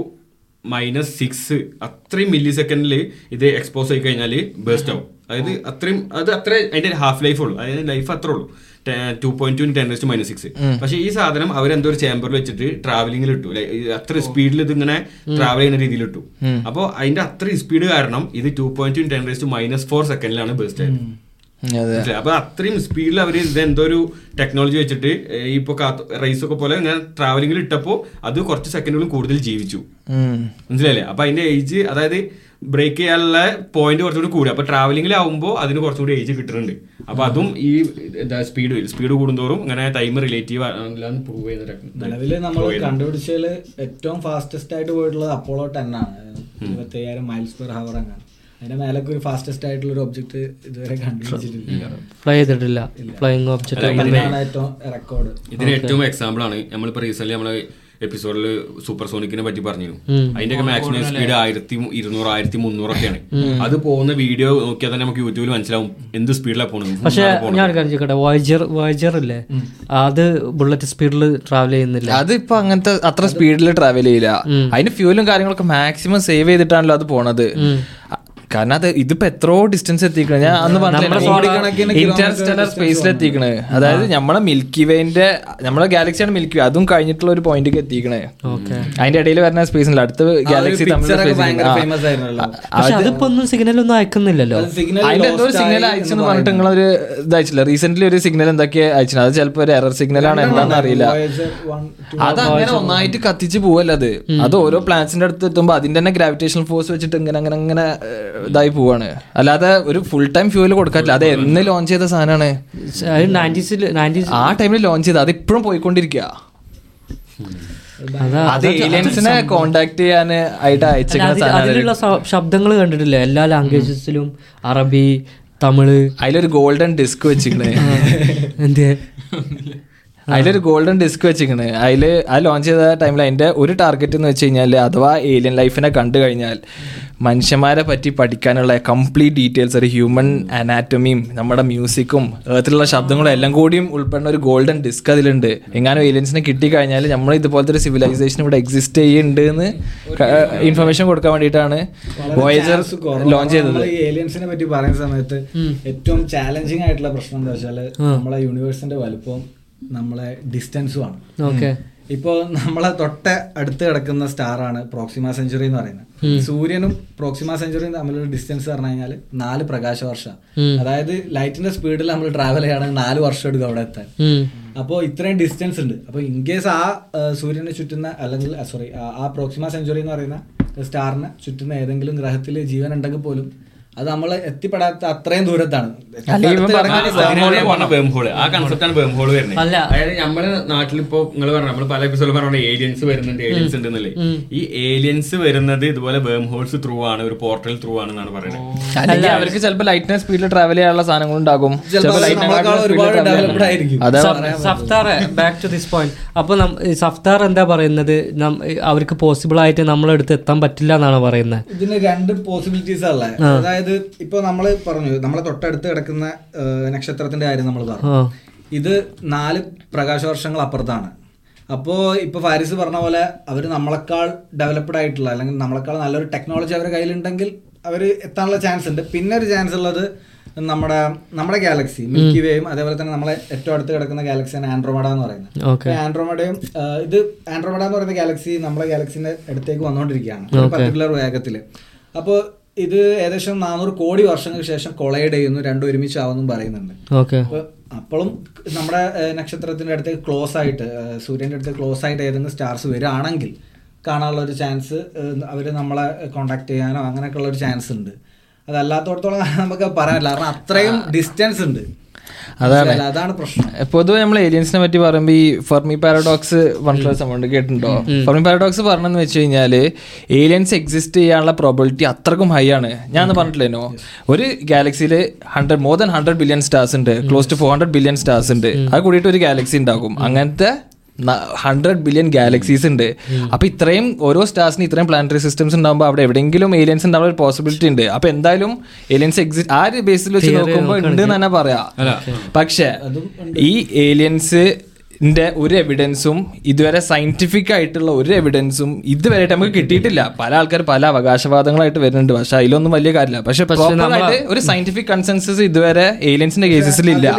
minus six അത്രയും മില്ലി സെക്കൻഡിൽ ഇത് എക്സ്പോസ് ആയി കഴിഞ്ഞാൽ ബേസ്റ്റ് ആവും. അതായത് അത്രയും അത് അത്ര അതിന്റെ ഹാഫ് ലൈഫ് ഉള്ളൂ. അതായത് ലൈഫ് അത്ര ഉള്ളൂ. Two point two ten to minus six പക്ഷേ ഈ സാധനം അവരെന്തോ ഒരു ചേമ്പറിൽ വെച്ചിട്ട് ട്രാവലിംഗിൽ ഇട്ടു. അത്ര സ്പീഡിൽ ഇത് ഇങ്ങനെ ട്രാവൽ ചെയ്യുന്ന രീതിയിൽ ഇട്ടു. അപ്പോൾ അതിന്റെ അത്ര സ്പീഡ് കാരണം ഇത് two point two ten to minus four സെക്കൻഡിലാണ് burst ആയത്? അപ്പൊ അത്രയും സ്പീഡിൽ അവർ ഇതെന്തോ എന്തോ ഒരു ടെക്നോളജി വെച്ചിട്ട് ഈ ഇപ്പൊ റൈസ് ഒക്കെ പോലെ ഇങ്ങനെ ട്രാവലിംഗിൽ ഇട്ടപ്പോൾ അത് കുറച്ച് സെക്കൻഡുകളും കൂടുതൽ ജീവിച്ചു. മനസ്സിലായില്ലേ? അപ്പൊ അതിന്റെ ഏജ് അതായത് ബ്രേക്ക് ചെയ്യാനുള്ള പോയിന്റ് കുറച്ചുകൂടി കൂടി അപ്പൊ ട്രാവലിംഗിലാവുമ്പോൾ അതിന് കുറച്ചുകൂടി ഏജ് കിട്ടുന്നുണ്ട്. അപ്പൊ അതും ഈ സ്പീഡ് സ്പീഡ് കൂടുന്തോറും ഇങ്ങനെ ടൈം റിലേറ്റീവ് പ്രൂവ് ചെയ്യുന്ന നിലവിൽ നമ്മൾ കണ്ടുപിടിച്ചതിൽ ഏറ്റവും ഫാസ്റ്റസ്റ്റ് ആയിട്ട് പോയിട്ടുള്ളത് അപ്പോളോ ടെൻ ആണ്. ഇരുപത്തി മൈൽസ് പെർ ഹവർ അങ്ങനെ അതിന്റെ മേലൊക്കെ ഒരു ഫാസ്റ്റസ്റ്റ് ആയിട്ടുള്ള ഒരു ഒബ്ജക്ട് ഇതുവരെ കണ്ടുപിടിച്ചിട്ടില്ല. ഫ്ലൈ ചെയ്തിട്ടില്ല. ഫ്ലൈയിങ് ഒബ്ജക്റ്റ് ഏറ്റവും റെക്കോർഡ് ഇതിന് ഏറ്റവും എക്സാമ്പിൾ ആണ്. നമ്മളിപ്പോ റീസെന്റ് നമ്മൾ എപ്പിസോഡിൽ സൂപ്പർ സോണിക്കിനെ പറ്റി പറഞ്ഞിരുന്നു. അതിന്റെയൊക്കെ മാക്സിമം സ്പീഡ് ആയിരത്തി ഇരുന്നൂറ് ആയിരത്തി മുന്നൂറൊക്കെയാണ്. അത് പോകുന്ന വീഡിയോ നോക്കിയാൽ തന്നെ നമുക്ക് യൂട്യൂബിൽ മനസ്സിലാവും എന്ത് സ്പീഡിലാണ് പോകുന്നത് പക്ഷെ ഞാൻ ചോദിക്കട്ടെ? വോയജർ വോയജർ ഇല്ലേ? അത് ബുള്ളറ്റ് സ്പീഡിൽ ട്രാവൽ ചെയ്യുന്നില്ല. അത് ഇപ്പൊ അങ്ങനത്തെ അത്ര സ്പീഡിൽ ട്രാവൽ ചെയ്യില്ല. അതിന് ഫ്യൂലും കാര്യങ്ങളൊക്കെ മാക്സിമം സേവ് ചെയ്തിട്ടാണല്ലോ അത് പോണത്. കാരണം അത് ഇതിപ്പോ എത്രയോ ഡിസ്റ്റൻസ് എത്തിക്കണേ. ഞാൻ അന്ന് ഇന്റർസ്റ്റെലർ സ്പേസിൽ എത്തിക്കണേ. അതായത് നമ്മളെ മിൽക്കി വേന്റെ നമ്മളെ ഗാലക്സിയാണ് മിൽക്കി വേ അതും കഴിഞ്ഞിട്ടുള്ള ഒരു പോയിന്റിലേക്ക് എത്തിക്കണേ. അതിന്റെ ഇടയിൽ വരുന്ന സ്പേസ് ഉണ്ടല്ലോ അടുത്ത ഗാലക്സി അതിപ്പോ ഒന്നും സിഗ്നൽ ഒന്നും അയക്കുന്നില്ലല്ലോ. സിഗ്നൽ അതിന്റെ എന്തോ ഒരു സിഗ്നൽ അയച്ചെന്ന് പറഞ്ഞിട്ട് നിങ്ങളൊരു ഇതയച്ചില്ല റീസെന്റ് ഒരു സിഗ്നൽ എന്തൊക്കെയാ അയച്ചത് അത് ചിലപ്പോ ഒരു എറർ സിഗ്നൽ ആണ് എന്താണെന്ന് അറിയില്ല. അത് അങ്ങനെ ഒന്നായിട്ട് കത്തിച്ച് പോവല്ല അത്? അത് ഓരോ പ്ലാന്റ്സിന്റെ അടുത്ത് എത്തുമ്പോ അതിന്റെ തന്നെ ഗ്രാവിറ്റേഷണൽ ഫോഴ്സ് വെച്ചിട്ട് ഇങ്ങനെ അങ്ങനെ അങ്ങനെ ഇതായി പോവാണ്. അല്ലാതെ ഒരു ഫുൾ ടൈം ഫ്യൂവൽ കൊടുക്കാറ്റില്ല അത് എന്ന് ലോഞ്ച് ചെയ്ത സാധനമാണ് ആ ടൈമിൽ ലോഞ്ച് ചെയ്ത. അത് ഇപ്പോഴും പോയിക്കൊണ്ടിരിക്കുക അതാ അത് ഏലിയൻസിനെ കോണ്ടാക്ട് ചെയ്യാൻ ആയിട്ട് അതിലുള്ള ശബ്ദങ്ങൾ കണ്ടിട്ടില്ല? എല്ലാ ലാംഗ്വേജസിലും അറബി തമിഴ്. അതിലൊരു ഗോൾഡൻ ഡിസ്ക് വെച്ചിക്കണേ എന്തേ? അതിലൊരു ഗോൾഡൻ ഡിസ്ക് വെച്ചിരിക്കണ്. അതിൽ ആ ലോഞ്ച് ചെയ്ത ടൈമിൽ അതിന്റെ ഒരു ടാർഗറ്റ് എന്ന് വെച്ച് കഴിഞ്ഞാൽ അഥവാ ഏലിയൻ ലൈഫിനെ കണ്ടു കഴിഞ്ഞാൽ മനുഷ്യന്മാരെ പറ്റി പഠിക്കാനുള്ള കംപ്ലീറ്റ് ഡീറ്റെയിൽസ് ഒരു ഹ്യൂമൻ അനാറ്റമിയും നമ്മുടെ മ്യൂസിക്കും ഏർത്തിലുള്ള ശബ്ദങ്ങളും എല്ലാം കൂടിയും ഉൾപ്പെടുന്ന ഒരു ഗോൾഡൻ ഡിസ്ക് അതിലുണ്ട്. എങ്ങാനും ഏലിയൻസിനെ കിട്ടിക്കഴിഞ്ഞാൽ നമ്മൾ ഇതുപോലത്തെ ഒരു സിവിലൈസേഷൻ ഇവിടെ എക്സിസ്റ്റ് ചെയ്യുന്നുണ്ട് എന്ന് ഇൻഫർമേഷൻ കൊടുക്കാൻ വേണ്ടിയിട്ടാണ് വോയേജർ ലോഞ്ച് ചെയ്തത്. ഏലിയൻസിനെ പറ്റി പറയുന്ന സമയത്ത് ഏറ്റവും ചാലഞ്ചിങ് ആയിട്ടുള്ള പ്രശ്നം എന്താ വെച്ചാൽ നമ്മളെ യൂണിവേഴ്സിന്റെ വലുപ്പം നമ്മളെ ഡിസ്റ്റൻസും ആണ്. ഓക്കെ. ഇപ്പോൾ നമ്മളെ തൊട്ട അടുത്ത് കിടക്കുന്ന സ്റ്റാറാണ് പ്രോക്സിമ സെഞ്ചുറി എന്ന് പറയുന്നത്. സൂര്യനും പ്രോക്സിമ സെഞ്ചുറിയും തമ്മിലുള്ള ഡിസ്റ്റൻസ് പറഞ്ഞു കഴിഞ്ഞാൽ നാല് പ്രകാശ വർഷം അതായത് ലൈറ്റിന്റെ സ്പീഡിൽ നമ്മൾ ട്രാവൽ ചെയ്യുകയാണെങ്കിൽ നാല് വർഷം എടുക്കും അവിടെ എത്താൻ. അപ്പോൾ ഇത്രയും ഡിസ്റ്റൻസ് ഉണ്ട്. അപ്പോൾ ഇൻ കേസ് ആ ആ, സൂര്യനെ ചുറ്റുന്ന അല്ലെങ്കിൽ സോറി ആ പ്രോക്സിമ സെഞ്ചുറി എന്ന് പറയുന്ന സ്റ്റാറിനെ ചുറ്റുന്ന ഏതെങ്കിലും ഗ്രഹത്തിൽ ജീവൻ ഉണ്ടെങ്കിൽ പോലും അത് നമ്മൾ എത്തിപ്പെടാത്ത അത്രയും ദൂരത്താണ്. ആ കൺസെപ്റ്റാണ് വേം ഹോൾ വരുന്നത്. അല്ല. അതായത് നമ്മുടെ നാട്ടിലിപ്പോ നിങ്ങൾ പറഞ്ഞു നമ്മൾ പല എപ്പിസോഡിൽ പറഞ്ഞ ഏലിയൻസ് വരുന്നുണ്ട് ഏലിയൻസ് ഉണ്ടെന്നല്ലേ ഈ ഏലിയൻസ് വരുന്നത് ഇതുപോലെ വേം ഹോൾസ് ത്രൂ ആണ് ഒരു പോർട്ടൽ ത്രൂ ആണ് എന്നാണ് പറയുന്നത് അല്ലെങ്കിൽ അവർക്ക് ചിലപ്പോൾ ലൈറ്റിനെ സ്പീഡിൽ ട്രാവൽ ചെയ്യാനുള്ള സാധനങ്ങൾ ഉണ്ടാകും. സഫ്താർ ബാക്ക് ടു ദിസ് പോയിന്റ് അപ്പൊ സഫ്താർ എന്താ പറയുന്നത്? അവർക്ക് പോസിബിൾ ആയിട്ട് നമ്മളെടുത്ത് എത്താൻ പറ്റില്ല എന്നാണ് പറയുന്നത്. ഇതിന് രണ്ട് പോസിബിലിറ്റീസ് അല്ലേ അതായത് ഇപ്പൊ നമ്മൾ പറഞ്ഞു നമ്മളെ തൊട്ടടുത്ത് കിടക്കുന്ന നക്ഷത്രത്തിന്റെ കാര്യം നമ്മൾ പറഞ്ഞു. ഇത് നാല് പ്രകാശ വർഷങ്ങൾ അപ്പുറത്താണ്. അപ്പോൾ ഇപ്പൊ ഫാരിസ് പറഞ്ഞ പോലെ അവർ നമ്മളെക്കാൾ ഡെവലപ്ഡ് ആയിട്ടുള്ള അല്ലെങ്കിൽ നമ്മളെക്കാൾ നല്ലൊരു ടെക്നോളജി അവരുടെ കയ്യിലുണ്ടെങ്കിൽ അവർ എത്താനുള്ള ചാൻസ് ഉണ്ട്. പിന്നെ ഒരു ചാൻസ് ഉള്ളത് നമ്മുടെ നമ്മുടെ ഗാലക്സി മിൽക്കി വേയും അതേപോലെ തന്നെ നമ്മളെ ഏറ്റവും അടുത്ത് കിടക്കുന്ന ഗാലക്സിയാണ് ആൻഡ്രോമഡ എന്ന് പറയുന്നത്. ആൻഡ്രോമഡയും ഇത് ആൻഡ്രോമഡ എന്ന് പറയുന്ന ഗാലക്സി നമ്മുടെ ഗാലക്സിന്റെ അടുത്തേക്ക് വന്നുകൊണ്ടിരിക്കുകയാണ് പർട്ടിക്കുലർ വേഗത്തിൽ അപ്പോൾ ഇത് ഏകദേശം നാനൂറ് കോടി വർഷങ്ങൾക്ക് ശേഷം കൊളൈഡ് ചെയ്യുന്നു. രണ്ടും ഒരുമിച്ചാവുന്നു പറയുന്നുണ്ട്. അപ്പോഴും നമ്മുടെ നക്ഷത്രത്തിന്റെ അടുത്ത് ക്ലോസ് ആയിട്ട് സൂര്യന്റെ അടുത്ത് ക്ലോസ് ആയിട്ട് ഏതെങ്കിലും സ്റ്റാർസ് വരികയാണെങ്കിൽ കാണാനുള്ള ഒരു ചാൻസ് അവർ നമ്മളെ കോണ്ടാക്ട് ചെയ്യാനോ അങ്ങനെയൊക്കെയുള്ള ഒരു ചാൻസ് ഉണ്ട്. അതല്ലാത്തടത്തോളം നമുക്ക് പറയാനില്ല കാരണം അത്രയും ഡിസ്റ്റൻസ് ഉണ്ട്. അതാണ്. അതാണ് പ്രശ്നം. പൊതുവെ നമ്മൾ ഏലിയൻസിനെ പറ്റി പറയുമ്പോൾ ഈ ഫെർമി പാരഡോക്സ് പറഞ്ഞിട്ടുള്ള സംഭവം കേട്ടിട്ടുണ്ടോ? ഫെർമി പാരഡോക്സ് പറഞ്ഞെന്ന് വെച്ച് കഴിഞ്ഞാൽ ഏലിയൻസ് എക്സിസ്റ്റ് ചെയ്യാനുള്ള പ്രോബിലിറ്റി അത്രക്കും ഹൈ ആണ്. ഞാൻ പറഞ്ഞിട്ടില്ലേനോ ഒരു ഗാലക്സിയിൽ hundred more than hundred billion stars ഉണ്ട്. Close to four hundred billion stars ഉണ്ട്. അത് കൂടിയിട്ട് ഒരു ഗാലക്സി ഉണ്ടാകും. അങ്ങനത്തെ ഹൺഡ്രഡ് ബില്യൺ ഗാലക്സീസ് ഉണ്ട്. അപ്പൊ ഇത്രയും ഓരോ സ്റ്റാർസിന് ഇത്രയും പ്ലാനറ്ററി സിസ്റ്റംസ് ഉണ്ടാകുമ്പോൾ അവിടെ എവിടെയെങ്കിലും ഏലിയൻസ് ഉണ്ടാവുന്ന ഒരു പോസിബിലിറ്റി ഉണ്ട്. അപ്പൊ എന്തായാലും ഏലിയൻസ് എക്സിസ്റ്റ് ആ ഒരു ബേസിൽ വെച്ച് നോക്കുമ്പോൾ ഉണ്ട് എന്ന് തന്നെ പറയാം. പക്ഷെ ഈ ഏലിയൻസ് ന്റെ ഒരു എവിഡൻസും ഇതുവരെ സയന്റിഫിക് ആയിട്ടുള്ള ഒരു എവിഡൻസും ഇതുവരെ നമുക്ക് കിട്ടിയിട്ടില്ല. പല ആൾക്കാർ പല അവകാശവാദങ്ങളായിട്ട് വരുന്നുണ്ട്. പക്ഷെ അതിലൊന്നും വലിയ കാര്യമില്ല. പക്ഷെ ഒരു സയന്റിഫിക് കൺസെൻസസ് ഇതുവരെ ഏലിയൻസിന്റെ കേസസിൽ ഇല്ല.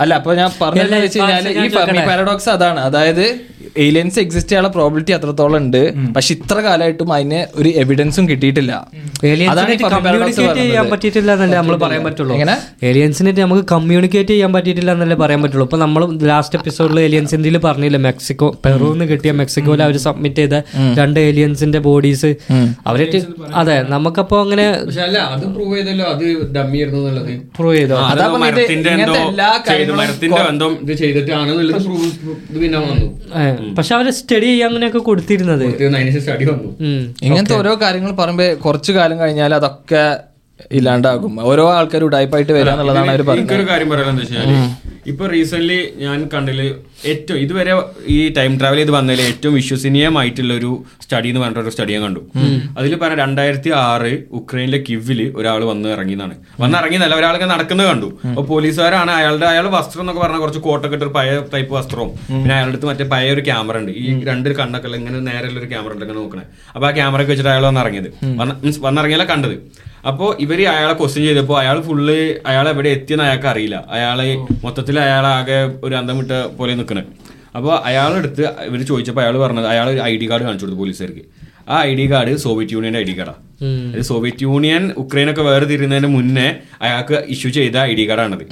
അല്ല അപ്പൊ ഞാൻ പറഞ്ഞാൽ വെച്ച് കഴിഞ്ഞാൽ ഈ പാരഡോക്സ് അതാണ്. അതായത് ഏലിയൻസ് എക്സിസ്റ്റ് ചെയ്യാനുള്ള പ്രോബിലിറ്റി അത്രത്തോളം ഉണ്ട്. പക്ഷെ ഇത്ര കാലമായിട്ടും അതിന് ഒരു എവിഡൻസും കിട്ടിയിട്ടില്ല. ചെയ്യാൻ പറയുന്നത്. പറ്റിയിട്ടില്ല എന്നല്ലേ നമ്മൾ പറയാൻ പറ്റുള്ളൂ. എങ്ങനെ? ഏലിയൻസിനായിട്ട് നമുക്ക് കമ്മ്യൂണിക്കേറ്റ് ചെയ്യാൻ പറ്റിയിട്ടില്ല എന്നല്ലേ പറയാൻ പറ്റുള്ളൂ. ഇപ്പൊ നമ്മൾ ലാസ്റ്റ് എപ്പിസോഡിൽ ഏലിയൻസിന്റെ പറഞ്ഞില്ലേ മെക്സിക്കോ പെറുന്ന് കിട്ടിയ മെക്സിക്കോയിൽ അവർ സബ്മിറ്റ് ചെയ്ത രണ്ട് ഏലിയൻസിന്റെ ബോഡീസ് അവർ അതെ നമുക്കപ്പോ അങ്ങനെ പ്രൂവ് ചെയ്തല്ലോ. അത് എന്നുള്ളത്. പ്രൂവ് ചെയ്തോ? മരത്തിന്റെ എന്തോ ചെയ്തിട്ടാണെന്നുള്ളത് പ്രൂവ് പിന്നെ വന്നു. പക്ഷെ അവരെ സ്റ്റഡി ചെയ്യാൻ അങ്ങനെയൊക്കെ കൊടുത്തിരുന്നത്. സ്റ്റഡി വന്നു. ഇങ്ങനത്തെ ഓരോ കാര്യങ്ങൾ പറയുമ്പോ കുറച്ചു കാലം കഴിഞ്ഞാൽ അതൊക്കെ ഇല്ലാണ്ടാകും. ഓരോ ആൾക്കാർ ഉടായ്പായിട്ട് വരാന്നുള്ളതാണ് എന്നുള്ളതാണ് അവർ പറയുന്നത് കാര്യം പറയാനെന്ന് വെച്ചാൽ ഇപ്പൊ റീസെന്റ് ഞാൻ കണ്ടിൽ ഏറ്റവും ഇതുവരെ ഈ ടൈം ട്രാവൽ ചെയ്ത് വന്നതിൽ ഏറ്റവും വിശ്വസനീയമായിട്ടുള്ള ഒരു സ്റ്റഡി എന്ന് പറഞ്ഞിട്ട് ഒരു സ്റ്റഡി ഞാൻ കണ്ടു. അതിൽ പറഞ്ഞ രണ്ടായിരത്തി ആറ് ഉക്രൈനിലെ കിവിൽ ഒരാൾ വന്ന് ഇറങ്ങിയതാണ്. വന്ന് ഇറങ്ങിയെന്നല്ല ഒരാൾ ഇങ്ങനെ നടക്കുന്നത് കണ്ടു. അപ്പൊ പോലീസുകാരാണ് അയാളുടെ അയാൾ വസ്ത്രം എന്നൊക്കെ പറഞ്ഞാൽ കുറച്ച് കോട്ടൊക്കെ ഇട്ട് ഒരു പഴയ ടൈപ്പ് വസ്ത്രവും. പിന്നെ അയാളുടെ അടുത്ത് മറ്റേ പഴയ ഒരു ക്യാമറ ഉണ്ട്. ഈ രണ്ട് കണ്ണൊക്കെ ഇങ്ങനെ നേരെയുള്ള ഒരു ക്യാമറ ഉണ്ട് ഇങ്ങനെ നോക്കണേ. അപ്പൊ ആ ക്യാമറ ഒക്കെ വെച്ചിട്ട് അയാൾ വന്ന് ഇറങ്ങിയത്. വന്ന് മീൻസ് വന്നിറങ്ങിയല്ല കണ്ടത്. അപ്പോൾ ഇവർ അയാളെ ക്വസ്റ്റ്യൻ ചെയ്തപ്പോൾ അയാൾ ഫുള്ള് അയാൾ എവിടെ എത്തിയെന്ന് അയാൾക്ക് അറിയില്ല അയാളെ മൊത്തത്തിൽ അയാൾ ആകെ ഒരു അന്തം വിട്ട പോലെ നിൽക്കുന്നത് അപ്പോൾ അയാളെടുത്ത് ഇവർ ചോദിച്ചപ്പോൾ അയാൾ പറഞ്ഞത് അയാൾ ഒരു ഐ ഡി കാർഡ് കാണിച്ചു കൊടുത്തു പോലീസുകാർക്ക്. ആ ഐ ഡി കാർഡ് സോവിയറ്റ് യൂണിയന്റെ ഐ ഡി കാർഡാണ് സോവിയറ്റ് യൂണിയൻ ഉക്രൈൻ ഒക്കെ വേറെ തിരുന്നതിന് മുന്നേ അയാൾക്ക് ഇഷ്യൂ ചെയ്ത ഐ ഡി കാർഡാണത്.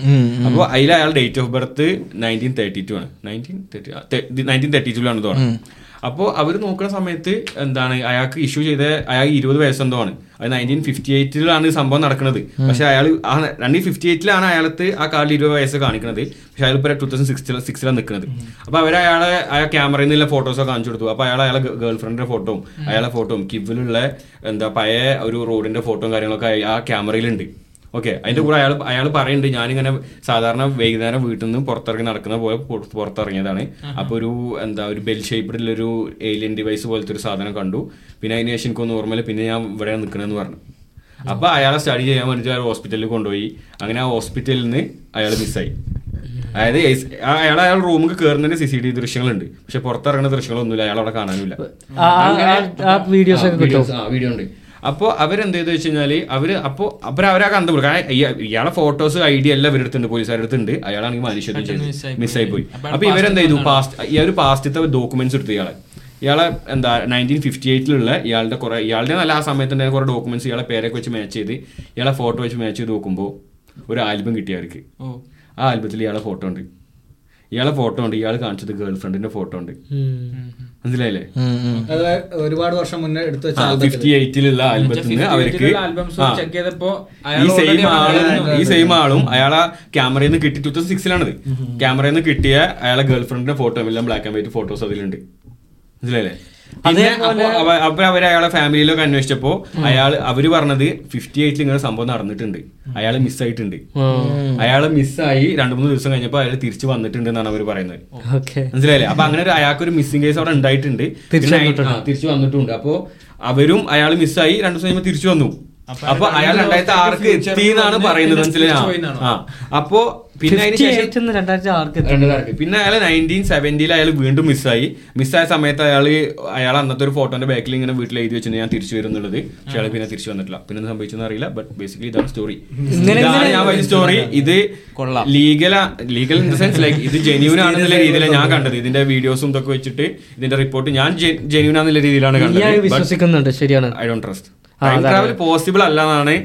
അപ്പോൾ അതിൽ അയാൾ date of birth nineteen thirty two ആണ് nineteen thirty nineteen thirty two ആണ് തോന്നുന്നത് അപ്പോൾ അവർ നോക്കുന്ന സമയത്ത് എന്താണ് അയാൾക്ക് ഇഷ്യൂ ചെയ്ത അയാൾ ഇരുപത് വയസ്സെന്തോ ആണ്. അത് നയന്റീൻ ഫിഫ്റ്റി എയ്റ്റിലാണ് ഈ സംഭവം നടക്കുന്നത് പക്ഷെ അയാൾ ആ നയന്റീൻ ഫിഫ്റ്റി എയ്റ്റിലാണ് അയാളത്ത് ആ കാർഡിൽ ഇരുപത് വയസ്സ് കാണിക്കുന്നത് പക്ഷെ അയാൾ ഇപ്പോൾ ടൂ തൗസൻഡ് സിക്സ്റ്റിൽ സിക്സിലാണ് നിൽക്കുന്നത് അപ്പോൾ അവർ അയാളെ അയാൾ ക്യാമറയിൽ നിന്നുള്ള ഫോട്ടോസൊക്കെ കാണിച്ചു കൊടുത്തു. അപ്പോൾ അയാൾ അയാളെ ഗേൾ ഫ്രണ്ടിന്റെ ഫോട്ടോയും അയാളെ ഫോട്ടോയും കിവിലുള്ള എന്താ പഴയ ഒരു റോഡിന്റെ ഫോട്ടോയും കാര്യങ്ങളൊക്കെ ആ ക്യാമറയിലുണ്ട് ഓക്കെ അതിന്റെ കൂടെ അയാൾ അയാൾ പറയുന്നുണ്ട് ഞാനിങ്ങനെ സാധാരണ വൈകുന്നേരം വീട്ടിൽ നിന്ന് പുറത്തിറങ്ങി നടക്കുന്ന പോലെ പുറത്തിറങ്ങിയതാണ് അപ്പോൾ ഒരു എന്താ ഒരു ബെൽ ഷേപ്പിലുള്ള ഒരു ഏലിയൻ ഡിവൈസ് പോലത്തെ ഒരു സാധനം കണ്ടു പിന്നെ അതിന് ശേഷം എനിക്കൊന്ന് ഓർമ്മയില്ല പിന്നെ ഞാൻ ഇവിടെ നിൽക്കണമെന്ന് പറഞ്ഞു അപ്പൊ അയാളെ സ്റ്റഡി ചെയ്യാൻ വേണ്ടിയിട്ട് അയാൾ ഹോസ്പിറ്റലിൽ കൊണ്ടുപോയി അങ്ങനെ ആ ഹോസ്പിറ്റലിൽ നിന്ന് അയാൾ മിസ്സായി അതായത് അയാൾ അയാൾ റൂമിൽ കയറുന്നതിന്റെ സി സി ടി ദൃശ്യങ്ങളുണ്ട് പക്ഷെ പുറത്തിറങ്ങുന്ന ദൃശ്യങ്ങളൊന്നുമില്ല അയാൾ അവിടെ കാണാനില്ല വീഡിയോ ഉണ്ട് അപ്പോൾ അവരെന്ത് ചെയ്തു വെച്ച് കഴിഞ്ഞാൽ അവർ അപ്പോൾ അവർ അവരെ കണ്ടുപിടിക്കും. കാരണം ഇയാളെ ഫോട്ടോസ് ഐ ഡി എല്ലാം ഇവരുടെ അടുത്തുണ്ട് പോലീസുകാരുടെ അടുത്തുണ്ട്. അയാളാണെങ്കിൽ മനുഷ്യത്വം ചെയ്തു മിസ്സായി പോയി. അപ്പോൾ അപ്പൊ ഇവരെന്ത് ചെയ്തു? പാസ്റ്റ് ഈ ഒരു പാസ്റ്റത്തെ ഡോക്യുമെന്റ്സ് എടുത്തു ഇയാളെ. ഇയാളെ എന്താ നയന്റീൻ ഫിഫ്റ്റി എയ്റ്റിലുള്ള ഇയാളുടെ കുറെ ഇയാളുടെ നല്ല ആ സമയത്ത് കുറേ കുറെ ഡോക്യുമെന്റ്സ് ഇയാളെ പേരൊക്കെ വെച്ച് മാച്ച് ചെയ്ത് ഇയാളെ ഫോട്ടോ വെച്ച് മാച്ച് ചെയ്ത് നോക്കുമ്പോൾ ഒരു ആൽബം കിട്ടി അവർക്ക്. ആ ആൽബത്തിൽ ഇയാളെ ഫോട്ടോ ഉണ്ട്. ഇയാളെ ഫോട്ടോ ഉണ്ട് ഇയാൾ കാണിച്ചത് ഗേൾ ഫ്രണ്ടിന്റെ ഫോട്ടോ ഉണ്ട് മനസ്സിലായില്ലേ? ഒരുപാട് വർഷം മുന്നേ എടുത്തു ഫിഫ്റ്റി എയ്റ്റിലുള്ള ആൽബത്തിൽ നിന്ന് അവർക്ക് ഈ അയാൾ സെയിം ആളും ഈ സെയിം ആളും അയാളെ ക്യാമറയിൽ നിന്ന് കിട്ടി ടൂ തൗസൻഡ് സിക്സിലാണത് ക്യാമറയിൽ നിന്ന് കിട്ടിയ അയാളെ ഗേൾ ഫ്രണ്ടിന്റെ ഫോട്ടോ എല്ലാം ബ്ലാക്ക് ആൻഡ് വൈറ്റ് ഫോട്ടോസ് അതിലുണ്ട്. മനസ്സിലായില്ലേ? അപ്പൊ അവ- അപ്പൊ അവർ അയാളെ ഫാമിലിയിലൊക്കെ അന്വേഷിച്ചപ്പോ അയാൾ അവർ പറഞ്ഞത് ഫിഫ്റ്റി എയ്റ്റിൽ ഇങ്ങനെ സംഭവം നടന്നിട്ടുണ്ട്. അയാൾ മിസ്സായിട്ടുണ്ട് അയാൾ മിസ്സായി രണ്ടു മൂന്ന് ദിവസം കഴിഞ്ഞപ്പോ അയാൾ തിരിച്ചു വന്നിട്ടുണ്ട് എന്നാണ് അവർ പറയുന്നത്. ഓക്കെ. മനസ്സിലായില്ലേ? അപ്പൊ അങ്ങനെ ഒരു അയാൾക്ക് ഒരു മിസ്സിംഗ് കേസ് അവിടെ ഉണ്ടായിട്ടുണ്ട്. തിരിച്ചു വന്നിട്ടുണ്ട്. അപ്പൊ അവരും അയാൾ മിസ്സായി രണ്ടു ദിവസം കഴിയുമ്പോൾ തിരിച്ചു വന്നു. അപ്പൊ അയാൾ രണ്ടായിരത്തി ആർക്ക് എത്തി എന്നാണ് പറയുന്നത്. മനസ്സിലായി? അപ്പോ പിന്നെ പിന്നെ അയാൾ നയന്റീൻ സെവന്റിയിൽ അയാൾ വീണ്ടും മിസ്സായി മിസ്സായ സമയത്ത് അയാൾ അയാൾ അന്നത്തെ ഒരു ഫോട്ടോന്റെ ബാക്കിൽ ഇങ്ങനെ വീട്ടിൽ എഴുതി വെച്ചിട്ട് ഞാൻ തിരിച്ചു വരുന്നുള്ളത് പക്ഷേ അയാൾ പിന്നെ തിരിച്ചു വന്നിട്ടില്ല. പിന്നെ എന്ത് സംഭവിച്ചെന്ന് അറിയില്ല. ബട്ട് ബേസിക്കലി ഇതാണ് സ്റ്റോറി ഇതാണ് ഞാൻ വലിയ സ്റ്റോറി ഇത് legal legal in the sense like ഇത് ജെന്യൂൻ ആണെന്നുള്ള രീതിയിലാണ് ഞാൻ കണ്ടത്. ഇതിന്റെ വീഡിയോസും ഇതൊക്കെ വെച്ചിട്ട് ഇതിന്റെ റിപ്പോർട്ട് ഞാൻ ജെന്യൂൻ ആണെന്നുള്ള രീതിയിലാണ് കണ്ടത്. വിശ്വസിക്കുന്നുണ്ട്. ശരിയാണ്. I don't trust time travel possible അല്ല എന്നാണ്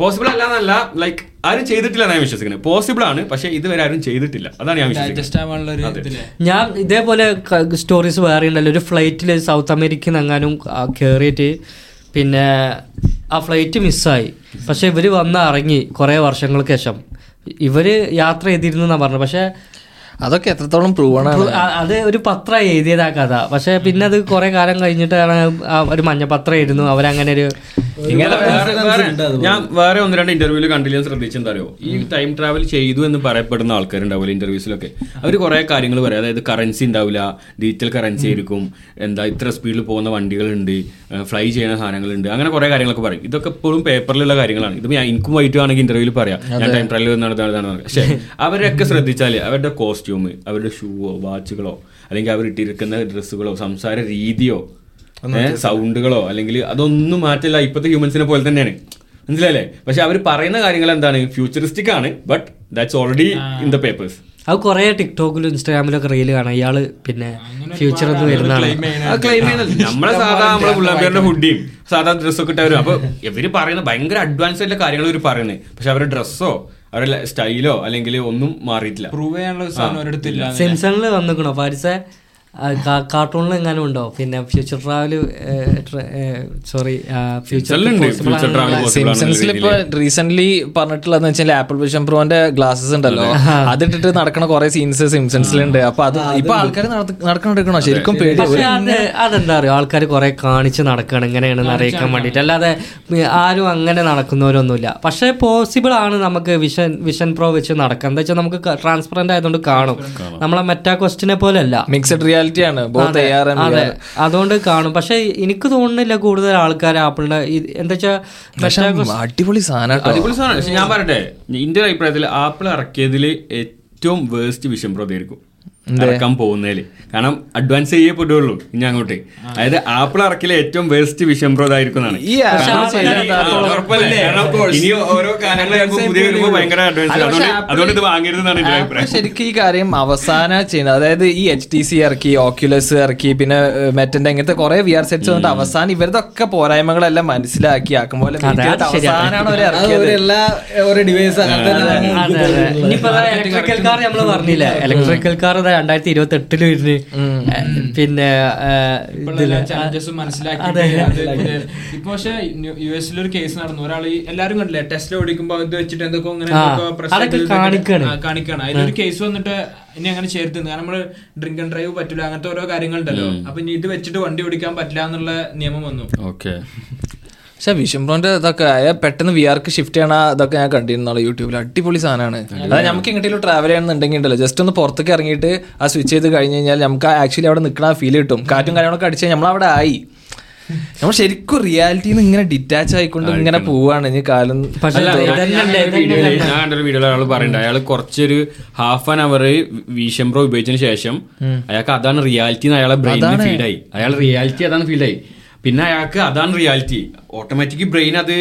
പോസിബിൾ അല്ല എന്നല്ല ലൈക്ക് ആരും ചെയ്തിട്ടില്ല എന്നാണ് ഞാൻ വിശ്വസിക്കുന്നത് പോസിബിൾ ആണ് പക്ഷെ ഇതുവരെ ആരും ചെയ്തിട്ടില്ല. അതാണ് ഞാൻ വിശ്വസിക്കുന്നത് ഞാൻ ഇതേപോലെ സ്റ്റോറീസ് വേറെ ഉണ്ടല്ലോ ഒരു ഫ്ലൈറ്റിൽ സൗത്ത് അമേരിക്കയിൽ എങ്ങാനും കയറിയിട്ട് പിന്നെ ആ ഫ്ലൈറ്റ് മിസ്സായി പക്ഷെ ഇവർ വന്ന് ഇറങ്ങി കുറേ വർഷങ്ങൾക്ക് ശേഷം. ഇവർ യാത്ര ചെയ്തിരുന്നു എന്നാ പറഞ്ഞത്. പക്ഷേ അതൊക്കെ എത്രത്തോളം പ്രൂവ് ആണ്. അത് ഒരു പത്രം എഴുതിയതാ കഥ. പക്ഷെ പിന്നെ അത് കുറെ കാലം കഴിഞ്ഞിട്ടാണ് ആ ഒരു മഞ്ഞപത്രം ഇരുന്നു അവരങ്ങനെ ഒരു ഞാൻ വേറെ ഒന്ന് രണ്ട് ഇന്റർവ്യൂൽ കണ്ടില്ല ശ്രദ്ധിച്ചെന്താറിയോ ശ്രദ്ധിച്ചെന്താ അറിയോ ഈ ടൈം ട്രാവൽ ചെയ്തു എന്ന് പറയപ്പെടുന്ന ആൾക്കാരുണ്ടാവില്ല ഇന്റർവ്യൂസിലൊക്കെ അവർ കുറെ കാര്യങ്ങൾ പറയാം. അതായത് കറൻസി ഉണ്ടാവില്ല ഡിജിറ്റൽ കറൻസി ആയിരിക്കും എന്താ ഇത്ര സ്പീഡിൽ പോകുന്ന വണ്ടികളുണ്ട് ഫ്ലൈ ചെയ്യുന്ന സാധനങ്ങളുണ്ട് അങ്ങനെ കുറെ കാര്യങ്ങളൊക്കെ പറയും. ഇതൊക്കെ എപ്പോഴും പേപ്പറിലുള്ള കാര്യങ്ങളാണ്. ഇത് ഞാൻ എനിക്കും വൈറ്റും ആണെങ്കിൽ ഇന്റർവ്യൂവിൽ പറയാം. ഞാൻ ടൈം ട്രാവൽ നടന്നതാണ് പക്ഷേ അവരൊക്കെ ശ്രദ്ധിച്ചാൽ അവരുടെ കോസ്റ്റ്യൂം അവരുടെ ഷൂവോ വാച്ചുകളോ അല്ലെങ്കിൽ അവർ ഇട്ടിരിക്കുന്ന ഡ്രസ്സുകളോ സംസാര രീതിയോ സൗണ്ടുകളോ അല്ലെങ്കിൽ അതൊന്നും മാറ്റില്ല ഇപ്പോഴത്തെ ഹ്യൂമൻസിനെ പോലെ തന്നെയാണ്. മനസ്സിലായില്ലേ? പക്ഷെ അവർ പറയുന്ന കാര്യങ്ങൾ എന്താണ്? ഫ്യൂച്ചറിസ്റ്റിക് ആണ് but that's already in the papers അത് കുറെ ടിക്ടോക്കിലും ഇൻസ്റ്റാഗ്രാമിലും ഒക്കെ റീൽ കാണാം. ഇയാൾ പിന്നെ ഫ്യൂച്ചർ എന്ന് വരുന്നതാണ്. ക്ലെയിം ചെയ്യുന്നത് നമ്മളെ സാധാ നമ്മളെ പിള്ളേരുടെ ഹുഡിയും സാധാ ഡ്രസ്സൊക്കെ ഇട്ടവരും. അപ്പൊ ഇവർ പറയുന്ന ഭയങ്കര അഡ്വാൻസ് ആയിട്ടുള്ള കാര്യങ്ങൾ ഇവർ പറയുന്നത് പക്ഷെ അവരുടെ ഡ്രസ്സോ അവരുടെ സ്റ്റൈലോ അല്ലെങ്കിൽ ഒന്നും മാറിയിട്ടില്ല. പ്രൂവ് ചെയ്യാനുള്ള സാധനം സിംസണിൽ വന്നിക്കണോ? പാരിസ കാർട്ടൂണിൽ എങ്ങാനും ഉണ്ടോ? പിന്നെ ഫ്യൂച്ചർ ട്രാവൽ സോറി സിംസൺസിൽ ഇപ്പൊ റീസെന്റ് പറഞ്ഞിട്ടുള്ളതെന്ന് വെച്ചാൽ ആപ്പിൾ വിഷൻ പ്രോന്റെ ഗ്ലാസസ് ഉണ്ടല്ലോ. അതിട്ടിട്ട് നടക്കണ കുറെ സീൻസ് സിംസൺസിലുണ്ട് അപ്പൊ അത് ഇപ്പൊ ആൾക്കാർ നടക്കണെടുക്കണോ ശരിക്കും പേടി അതെന്താ അറിയോ ആൾക്കാർ കുറെ കാണിച്ച് നടക്കണം ഇങ്ങനെയാണെന്ന് അറിയിക്കാൻ വേണ്ടിയിട്ട് അല്ലാതെ ആരും അങ്ങനെ നടക്കുന്നവരൊന്നുമില്ല. പക്ഷെ പോസിബിൾ ആണ് നമുക്ക് വിഷൻ വിഷൻ പ്രോ വെച്ച് നടക്കാം. എന്താ വെച്ചാൽ നമുക്ക് ട്രാൻസ്പെറന്റ് ആയതുകൊണ്ട് കാണും. നമ്മളെ മെറ്റാ ക്വസ്റ്റിനെ പോലെ അല്ല മിക്സഡ് റിയാലിറ്റി ആണ്. ആർ അതെ അതുകൊണ്ട് കാണും. പക്ഷെ എനിക്ക് തോന്നുന്നില്ല കൂടുതൽ ആൾക്കാർ ആപ്പിളിന്റെ എന്താ വെച്ചാൽ അടിപൊളി സാധനം അടിപൊളി സാധനം. പക്ഷെ ഞാൻ പറയട്ടെ ഇന്ത്യ അഭിപ്രായത്തിൽ ആപ്പിൾ ഇറക്കിയതിൽ ഏറ്റവും വേസ്റ്റ് വിഷം പ്രതീകരിക്കും. ഇറക്കാൻ പോകുന്നതിൽ. കാരണം അഡ്വാൻസ് ചെയ്യേ പെട്ടുള്ളൂ ഇനി അങ്ങോട്ട്. അതായത് ആപ്പിൾ ഇറക്കിലെ ഏറ്റവും വേസ്റ്റ് വിഷം? കാരണം ഇനി ഓരോ അതുകൊണ്ട് ഇത് വാങ്ങരുതെന്നാണ് എന്റെ അഭിപ്രായം. ശരിക്കും ഈ കാര്യം അവസാന ചെയ്യുന്നത്. അതായത് ഈ എച്ച് ടി സി ഇറക്കി ഓക്യുലസ് ഇറക്കി പിന്നെ മെറ്റന്റെ ഇങ്ങനത്തെ കുറെ വി ആർ സെറ്റ്സ് വന്നിട്ട് അവസാനം ഇവരതൊക്കെ പോരായ്മകളെല്ലാം മനസ്സിലാക്കി ആക്കും പോലെ ഇനിയിപ്പോ ഇലക്ട്രിക്കൽ കാർ നമ്മൾ പറഞ്ഞില്ല? ഇലക്ട്രിക്കൽ കാർ രണ്ടായിരത്തി ഇരുപത്തി എട്ടിൽ വരുന്നു പിന്നെ മനസ്സിലാക്കി. അതെ. ഇപ്പൊ പക്ഷെ യു എസിൽ ഒരു കേസ് നടന്നു ഒരാൾ എല്ലാരും കണ്ടില്ലേ? ടെസ്റ്റ് ഓടിക്കുമ്പോ ഇത് വെച്ചിട്ട് എന്തൊക്കെ അങ്ങനെ. കാണിക്കാണ്. അതിലൊരു കേസ് വന്നിട്ട് ഇനി അങ്ങനെ ചേർത്ത് കാരണം നമ്മൾ ഡ്രിങ്ക് ആൻഡ് ഡ്രൈവ് പറ്റില്ല അങ്ങനത്തെ ഓരോ കാര്യങ്ങളുണ്ടല്ലോ. അപ്പൊ ഇനി ഇത് വെച്ചിട്ട് വണ്ടി ഓടിക്കാൻ പറ്റില്ല എന്നുള്ള നിയമം വന്നു. ഓക്കെ. പക്ഷെ വിഷംബ്രോന്റെ ഇതൊക്കെ അയ പെട്ടെന്ന് വിആർക്ക് ഷിഫ്റ്റ് ചെയ്യണ ഇതൊക്കെ ഞാൻ കണ്ടിരുന്നു യൂട്യൂബിൽ അടിപൊളി സാധനമാണ്. അതായത് നമുക്ക് എങ്ങോട്ടും ട്രാവൽ ചെയ്യണമെന്നുണ്ടെങ്കിൽ ഉണ്ടല്ലോ ജസ്റ്റ് ഒന്ന് പുറത്തേക്ക് ഇറങ്ങിയിട്ട് ആ സ്വിച്ച് ചെയ്ത് കഴിഞ്ഞ് കഴിഞ്ഞാൽ നമുക്ക് ആക്ച്വലി അവിടെ നിൽക്കണ ഫീൽ കിട്ടും. കാറ്റും കാര്യങ്ങളൊക്കെ അടിച്ച് നമ്മൾ അവിടെ ആയി. നമ്മൾ ശരിക്കും റിയാലിറ്റിന്ന് നിന്ന് ഇങ്ങനെ ഡിറ്റാച്ച് ആയിക്കൊണ്ട് ഇങ്ങനെ പോവാണ്. ഇനി കാലം ഞാൻ- വീഡിയോയിൽ അയാൾ പറയണ്ട. അയാൾ കുറച്ചൊരു ഹാഫ് ആൻ അവർ വീശംബ്രോ ഉപയോഗിച്ചതിന് ശേഷം അയാൾക്ക് അതാണ് റിയാലിറ്റി അയാളെ ബ്രെയിനിൽ ആയി. അയാൾ റിയാലിറ്റി അതാണ് ഫീഡായി പിന്നെ അയാൾക്ക് അതാണ് റിയാലിറ്റി ഓട്ടോമാറ്റിക് ബ്രെയിൻ അത്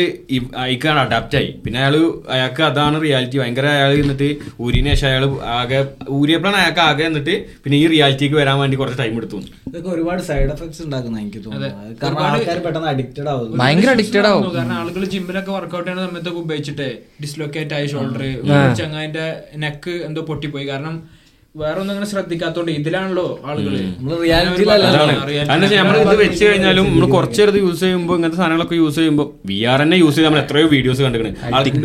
അയക്കാണ് അഡാപ്റ്റായി അഡാപ്റ്റ് ആയി. പിന്നെ അയാൾ അയാൾക്ക് അതാണ് റിയാലിറ്റി ഭയങ്കര അയാൾ എന്നിട്ട് ഊരിന് ശേഷം അയാൾ ആകെ ഊരിയപ്പോഴാണ് അയാൾക്ക് ആകെ എന്നിട്ട് പിന്നെ ഈ റിയാലിറ്റിക്ക് വരാൻ വേണ്ടി കുറച്ച് ടൈം എടുത്തു. ഇതൊക്കെ ഒരുപാട് സൈഡ് എഫക്ട്സ് ഉണ്ടാക്കുന്ന എനിക്ക് തോന്നുന്നു. കാരണം ആൾക്കാർ പെട്ടെന്ന് അഡിക്റ്റഡ് ആവുന്നു ഭയങ്കര അഡിക്റ്റഡ് ആവും. കാരണം ആളുകൾ ജിമ്മിലൊക്കെ വർക്ക്ഔട്ട് ചെയ്യുന്ന സമയത്തൊക്കെ ഉപയോഗിച്ചിട്ട് ഡിസ്ലൊക്കേറ്റ് ആയ ഷോൾഡർ ചങ്ങാതിന്റെ നെക്ക് എന്തോ പൊട്ടിപ്പോയി. കാരണം വേറെ ഒന്നും അങ്ങനെ ശ്രദ്ധിക്കാത്തോണ്ട് ഇതിലാണല്ലോ ആളുകൾ. നമ്മൾ ഇത് വെച്ച് കഴിഞ്ഞാലും നമ്മൾ കുറച്ചേരത് യൂസ് ചെയ്യുമ്പോൾ ഇങ്ങനത്തെ സാധനങ്ങളൊക്കെ യൂസ് ചെയ്യുമ്പോൾ വി ആർ എന്നെ യൂസ് ചെയ്ത് നമ്മൾ എത്രയോ വീഡിയോസ് കണ്ടിട്ടുണ്ട്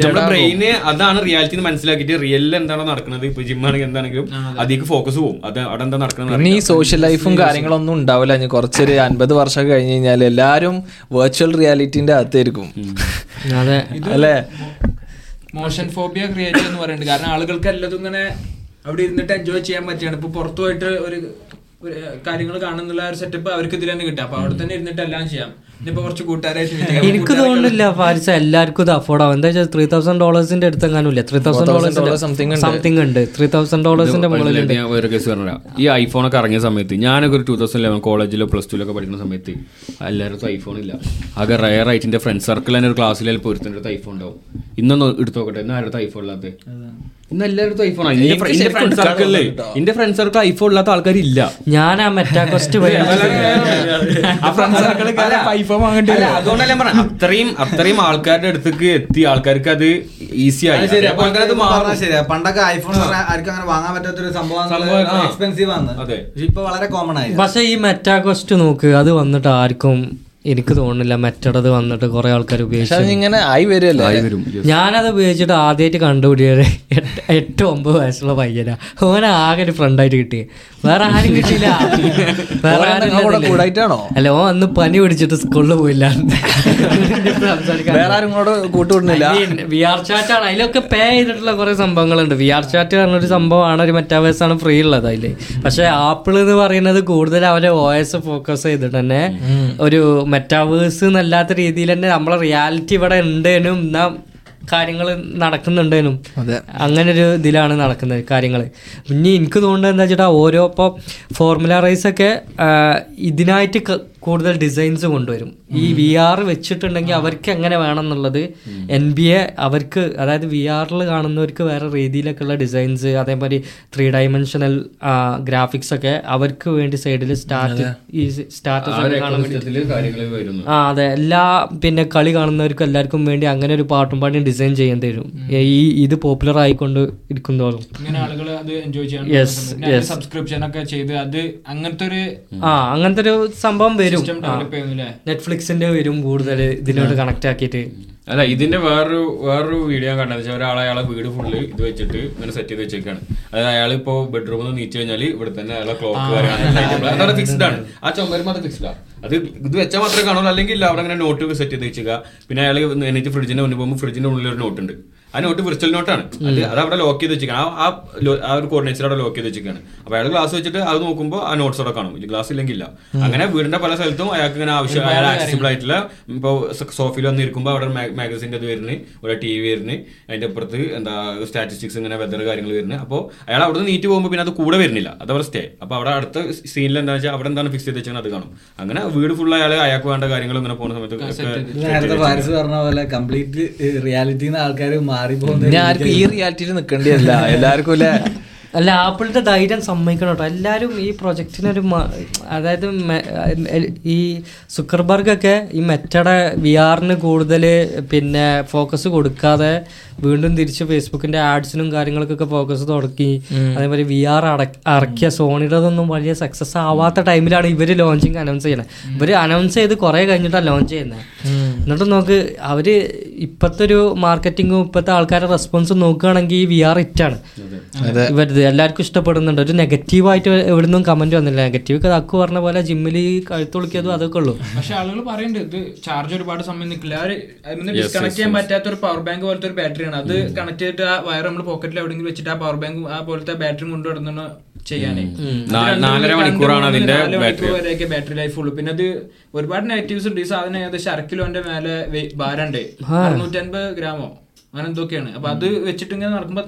നമ്മുടെ ബ്രെയിന് അതാണ് റിയാലിറ്റി മനസ്സിലാക്കിയിട്ട് റിയൽ എന്താണോ നടക്കുന്നത് ഇപ്പൊ ജിം ആണെങ്കിൽ എന്താണെങ്കിലും അതിലേക്ക് ഫോക്കസ് പോകും അത് അവിടെ എന്താ നടക്കുന്നത് ഈ സോഷ്യൽ ലൈഫും കാര്യങ്ങളും ഒന്നും ഉണ്ടാവില്ല. ഇനി കുറച്ചൊരു അൻപത് വർഷം കഴിഞ്ഞ് കഴിഞ്ഞാൽ എല്ലാരും വെർച്വൽ റിയാലിറ്റിന്റെ അകത്തായിരിക്കും. അതെ അല്ലേ? മോഷൻ ഫോബിയ ക്രിയേറ്റ് എന്ന് പറയുന്നുണ്ട്. കാരണം ആളുകൾക്ക് എല്ലാതും ഇങ്ങനെ അവിടെ ഇരുന്നിട്ട് എൻജോയ് ചെയ്യാൻ പറ്റിയാണ്. ഇപ്പൊ പുറത്തു പോയിട്ട് ഒരു കാര്യങ്ങൾ കാണുന്നുള്ള ഒരു സെറ്റപ്പ് അവർക്ക് ഇതിൽ തന്നെ കിട്ടുക അപ്പൊ അവിടെ തന്നെ ഇരുന്നിട്ട് എല്ലാം ചെയ്യാം. ഇനിയിപ്പോ കുറച്ച് കൂട്ടുകാരായിട്ട് എനിക്ക് തോന്നുന്നില്ല ഫാരിസ എല്ലാവർക്കും ഇത് അഫോർഡ് ആവും. എന്താ വെച്ചാൽ ത്രീ തൗസൻഡ് ഡോളേഴ്സിന്റെ അടുത്ത് ഇല്ല ത്രീ തൗസൻഡ് $4,000 ഡോളേഴ്സിന്റെ something ഉണ്ട്. സംതിങ് ഉണ്ട്. ത്രീ തൗസൻഡ് ഡോളേഴ്സിന്റെ മുകളിലുണ്ട്. ഞാൻ വേറെ കേസ് പറഞ്ഞാൽ ഈ ഐഫോൺ ഒക്കെ ഇറങ്ങിയ സമയത്ത് ഞാനൊക്കെ ഒരു ടൂ തൗസൻഡ് ലെവൻ കോളേജിലോ പ്ലസ് ടുലൊക്കെ പഠിക്കുന്ന സമയത്ത് എല്ലാവരും ഐഫോൺ ഇല്ല. ആകെ റയർ ആയിട്ട് ഫ്രണ്ട് സർക്കിൾ തന്നെ ഒരു ക്ലാസ്സിലെ ഒരുത്തന്റെ അടുത്ത് ഐഫോൺ ഉണ്ടാവും. ഇന്നൊന്ന് എടുത്തു നോക്കട്ടെ ഇന്ന് ആരുടെ ഐഫോൺ ഇല്ലാത്ത ഇന്ന് എല്ലാവരും ഐഫോൺ എന്റെ ഫ്രണ്ട് സർക്കിൾ ഐഫോൺ ഇല്ലാത്ത ആൾക്കാരില്ല. ഞാൻ ആ friend circle അല്ല, അല്ല, അതുകൊണ്ടല്ലേ ഞാൻ പറഞ്ഞത്. അത്രയും അത്രയും ആൾക്കാരുടെ അടുത്തേക്ക് എത്തി. ആൾക്കാർക്ക് അത് ഈസി ആയി. പറഞ്ഞാ. പണ്ടൊക്കെ ഐഫോൺ ആർക്കും അങ്ങനെ വാങ്ങാൻ പറ്റാത്തൊരു സംഭവം എക്സ്പെൻസീവ് ആണ്. ഇപ്പൊ വളരെ കോമൺ ആയി. പക്ഷെ ഈ മെറ്റാകോസ്റ്റ് നോക്ക് അത് വന്നിട്ട് ആർക്കും എനിക്ക് തോന്നുന്നില്ല മറ്റടത് വന്നിട്ട് കുറെ ആൾക്കാർ ഉപയോഗിച്ചു. അതിങ്ങനെ ആയി വരുമല്ലേ. ഞാനത് ഉപയോഗിച്ചിട്ട് ആദ്യമായിട്ട് കണ്ടുപിടിയത് എട്ട് ഒമ്പത് വയസ്സുള്ള പയ്യനാ. ഓനെ ആകെ ഒരു ഫ്രണ്ടായിട്ട് കിട്ടി. വേറെ ആരും കിട്ടിയില്ല. വേറെ ആരും അല്ല ഓ അന്ന് പനി പിടിച്ചിട്ട് സ്കൂളിൽ പോയില്ല. വി ആർ ചാറ്റ് ആണ്. അതിലൊക്കെ പേ ചെയ്തിട്ടുള്ള കുറെ സംഭവങ്ങളുണ്ട്. വി ആർ ചാറ്റ് പറഞ്ഞൊരു സംഭവമാണ്. ഒരു മെറ്റാവേഴ്സ് ആണ് ഫ്രീ ഉള്ളത് അതിൽ. പക്ഷെ ആപ്പിൾ എന്ന് പറയുന്നത് കൂടുതൽ അവരെ വോയിസ് ഫോക്കസ് ചെയ്തിട്ട് തന്നെ ഒരു മെറ്റാവേഴ്സ് എന്നല്ലാത്ത രീതിയിൽ തന്നെ നമ്മളെ റിയാലിറ്റി ഇവിടെ ഉണ്ടേനും എന്നാ കാര്യങ്ങൾ നടക്കുന്നുണ്ടേനും അതെ. അങ്ങനെ ഒരു ഇതിലാണ് നടക്കുന്നത് കാര്യങ്ങൾ പിന്നെ എനിക്ക് തോന്നുന്നത് എന്താ വെച്ചിട്ടാ ഓരോ ഇപ്പോൾ ഫോർമുല റൈസൊക്കെ ഇതിനായിട്ട് കൂടുതൽ ഡിസൈൻസ് കൊണ്ടുവരും. ഈ വി ആർ വെച്ചിട്ടുണ്ടെങ്കിൽ അവർക്ക് എങ്ങനെ വേണം എന്നുള്ളത് എൻ ബി എ അവർക്ക് അതായത് വി ആറിൽ കാണുന്നവർക്ക് വേറെ രീതിയിലൊക്കെ ഉള്ള ഡിസൈൻസ് അതേമാതിരി ത്രീ ഡയമെൻഷനൽ ഗ്രാഫിക്സ് ഒക്കെ അവർക്ക് വേണ്ടി സൈഡിൽ സ്റ്റാർട്ട് ഈ സ്റ്റാർട്ടസ് സ്റ്റാറ്റസ് കാണാൻ വേണ്ടി ആ അതെ. എല്ലാ പിന്നെ കളി കാണുന്നവർക്കും എല്ലാവർക്കും വേണ്ടി അങ്ങനെ ഒരു പാട്ടും പാടിയും ഡിസൈൻ ചെയ്യാൻ തരും ഈ ഇത് പോപ്പുലർ ആയിക്കൊണ്ട് ഇരിക്കുന്നതോളം. സബ്സ്ക്രിപ്ഷൻ ഒക്കെ ചെയ്ത് അത് അങ്ങനത്തെ ഒരു ആ അങ്ങനത്തെ ഒരു സംഭവം വരും. അല്ലേ നെറ്റ്ഫ്ലിക്സിന്റെ വരും കൂടുതൽ ഇതിനോട് കണക്ട് ആക്കിയിട്ട്. അല്ല ഇതിന്റെ വേറൊരു വേറൊരു വീഡിയോ ഞാൻ കണ്ടത്. വെച്ചാൽ ഒരാളെ അയാളെ വീട് ഫുള്ള് ഇത് വെച്ചിട്ട് ഇങ്ങനെ സെറ്റ് ചെയ്ത് വെച്ചേക്കാണ്. അതായത് അയാൾ ഇപ്പോ ബെഡ്റൂമിൽ നിന്ന് നീച്ചു കഴിഞ്ഞാൽ ഇവിടെ തന്നെ അയാളെ ക്ലോക്ക് അതാണ് ഫിക്സ്ഡ് ആണ്. ആ ചുമരും അത് ഫിക്സ്ഡ് ആണ് അത് ഇത് വെച്ചാൽ മാത്രമേ കാണുള്ളൂ. അല്ലെങ്കിൽ അവിടെ അങ്ങനെ നോട്ട് സെറ്റ് ചെയ്ത് വെച്ചേക്കുക പിന്നെ അയാൾ എനിക്ക് ഫ്രിഡ്ജിന്റെ മുന്നിൽ പോകുമ്പോൾ ഫ്രിഡ്ജിന്റെ ഉള്ളിൽ ഒരു നോട്ട് ഉണ്ട്. ആ നോട്ട് വിർച്വൽ നോട്ടാണ്. അത് അത് അവിടെ ലോക്ക് ചെയ്ത് വെച്ചിരിക്കണം. ആ ആ ആ ഒരു കോർഡിനേറ്റർ അവിടെ ലോക്ക് ചെയ്ത് വെച്ചിരിക്കുകയാണ് അപ്പൊ അയാൾ ഗ്ലാസ് വെച്ചിട്ട് അത് നോക്കുമ്പോൾ ആ നോട്ട്സ് അവിടെ കാണും. ഗ്ലാസ് ഇല്ലെങ്കിൽ ഇല്ല അങ്ങനെ വീടിന്റെ പല സ്ഥലത്തും അയാൾക്ക് ഇങ്ങനെ ആവശ്യം അയാൾ ആക്സസിബിൾ ആയിട്ടുള്ള ഇപ്പോൾ സോഫയിൽ വന്ന് ഇരിക്കുമ്പോൾ അവിടെ മാഗസിന്റെ ഇത് വരുന്നത് ഒരു ടി വി വരുന്നത് അതിന്റെ അപ്പുറത്ത് എന്താ സ്റ്റാറ്റിസ്റ്റിക്സ് ഇങ്ങനെ വെതർ കാര്യങ്ങൾ വരുന്നത് അപ്പോൾ അയാൾ അവിടെ നിന്ന് നീറ്റ് പോകുമ്പോൾ പിന്നെ അത് കൂടെ വരുന്നില്ല. അത് അവിടെ സ്റ്റേ അപ്പോൾ അവിടെ അടുത്ത സീനിൽ എന്താ വെച്ചാൽ അവിടെ എന്താണ് ഫിക്സ് ചെയ്ത് വെച്ചാൽ അത് കാണും. അങ്ങനെ വീട് ഫുൾ അയാൾ അയാൾക്ക് വേണ്ട കാര്യങ്ങൾ ഇങ്ങനെ പോകുന്ന സമയത്ത് നേരത്തെ പറഞ്ഞ പോലെ കംപ്ലീറ്റ് റിയാലിറ്റിന്ന് ആൾക്കാർ മാറി പോകുന്നത് ഞാൻ ആർക്കും ഈ റിയാലിറ്റിയിൽ നിൽക്കേണ്ടിയല്ല എല്ലാവർക്കും അല്ലേ അല്ല ആപ്പിളിന്റെ ധൈര്യം സമ്മതിക്കണം കേട്ടോ. എല്ലാവരും ഈ പ്രൊജക്റ്റിനൊരു അതായത് ഈ സുക്കർബർഗ് ഒക്കെ ഈ മെറ്റയുടെ വി ആറിന് കൂടുതൽ പിന്നെ ഫോക്കസ് കൊടുക്കാതെ വീണ്ടും തിരിച്ച് ഫേസ്ബുക്കിന്റെ ആഡ്സിനും കാര്യങ്ങൾക്കൊക്കെ ഫോക്കസ് തുടക്കി അതേപോലെ വി ആർ ഇറക്കിയ സോണിയുടേതൊന്നും വലിയ സക്സസ് ആവാത്ത ടൈമിലാണ് ഇവർ ലോഞ്ചിങ് അനൗൺസ് ചെയ്യണത് ഇവർ അനൗൺസ് ചെയ്ത് കുറെ കഴിഞ്ഞിട്ടാണ് ലോഞ്ച് ചെയ്യുന്നത്. എന്നിട്ട് നോക്ക് അവർ ഇപ്പത്തെ ഒരു മാർക്കറ്റിങ്ങും ഇപ്പത്തെ ആൾക്കാരുടെ റെസ്പോൺസും നോക്കുകയാണെങ്കിൽ ഈ വി ആർ ഇറ്റാണ് ഇവരത്. എല്ലാവർക്കും ഇഷ്ടപ്പെടുന്നുണ്ട്. ഒരു നെഗറ്റീവായിട്ട് എവിടുന്നും കമന്റ് വന്നില്ല. നെഗറ്റീവ് അക്കു പറഞ്ഞ പോലെ ജിമ്മിൽ കഴുത്തൊളിക്കിയതും അതൊക്കെ ഉള്ളൂ. പക്ഷെ ആളുകൾ പറയുന്നുണ്ട് ഇത് ചാർജ് ഒരുപാട് സമയം നിൽക്കില്ല ഡിസ്കണക്ട് ചെയ്യാൻ പറ്റാത്ത ഒരു പവർ ബാങ്ക് പോലത്തെ ഒരു ബാറ്ററി ആണ്. അത് കണക്ട് ചെയ്തിട്ട് ആ വയർ നമ്മൾ പോക്കറ്റിൽ എവിടെയെങ്കിലും വെച്ചിട്ട് ആ പവർ ബാങ്ക് ആ പോലത്തെ ബാറ്ററി കൊണ്ടുവരുന്ന ചെയ്യാനേ. നാലര മണിക്കൂറാണ് അതിന്റെ. വരെയൊക്കെ ബാറ്ററി ലൈഫ് ഉള്ളൂ. പിന്നെ അത് ഒരുപാട് നെഗറ്റീവ്സ് ഉണ്ട്. ഈ സാധനം ഏകദേശം അര കിലോന്റെ മേലെ അറുന്നൂറ്റൻപത് ഗ്രാമോ? അങ്ങനെ എന്തൊക്കെയാണ്. അപ്പൊ അത് വെച്ചിട്ട് ഇങ്ങനെ നടക്കുമ്പോ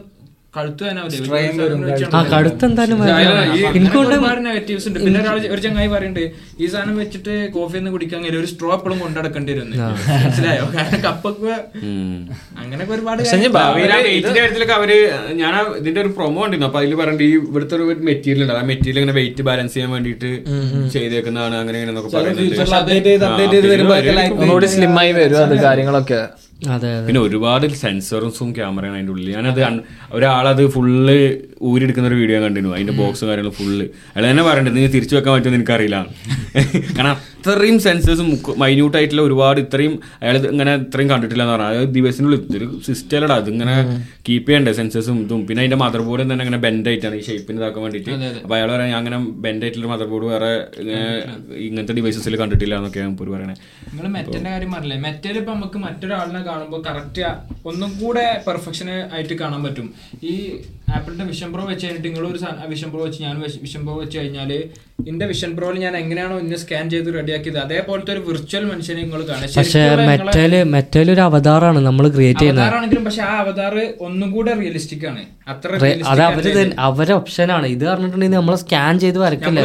നെഗറ്റീവ്സ് ഉണ്ട്. പിന്നെ ഒരാൾ ഒരു ചങ്ങായി പറയുന്നുണ്ട് ഈ സാധനം വെച്ചിട്ട് കോഫി ഒന്നും കുടിക്കാൻ കഴിയില്ല ഒരു സ്ട്രോ എപ്പോഴും കൊണ്ടടക്കേണ്ടി വരുന്നു മനസ്സിലായോ? കാരണം കപ്പൊക്കെ അങ്ങനെയൊക്കെ ഒരുപാട് കാര്യത്തിലൊക്കെ അവർ ഞാൻ ഇതിന്റെ ഒരു പ്രൊമോ ഉണ്ട് അപ്പൊ അതിൽ പറഞ്ഞിട്ട് ഈ ഇവിടുത്തെ ഒരു മെറ്റീരിയൽ ഉണ്ട്. ആ മെറ്റീരിയൽ ഇങ്ങനെ വെയിറ്റ് ബാലൻസ് ചെയ്യാൻ വേണ്ടിട്ട് ചെയ്തേക്കുന്നതാണ് അങ്ങനെ ഇങ്ങനെ എന്നൊക്കെ പറയുന്നുണ്ട്. സ്ലിം ആയി വരും അത് കാര്യങ്ങളൊക്കെ. പിന്നെ ഒരുപാട് സെൻസറും ക്യാമറയാണ് അതിന്റെ ഉള്ളിൽ. ഞാനത് ഒരാളത് ഫുള്ള് ഊരിയെടുക്കുന്ന ഒരു വീഡിയോ കണ്ടിരുന്നു. അതിന്റെ ബോക്സും കാര്യങ്ങളും ഫുള്ള്. അയാൾ തന്നെ പറയണ്ടത് നീ തിരിച്ചു വെക്കാൻ പറ്റുമെന്ന് എനിക്കറിയില്ല. കാരണം അത്രയും സെൻസേഴ്സ് മൈന്യൂട്ടായിട്ടുള്ള ഒരുപാട് ഇത്രയും അയാൾ ഇങ്ങനെ ഇത്രയും കണ്ടിട്ടില്ല എന്ന് പറഞ്ഞാൽ അതായത് ദിവസത്തിനുള്ളിൽ ഇതൊരു സിസ്റ്റലടാ അതിങ്ങനെ കീപ്പ് ചെയ്യണ്ടേ സെൻസേഴ്സും ഇതും. പിന്നെ അതിന്റെ മദർ ബോർഡ് തന്നെ അങ്ങനെ ബെൻഡ് ആയിട്ടാണ് ഈ ഷേപ്പിന് ഇതാക്കാൻ വേണ്ടിയിട്ട്. അപ്പൊ അയാൾ പറയാൻ അങ്ങനെ ബെൻഡ് ആയിട്ടുള്ള മദർ ബോർഡ് വേറെ ഇങ്ങനെ ഇങ്ങനത്തെ ഡിവൈസസിൽ കണ്ടിട്ടില്ല എന്നൊക്കെയാണ് ഇപ്പോൾ പറയുന്നത് നിങ്ങൾ മെറ്റന്റെ കാര്യം പറഞ്ഞില്ലേ? മെറ്റൽ ഇപ്പൊ നമുക്ക് മറ്റൊരാളിനെ കാണുമ്പോൾ കറക്റ്റ് ഒന്നും കൂടെ പെർഫെക്ഷൻ ആയിട്ട് കാണാൻ പറ്റും. ഈ ആപ്പിളിന്റെ വിഷൻ പ്രോ വെച്ച് കഴിഞ്ഞിട്ട് നിങ്ങൾ ഒരു വിഷൻ പ്രോ വെച്ച് ഞാൻ വിഷൻ പ്രോ വെച്ച് കഴിഞ്ഞാൽ എന്റെ വിഷൻ പ്രോയിൽ ഞാൻ എങ്ങനെയാണോ ഇന്നെ സ്കാൻ ചെയ്ത് റെഡിയാക്കിയത് അതേപോലത്തെ ഒരു വിർച്വൽ മനുഷ്യനെ നിങ്ങൾ കാണാം പക്ഷേ മെറ്റൽ മെറ്റൽ ഒരു അവതാറാണ് നമ്മൾ ക്രിയേറ്റ് ചെയ്യുന്നത്. അവതാറാണെങ്കിലും പക്ഷെ ആ അവതാർ ഒന്നും കൂടെ റിയലിസ്റ്റിക് ആണ്. അത്ര അവരെ ഓപ്ഷൻ അത് അവർ അവരെ ഓപ്ഷനാണ് ഇത് പറഞ്ഞിട്ടുണ്ടെങ്കിൽ നമ്മൾ സ്കാൻ ചെയ്ത് വരക്കില്ല?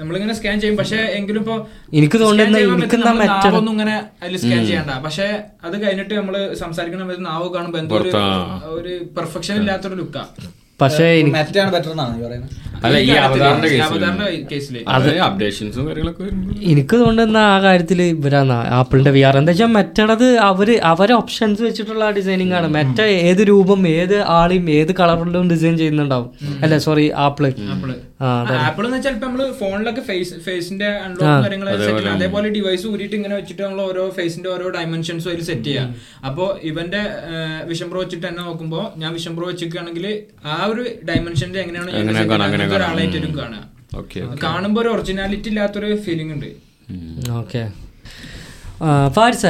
നമ്മളിങ്ങനെ സ്കാൻ ചെയ്യും. പക്ഷെ എങ്കിലും ഇപ്പൊ എനിക്ക് തോന്നുന്നത് ഒന്നും ഇങ്ങനെ അതിൽ സ്കാൻ ചെയ്യണ്ട. പക്ഷെ അത് കഴിഞ്ഞിട്ട് നമ്മൾ സംസാരിക്കണ നാവ് കാണുമ്പോ എന്തോ ഒരു- പെർഫെക്ഷൻ ഇല്ലാത്തൊരു ലുക്കാ പക്ഷേ അപ്ഡേഷൻസും എനിക്ക് തോന്നുന്ന ആ കാര്യത്തിൽ ഇവരാണ് ആപ്പിളിന്റെ വി ആർ എന്താ വെച്ചാൽ മെറ്റണത് അവർ അവരെ ഓപ്ഷൻസ് വെച്ചിട്ടുള്ള ഡിസൈനിങ് ആണ്. മെറ്റ ഏത് രൂപം ഏത് ആളെയും ഏത് കളറിലും ഡിസൈൻ ചെയ്യുന്നുണ്ടാവും. അല്ല? Sorry apple. ആപ്പിൾ എന്ന് വെച്ചാൽ ഇപ്പൊ നമ്മൾ ഫോണിലൊക്കെ ഫേസ് ഫേസിന്റെ അൺലോക്ക് കാര്യങ്ങൾ സെറ്റ് ചെയ്യണം. അതേപോലെ ഡിവൈസ് ഊരിയിട്ട് ഇങ്ങനെ വെച്ചിട്ട് നമ്മൾ ഓരോ ഫേസിന്റെ ഓരോ ഡയമെൻഷൻസും അതിൽ സെറ്റ് ചെയ്യാം. അപ്പോ ഇവന്റെ വിഷം പ്രോ വെച്ചിട്ട് തന്നെ നോക്കുമ്പോ ഞാൻ വിഷം പ്രോ വെച്ചിരിക്കുകയാണെങ്കിൽ ആ ഒരു ഡയമെൻഷനിൽ എങ്ങനെയാണ് ഒരാളായിട്ടൊരു കാണുക set കാണാം, അങ്ങനെ ചെയ്യുന്നത് കാണാം. ഒരാളായിട്ടും കാണുമ്പോ ഒരു ഒറിജിനാലിറ്റി ഇല്ലാത്തൊരു ഫീലിംഗ് ഉണ്ട്. ഓക്കെ. ഫാരിസ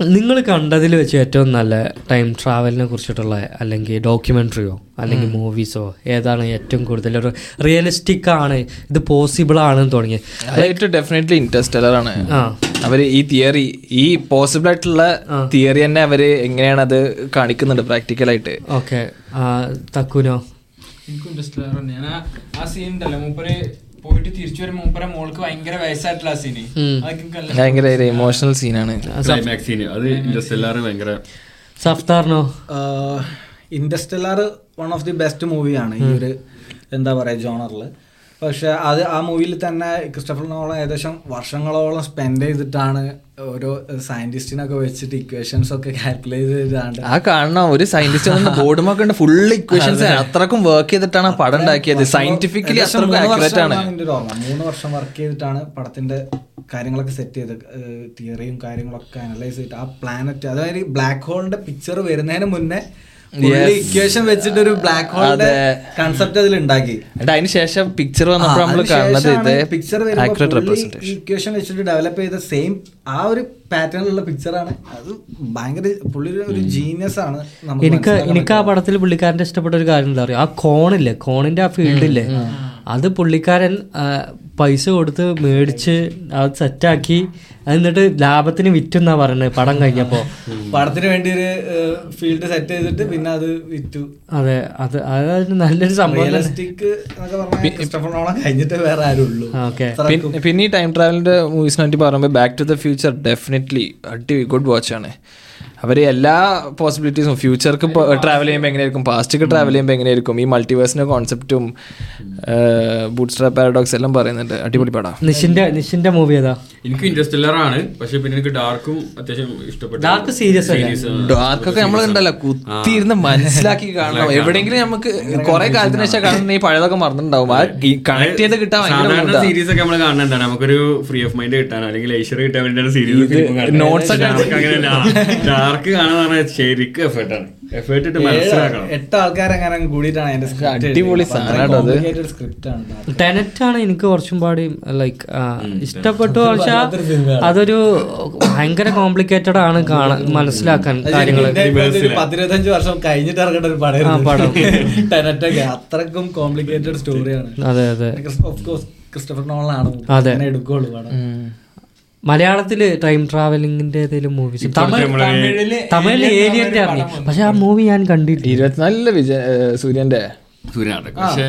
നിങ്ങൾ കണ്ടതിൽ വെച്ച് ഏറ്റവും നല്ല ടൈം ട്രാവലിനെ കുറിച്ചിട്ടുള്ള അല്ലെങ്കിൽ ഡോക്യുമെന്ററിയോ അല്ലെങ്കിൽ മൂവീസോ ഏതാണ് ഏറ്റവും കൂടുതൽ ഒരു റിയലിസ്റ്റിക് ആണ് ഇത് പോസിബിൾ ആണെന്ന് തുടങ്ങി ഏറ്റവും ഡെഫിനറ്റ്ലി ഇൻട്രസ്റ്റലർ ആണ്. അവർ ഈ തിയറി ഈ പോസിബിൾ ആയിട്ടുള്ള തിയറി തന്നെ അവർ എങ്ങനെയാണ് അത് കാണിക്കുന്നുണ്ട് പ്രാക്ടിക്കലായിട്ട് ഓക്കെ തക്കുനോ? എനിക്കും ഇൻട്രസ്റ്റലർ ഞാൻ ആ സീൻ ഉണ്ടല്ലോ. മൂപ്പര് പോയിട്ട് തിരിച്ചു വരുമ്പോ മൂപ്പരെ മോൾക്ക് ഭയങ്കര വയസ്സായിട്ടുള്ള സീന് ഭയങ്കര ഒരു ഇമോഷണൽ സീനാണ് സഫ്താറിനോ? Interstellar one of the best മൂവിയാണ് ഈ ഒരു എന്താ പറയുക ജോണറിൽ പക്ഷെ അത് ആ മൂവിയിൽ തന്നെ ക്രിസ്റ്റഫർ നോളം ഏകദേശം വർഷങ്ങളോളം സ്പെൻഡ് ചെയ്തിട്ടാണ് ഓരോ സയന്റിസ്റ്റിനൊക്കെ വെച്ചിട്ട് ഇക്വേഷൻസ് ഒക്കെ കാൽക്കുലേറ്റ് ചെയ്താണ് ആ കാണണം. ഒരു സയന്റിസ്റ്റ് ബോർഡുമൊക്കെ ഉണ്ട് ഫുൾ ഇക്വേഷൻസ് അത്രക്കും വർക്ക് ചെയ്തിട്ടാണ് ആ പടം ഉണ്ടാക്കിയത്. സയന്റിഫിക്കലി അത്രക്കും ആക്യുറേറ്റ് ആണ്. മൂന്ന് വർഷം വർക്ക് ചെയ്തിട്ടാണ് പടത്തിന്റെ കാര്യങ്ങളൊക്കെ സെറ്റ് ചെയ്ത് തിയറിയും കാര്യങ്ങളൊക്കെ അനലൈസ് ചെയ്തിട്ട് ആ പ്ലാനറ്റ് അതായത് ബ്ലാക്ക് ഹോളിന്റെ പിക്ചർ വരുന്നതിന് മുന്നേ ഇക്വേഷൻ വെച്ചിട്ട് ഒരു ബ്ലാക്ക് ഹോളിന്റെ കൺസെപ്റ്റ് അതിൽ ഉണ്ടാക്കി. അതിനുശേഷം അതിന് ശേഷം പിക്ചർ വന്നപ്പോൾ നമ്മൾ കാണുന്നത് ഇത് പിക്ചർ ഇക്വേഷൻ വെച്ചിട്ട് ഡെവലപ്പ് ചെയ്ത സെയിം ആ ഒരു പാറ്റേണിലുള്ള പിക്ചറാണ് അത് ഭയങ്കര പുള്ളി ഒരു- ജീനിയസ് ആണ് എനിക്ക് എനിക്ക് ആ പടത്തിൽ പുള്ളിക്കാരന്റെ ഇഷ്ടപ്പെട്ട ഒരു കാര്യം എന്താ പറയുക ആ കോണില്ലേ കോണിന്റെ ആ ഫീൽഡില്ലേ അത് പുള്ളിക്കാരൻ പൈസ കൊടുത്ത് മേടിച്ച് അത് സെറ്റാക്കി എന്നിട്ട് ലാഭത്തിന് വിറ്റെന്നാ പറഞ്ഞത് പടം കഴിഞ്ഞപ്പോ. പടത്തിന് വേണ്ടി ഒരു ഫീൽഡ് സെറ്റ് ചെയ്തിട്ട് പിന്നെ അത് വിറ്റു. അതെ അത് അതായത് നല്ലൊരു സംഭവം കഴിഞ്ഞിട്ട് വേറെ ആരുള്ളൂ. പിന്നെ ഈ ടൈം ട്രാവലിന്റെ മൂവീസിനെ പറ്റി പറയുമ്പോൾ back to the future definitely അടി ഗുഡ് വാച്ച് ആണ്. അവർ എല്ലാ പോസിബിലിറ്റീസും ഫ്യൂച്ചർക്ക് ട്രാവൽ ചെയ്യുമ്പോൾ എങ്ങനെയായിരിക്കും? പാസ്റ്റ്ക്ക് ട്രാവൽ ചെയ്യുമ്പോൾ എങ്ങനെയായിരിക്കും? ഈ മൾട്ടിവേഴ്സിന്റെ കോൺസെപ്റ്റും ബൂട്ട് സ്ട്രാ പാരഡോക്സ് എല്ലാം പറയുന്നുണ്ട്. അടിപൊളി പടാ. നിഷിന്റെ നിഷിന്റെ മൂവി ഏതാ? എനിക്ക് ഇൻഡസ്ട്രിയലർ ആണ്. പക്ഷെ പിന്നെ എനിക്ക് ഡാർക്കും അത്യാവശ്യം ഇഷ്ടപ്പെട്ടു ഡാർക്ക് സീരിയസ് ആണ്. ഡാർക്കൊക്കെ നമ്മൾ കണ്ടല്ലോ. കുത്തിയിരുന്ന് മനസ്സിലാക്കി കാണണം. എവിടെയെങ്കിലും നമുക്ക് കുറെ കാലത്തിന് ശേഷം കാണുന്ന ഈ പഴയതൊക്കെ മറന്നിട്ടുണ്ടാവും. ആ കണക്ട് ചെയ്ത് കിട്ടാൻ സീരീസ് ഒക്കെ നമ്മൾ കാണുന്നുണ്ടാണ് നമുക്കൊരു ഫ്രീ ഓഫ് മൈൻഡ് കിട്ടാൻ അല്ലെങ്കിൽ ഐശ്വര്യ കിട്ടാൻ വേണ്ടിയാണ് സീരീസ് നോട്ട്സ് ഒക്കെ അങ്ങനെയല്ല. ഡാർക്ക് കാണാൻ ശരിക്കും എഫേർട്ടാണ് ആണ്. എഫേർട്ട് ഇട്ട് മനസ്സിലാക്കണം. എട്ട് ആൾക്കാരെങ്ങനെ കൂടിയിട്ടാണ് സ്ക്രിപ്റ്റ് അടിപൊളി സാധനാട്ടോ അത്. സ്ക്രിപ്റ്റ് ആണ് ടെനറ്റ് ആണ് എനിക്ക് കുറച്ചും പാടി ലൈക്ക് ഇഷ്ടപ്പെട്ടു പക്ഷെ അതൊരു ഭയങ്കര കോംപ്ലിക്കേറ്റഡ് ആണ് കാണാൻ മനസ്സിലാക്കാൻ കാര്യങ്ങൾ പത്തിരുപത്തഞ്ച് വർഷം കഴിഞ്ഞിട്ട് ഇറങ്ങേണ്ട ഒരു ആ, പടം. പടം. ടെനറ്റൊക്കെ. അത്രക്കും കോംപ്ലിക്കേറ്റഡ് സ്റ്റോറിയാണ് അതെ അതെ. ഓഫ് കോഴ്സ് ക്രിസ്റ്റഫർ നോളാണ് എടുക്കുള്ളൂ പടം. മലയാളത്തിൽ ടൈം ട്രാവലിംഗിന്റെ ഏതെങ്കിലും മൂവീസ് തമിഴ് തമിഴിൽ ഏലിയന്റെ അറിയാം പക്ഷെ ആ മൂവി ഞാൻ കണ്ടിട്ടില്ല. ഇരുപത്തിനാലിൽ വിജയ സൂര്യന്റെ? പക്ഷേ.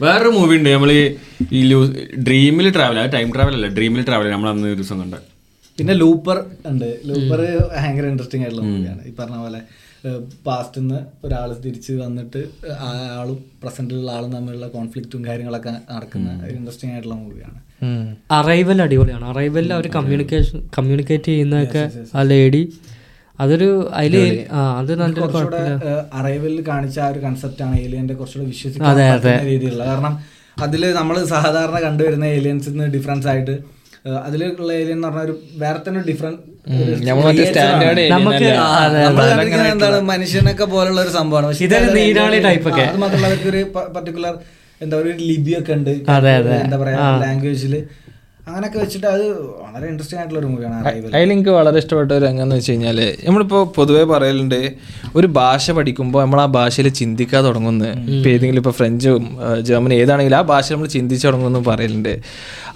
വേറൊരു മൂവി ഉണ്ട്. നമ്മൾ ഈ ഡ്രീമിൽ ട്രാവൽ ടൈം ട്രാവൽ അല്ല. ഡ്രീമിൽ ട്രാവൽ നമ്മൾ അന്ന് ഒരു ദിവസം കണ്ട. പിന്നെ ലൂപ്പർ ഉണ്ട്. ലൂപ്പർ ഭയങ്കര ഇൻട്രസ്റ്റിംഗ് ആയിട്ടുള്ള മൂവിയാണ് ഈ പറഞ്ഞ പോലെ പാസ്റ്റ് നിന്ന് ഒരാൾ തിരിച്ച് വന്നിട്ട് ആ ആളും പ്രസന്റിലുള്ള ആളും തമ്മിലുള്ള കോൺഫ്ലിക്റ്റും കാര്യങ്ങളൊക്കെ നടക്കുന്ന ഒരു ഇൻട്രസ്റ്റിംഗ് ആയിട്ടുള്ള മൂവിയാണ് അറൈവൽ അടിപൊളിയാണ്. അറൈവലിൽ അവർ കമ്മ്യൂണിക്കേഷൻ കമ്മ്യൂണിക്കേറ്റ് ചെയ്യുന്നതൊക്കെ ആ ലേഡി അതൊരു അതിൽ അത് അറൈവലിൽ കാണിച്ച ആ ഒരു കൺസെപ്റ്റ് ആണ് ഏലിയന്റെ കുറച്ചുകൂടെ വിശ്വസിക്കുന്ന. രീതിയിലുള്ള. കാരണം അതിൽ നമ്മൾ സാധാരണ കണ്ടുവരുന്ന ഏലിയൻസിന് ഡിഫറൻസ് ആയിട്ട് അതിലുള്ള ഏലിയൻ എന്ന് പറഞ്ഞ ഒരു വേറെ തന്നെ ഡിഫറെന്റ്. എന്താണ് മനുഷ്യനൊക്കെ പോലുള്ള ഒരു സംഭവമാണ് പക്ഷെ ഇതൊരു ഇതൊരു നീരാളി ടൈപ്പ് ഒക്കെ. ആ, അത് മാത്രമല്ല അവർക്ക് ഒരു പർട്ടിക്കുലർ എന്താ ഒരു ലിപിയൊക്കെ ഒക്കെ ഉണ്ട്. എന്താ പറയാ ലാംഗ്വേജിൽ ലാംഗ്വേജിൽ അങ്ങനെയൊക്കെ വെച്ചിട്ട് അത് വളരെ ഇൻട്രസ്റ്റിംഗ് ആയിട്ടുള്ള ഒരു മൂവിയാണ് അതിൽ എനിക്ക് വളരെ ഇഷ്ടപ്പെട്ട ഒരു രംഗം എന്ന് വെച്ച് കഴിഞ്ഞാൽ നമ്മളിപ്പോൾ പൊതുവെ പറയലുണ്ട് ഒരു ഭാഷ പഠിക്കുമ്പോൾ നമ്മൾ ആ ഭാഷയിൽ ചിന്തിക്കാൻ തുടങ്ങുന്നു. ഇപ്പം ഏതെങ്കിലും ഇപ്പോൾ ഫ്രഞ്ചും ജർമ്മൻ ജർമ്മനി ഏതാണെങ്കിലും ആ ഭാഷ നമ്മൾ ചിന്തിച്ചു തുടങ്ങുമെന്ന് പറയലുണ്ട്.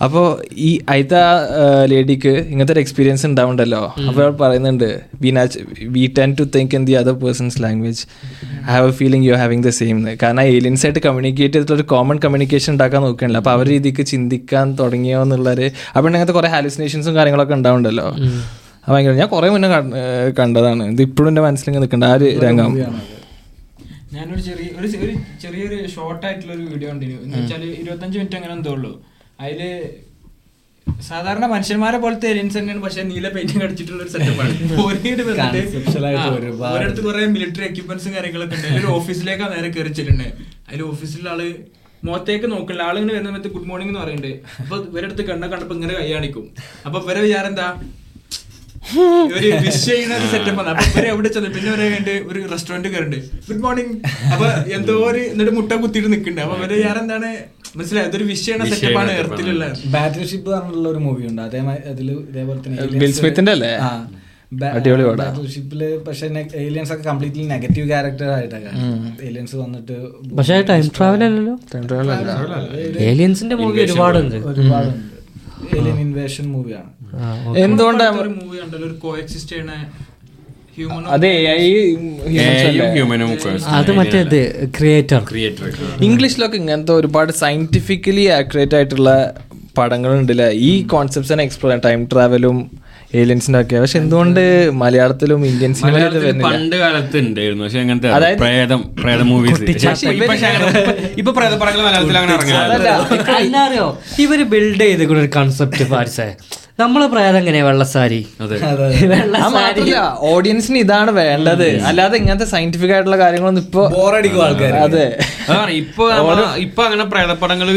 അപ്പോൾ ഈ അയത്ത ലേഡിക്ക് ഇങ്ങനത്തെ ഒരു എക്സ്പീരിയൻസ് ഉണ്ടാവുണ്ടല്ലോ അപ്പോൾ അവൾ പറയുന്നുണ്ട് we natch we tend to think in the other persons language I have a feeling you having the same കാരണം ഏലിയൻസ് ആയിട്ട് കമ്മ്യൂണിക്കേറ്റ് ചെയ്തിട്ടുള്ള ഒരു കോമൺ കമ്മ്യൂണിക്കേഷൻ ഉണ്ടാക്കാൻ നോക്കുകയാണല്ലോ അപ്പോൾ അവർ രീതിക്ക് ചിന്തിക്കാൻ തുടങ്ങിയോ അപ്പോൾ അങ്ങനത്തെ കുറേ ഹാലുസിനേഷൻസും കാര്യങ്ങളൊക്കെ ഉണ്ടാവുണ്ടല്ലോ ഭയങ്കര ഞാൻ കുറേ മുന്നേ കണ്ടതാണ്. ഇത് ഇപ്പോഴും എന്റെ മനസ്സിലിങ്ങനെ നിൽക്കേണ്ട ആ ഒരു രംഗം. ഞാനൊരു ചെറിയ ഒരു ഒരു ചെറിയൊരു ഷോർട്ട് ആയിട്ടുള്ള ഒരു വീഡിയോ കണ്ടിരുന്നു എന്ന് വെച്ചാൽ ഇരുപത്തഞ്ച് മിനിറ്റ് അങ്ങനെ എന്തോ ഉള്ളൂ. അതിൽ സാധാരണ മനുഷ്യന്മാരെ പോലത്തെ ഏലിയൻസ് തന്നെയാണ് പക്ഷെ നീല പെയിന്റിംഗ് അടിച്ചിട്ടുള്ള ഒരു സെറ്റപ്പാണ്. ഒരിടത്ത് കുറെ മിലിറ്ററി എക്യുപ്മെന്റ്സും കാര്യങ്ങളൊക്കെ ഉണ്ട്. ഒരു ഓഫീസിലേക്കാണ് നേരെ കയറിച്ചിട്ടുണ്ട് അതിൽ ഓഫീസിലെ ആൾ മുഖത്തേക്ക് നോക്കില്ല ആളിങ്ങനെ വരുന്ന സമയത്ത് ഗുഡ് മോർണിംഗ് എന്ന് പറയുന്നുണ്ട് അപ്പൊ ഇവരടുത്ത് കണ്ണ കണ്ടപ്പോ ഇങ്ങനെ കൈയാണിക്കും അപ്പൊ ഇവരെ വിചാരം എന്താ? ഒരു വിഷ് ചെയ്യുന്ന ഒരു സെറ്റപ്പ് ആണ്. അപ്പൊ ഇവരെ എവിടെ ചെന്നു പിന്നെ ഇവരെ കഴിഞ്ഞിട്ട് ഒരു റെസ്റ്റോറന്റ് കയറുണ്ട്. ഗുഡ് മോർണിംഗ് അപ്പൊ എന്തോ ഒരു എന്നിട്ട് മുട്ട കുത്തിയിട്ട് നിൽക്കുന്നുണ്ട് അപ്പൊ ഇവരെ വിചാരം എന്താണ്? മനസ്സിലായി? അതൊരു വിഷ് ചെയ്യണ Wish സെറ്റപ്പാണ് എർത്തിലുള്ള ബാറ്റിൽഷിപ്പ് പറഞ്ഞിട്ടുള്ള ഒരു മൂവി ഉണ്ട്. അതേ അതിൽ ഇതേപോലെ തന്നെ ബിൽ സ്മിത്തിന്റെ അല്ലേ? അടിപൊളി പക്ഷെ ഏലിയൻസ് ഒക്കെ കംപ്ലീറ്റ്ലി നെഗറ്റീവ് ക്യാരക്ടർ ആയിട്ടൊക്കെ ഏലിയൻസ് വന്നിട്ട് പക്ഷേ ടൈം ട്രാവൽ അല്ലല്ലോ? ഏലിയൻസിന്റെ മൂവി ഒരുപാടുണ്ട്. ഒരുപാടുണ്ട്. ഏലിയൻ ഇൻവേഷൻ മൂവിയാണ് എന്തുകൊണ്ടാണ് ഒരു മൂവി ഉണ്ടല്ലോ ഒരു കോഎക്സിസ്റ്റ് ചെയ്യുന്ന അതെ ക്രിയേറ്റർ ക്രിയേറ്റർ ഇംഗ്ലീഷിലൊക്കെ ഇങ്ങനത്തെ ഒരുപാട് സയന്റിഫിക്കലി ആക്യുറേറ്റ് ആയിട്ടുള്ള പടങ്ങളുണ്ടല്ലേ? ഈ കോൺസെപ്റ്റ്സിനെ എക്സ്പ്ലോർ ടൈം ട്രാവലും ഏലിയൻസിന്റെ ഒക്കെ പക്ഷെ എന്തുകൊണ്ട് മലയാളത്തിലും ഇന്ത്യൻ സിനിമയിലും ഇത് വരുന്നില്ല? പണ്ട് കാലത്ത് ഉണ്ടായിരുന്നു പക്ഷെ അങ്ങനത്തെ അതായത് പ്രേതം പ്രേത മൂവീസ് പക്ഷെ ഇവർ ഇപ്പൊ പ്രേത പടങ്ങൾ മലയാളത്തിൽ അങ്ങനെ ഇറങ്ങാൻ അറിയോ ഇവർ ബിൽഡ് ചെയ്ത ഒരു കൺസെപ്റ്റ് പാരിസേ നമ്മൾ പ്രായം എങ്ങനെയാ വെള്ളസാരി? അതെ. ആ മാത്രല്ല ഓഡിയൻസിന് ഇതാണ് വേണ്ടത്. അല്ലാതെ ഇങ്ങനത്തെ സയന്റിഫിക് ആയിട്ടുള്ള കാര്യങ്ങളൊന്നും ഇപ്പൊ ബോറടിക്കും ആൾക്കാർ അതെ. ഇപ്പൊ ഇപ്പൊ അങ്ങനെ പ്രേതപ്പടങ്ങൾ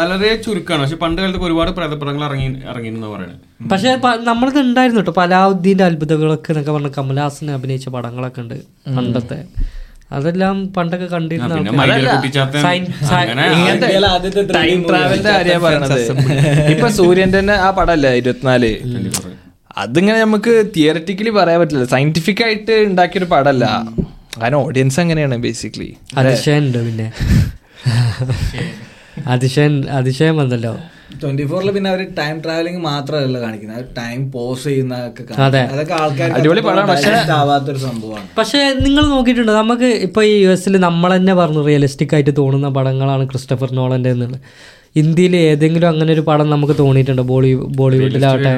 വളരെ ചുരുക്കമാണ് പക്ഷെ പണ്ട് കാലത്തൊക്കെ ഒരുപാട് പ്രേതപ്പടങ്ങൾ ഇറങ്ങി ഇറങ്ങിയെന്ന് പറയുന്നത് പക്ഷെ നമ്മളിത് ഉണ്ടായിരുന്നു കേട്ടോ പലാവുദ്ദീന്റെ അത്ഭുതങ്ങളൊക്കെ എന്നൊക്കെ പറഞ്ഞ കമലഹാസൻ അഭിനയിച്ച പടങ്ങളൊക്കെ ഉണ്ട് പണ്ടത്തെ. അതെല്ലാം പണ്ടൊക്കെ കണ്ടിരുന്ന ഇപ്പൊ സൂര്യന്റെ തന്നെ ആ പടല്ലേ ഇരുപത്തിനാല്? അതിങ്ങനെ നമുക്ക് തിയററ്റിക്കലി പറയാൻ പറ്റില്ല. സയന്റിഫിക് ആയിട്ട് ഉണ്ടാക്കിയൊരു പടമല്ല കാരണം ഓഡിയൻസ് അങ്ങനെയാണ് ബേസിക്കലി അതിശയം ഉണ്ട് പിന്നെ. അതിശയം അതിശയം വന്നല്ലോ. ട്വന്റി ഫോറിൽ പിന്നെ അവർ ടൈം ട്രാവലിംഗ് മാത്രമല്ല കാണിക്കുന്നത്. ടൈം പോസ് ചെയ്യുന്നതൊക്കെ കാണിക്കും. അതൊക്കെ ആവാത്തൊരു സംഭവമാണ്. പക്ഷെ നിങ്ങൾ നോക്കിയിട്ടുണ്ട് നമുക്ക് ഇപ്പൊ ഈ യു എസിൽ നമ്മൾ തന്നെ പറഞ്ഞു റിയലിസ്റ്റിക് ആയിട്ട് തോന്നുന്ന പടങ്ങളാണ് ക്രിസ്റ്റഫർ നോളന്റെ എന്നുള്ളത്. ഇന്ത്യയിൽ ഏതെങ്കിലും അങ്ങനെ ഒരു പടം നമുക്ക് തോന്നിയിട്ടുണ്ടോ? ബോളി ബോളിവുഡിലാവട്ടെ.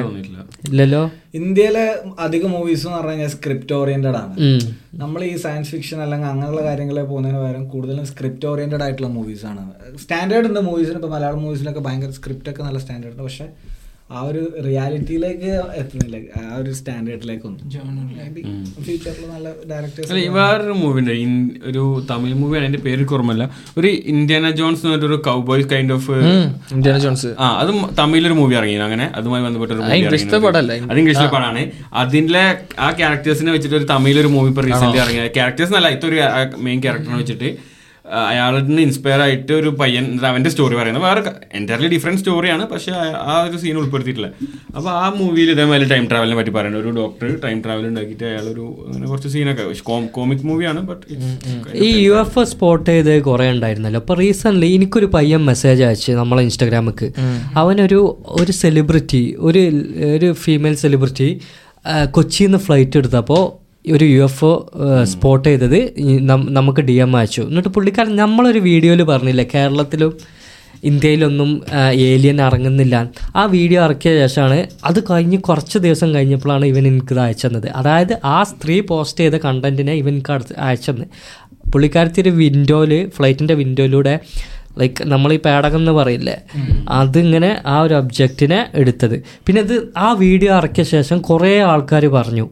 ഇല്ലല്ലോ? ഇന്ത്യയിലെ അധിക മൂവീസ് എന്ന് പറഞ്ഞു കഴിഞ്ഞാൽ സ്ക്രിപ്റ്റ് ഓറിയന്റഡ് ആണ്. നമ്മൾ ഈ സയൻസ് ഫിക്ഷൻ അല്ലെങ്കിൽ അങ്ങനെയുള്ള കാര്യങ്ങളെ പോകുന്നതിന് പകരം കൂടുതലും സ്ക്രിപ്റ്റ് ഓറിയന്റഡ് ആയിട്ടുള്ള മൂവീസ് ആണ്. സ്റ്റാൻഡേർഡ് ഉണ്ട് മൂവീസിന് ഇപ്പോൾ മലയാളം മൂവീസിനൊക്കെ ഭയങ്കര സ്ക്രിപ്റ്റ് ഒക്കെ നല്ല സ്റ്റാൻഡേർഡ് ഉണ്ട്. പക്ഷെ ആ ഒരു റിയാലിറ്റിയിലേക്ക് എത്തുന്നില്ല. ആ ഒരു സ്റ്റാൻഡേർഡിലേക്കൊന്നും. ഫ്യൂച്ചറിൽ നല്ല ഡയറക്ടേഴ്സ് വേറൊരു മൂവി ഉണ്ട്. ഒരു തമിഴ് മൂവിയാണ് അതിന്റെ പേര് കുറമല്ല ഒരു ഇന്ത്യാന ജോൺസ് എന്ന് പറഞ്ഞൊരു cowboy kind of Indiana Jones ആ അത് തമിഴിലൊരു മൂവി ഇറങ്ങി അങ്ങനെ അതുമായി ബന്ധപ്പെട്ട ഒരു ഇംഗ്ലീഷിലെ. പടമല്ലേ? അത് ഇംഗ്ലീഷിലെ പടമാണ് അതിന്റെ ആ ക്യാരക്ടേഴ്സിനെ വെച്ചിട്ട് ഒരു തമിഴിലൊരു മൂവി ഇപ്പൊ റീസെന്റ് ഇറങ്ങിയത്. ക്യാരക്ടേഴ്സ് നല്ല ഇതൊരു മെയിൻ ക്യാരക്ടറിനെ വെച്ചിട്ട്. നിന്ന് ഇൻസ്പയർ ആയിട്ട് ഒരു പയ്യൻ അവന്റെ സ്റ്റോറി പറയുന്നത്. വേറെ എന്റയർലി ഡിഫറെന്റ് സ്റ്റോറിയാണ് പക്ഷെ ആ- ആ ഒരു സീൻ ഉൾപ്പെടുത്തിയിട്ടില്ല. അപ്പോൾ ആ മൂവിയിൽ ഇതേമാതിരി ടൈം ട്രാവലിനെ പറ്റി പറയുന്നത് ഒരു ഡോക്ടർ ടൈം ട്രാവൽ ഉണ്ടാക്കിയിട്ട് അയാളൊരു അങ്ങനെ കുറച്ച് സീനൊക്കെ കോമിക് മൂവിയാണ് ബട്ട് ഈ യു എഫ് എ സ്പോട്ട് ചെയ്ത് കുറേ ഉണ്ടായിരുന്നല്ലോ. അപ്പോൾ റീസെന്റ്ലി എനിക്കൊരു പയ്യൻ മെസ്സേജ് അയച്ച് നമ്മളെ ഇൻസ്റ്റാഗ്രാമിക്ക്. അവനൊരു ഒരു സെലിബ്രിറ്റി ഒരു ഒരു ഫീമെയിൽ സെലിബ്രിറ്റി കൊച്ചിയിൽ നിന്ന് ഫ്ലൈറ്റ് എടുത്തപ്പോൾ ഒരു യു എഫ് ഒ സ്പോട്ട് ചെയ്തത് നമുക്ക് ഡി എം അയച്ചു. എന്നിട്ട് പുള്ളിക്കാരൻ നമ്മളൊരു വീഡിയോയിൽ പറഞ്ഞില്ലേ കേരളത്തിലും ഇന്ത്യയിലൊന്നും ഏലിയൻ ഇറങ്ങുന്നില്ല. ആ വീഡിയോ ഇറക്കിയ ശേഷമാണ് അത് കഴിഞ്ഞ് കുറച്ച് ദിവസം കഴിഞ്ഞപ്പോഴാണ് ഇവൻ എനിക്കിത് അയച്ചത് അതായത് ആ സ്ത്രീ പോസ്റ്റ് ചെയ്ത കണ്ടന്റിനെ ഇവൻ അയച്ചത് പുള്ളിക്കാരത്തി ഒരു വിൻഡോയിൽ ഫ്ലൈറ്റിന്റെ വിൻഡോയിലൂടെ ലൈക്ക് നമ്മൾ ഈ പേടകം എന്ന് പറയില്ലേ അതിങ്ങനെ ആ ഒരു ഒബ്ജക്റ്റിനെ എടുത്തത്. പിന്നെ അത് ആ വീഡിയോ ഇറക്കിയ ശേഷം കുറേ ആൾക്കാർ പറഞ്ഞു.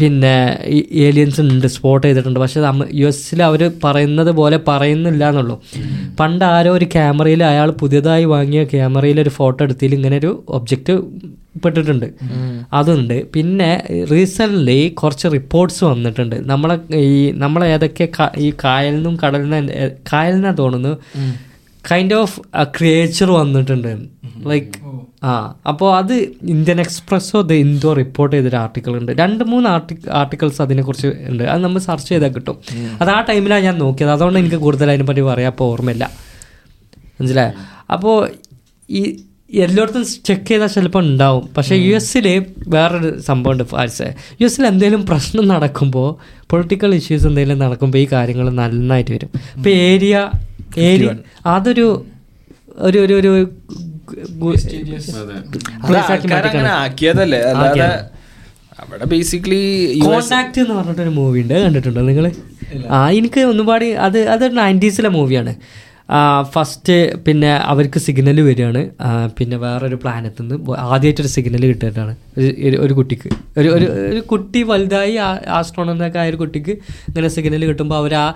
പിന്നെ ഏലിയൻസ് ഉണ്ട് സ്പോട്ട് ചെയ്തിട്ടുണ്ട്. പക്ഷെ യു എസിൽ അവർ പറയുന്നത് പോലെ പറയുന്നില്ല എന്നുള്ളൂ പണ്ട് ആരോ ഒരു ക്യാമറയിൽ അയാൾ പുതിയതായി വാങ്ങിയ ക്യാമറയിൽ ഒരു ഫോട്ടോ എടുത്തതിൽ ഇങ്ങനെ ഒരു ഒബ്ജക്റ്റ് പെട്ടിട്ടുണ്ട്. അതുണ്ട്. പിന്നെ റീസെന്റ്ലി കുറച്ച് റിപ്പോർട്ട്സ് വന്നിട്ടുണ്ട്. നമ്മളെ ഈ നമ്മളേതൊക്കെ ഈ കായലിനും കടലിനും നിന്നാണ് തോന്നുന്നു. കൈൻഡ് ഓഫ് ക്രിയേച്ചർ വന്നിട്ടുണ്ട്. ലൈക്ക് ആ അപ്പോൾ അത് ഇന്ത്യൻ എക്സ്പ്രസ്സോ ദ ഇന്തോ റിപ്പോർട്ട് ചെയ്തൊരു ആർട്ടിക്കിൾ ഉണ്ട്. രണ്ട് മൂന്ന് ആർട്ടി ആർട്ടിക്കിൾസ് അതിനെക്കുറിച്ച് ഉണ്ട്. അത് നമ്മൾ സെർച്ച് ചെയ്താൽ കിട്ടും. അത് ആ ടൈമിലാണ് ഞാൻ നോക്കിയത്. അതുകൊണ്ട് എനിക്ക് കൂടുതൽ അതിനെപ്പറ്റി പറയാൻ ഇപ്പോൾ ഓർമ്മയില്ല. മനസ്സിലായോ? അപ്പോൾ ഈ എല്ലായിടത്തും ചെക്ക് ചെയ്താൽ ചിലപ്പോൾ ഉണ്ടാവും. പക്ഷേ യു എസിൽ വേറൊരു സംഭവമുണ്ട് ഫാരിസ്. യു എസിൽ എന്തെങ്കിലും പ്രശ്നം നടക്കുമ്പോൾ പൊളിറ്റിക്കൽ ഇഷ്യൂസ് എന്തെങ്കിലും നടക്കുമ്പോൾ ഈ കാര്യങ്ങൾ നന്നായിട്ട് വരും. ഇപ്പോൾ ഏരിയ ഏരിയ അതൊരു ഒരു ഒരു ഒരു ആക്കിയതല്ലേ. അല്ലാതെ അവിടെ ബേസിക്കലി കോൺടാക്ട് എന്ന് പറഞ്ഞിട്ടൊരു മൂവി ഉണ്ട്. കണ്ടിട്ടുണ്ടോ നിങ്ങൾ? ആ എനിക്ക് ഒന്നുപാടി അത് അതൊരു നയന്റീസിലെ മൂവിയാണ് ഫസ്റ്റ് പിന്നെ അവർക്ക് സിഗ്നൽ വരികയാണ്. പിന്നെ വേറൊരു പ്ലാനറ്റിൽ നിന്ന് ആദ്യമായിട്ടൊരു സിഗ്നൽ കിട്ടിയിട്ടാണ് ഒരു- കുട്ടിക്ക്. ഒരു ഒരു ഒരു കുട്ടി വലുതായി ആസ്ട്രോണമൊക്കെ ആയ ഒരു കുട്ടിക്ക് ഇങ്ങനെ സിഗ്നൽ കിട്ടുമ്പോൾ അവർ ആ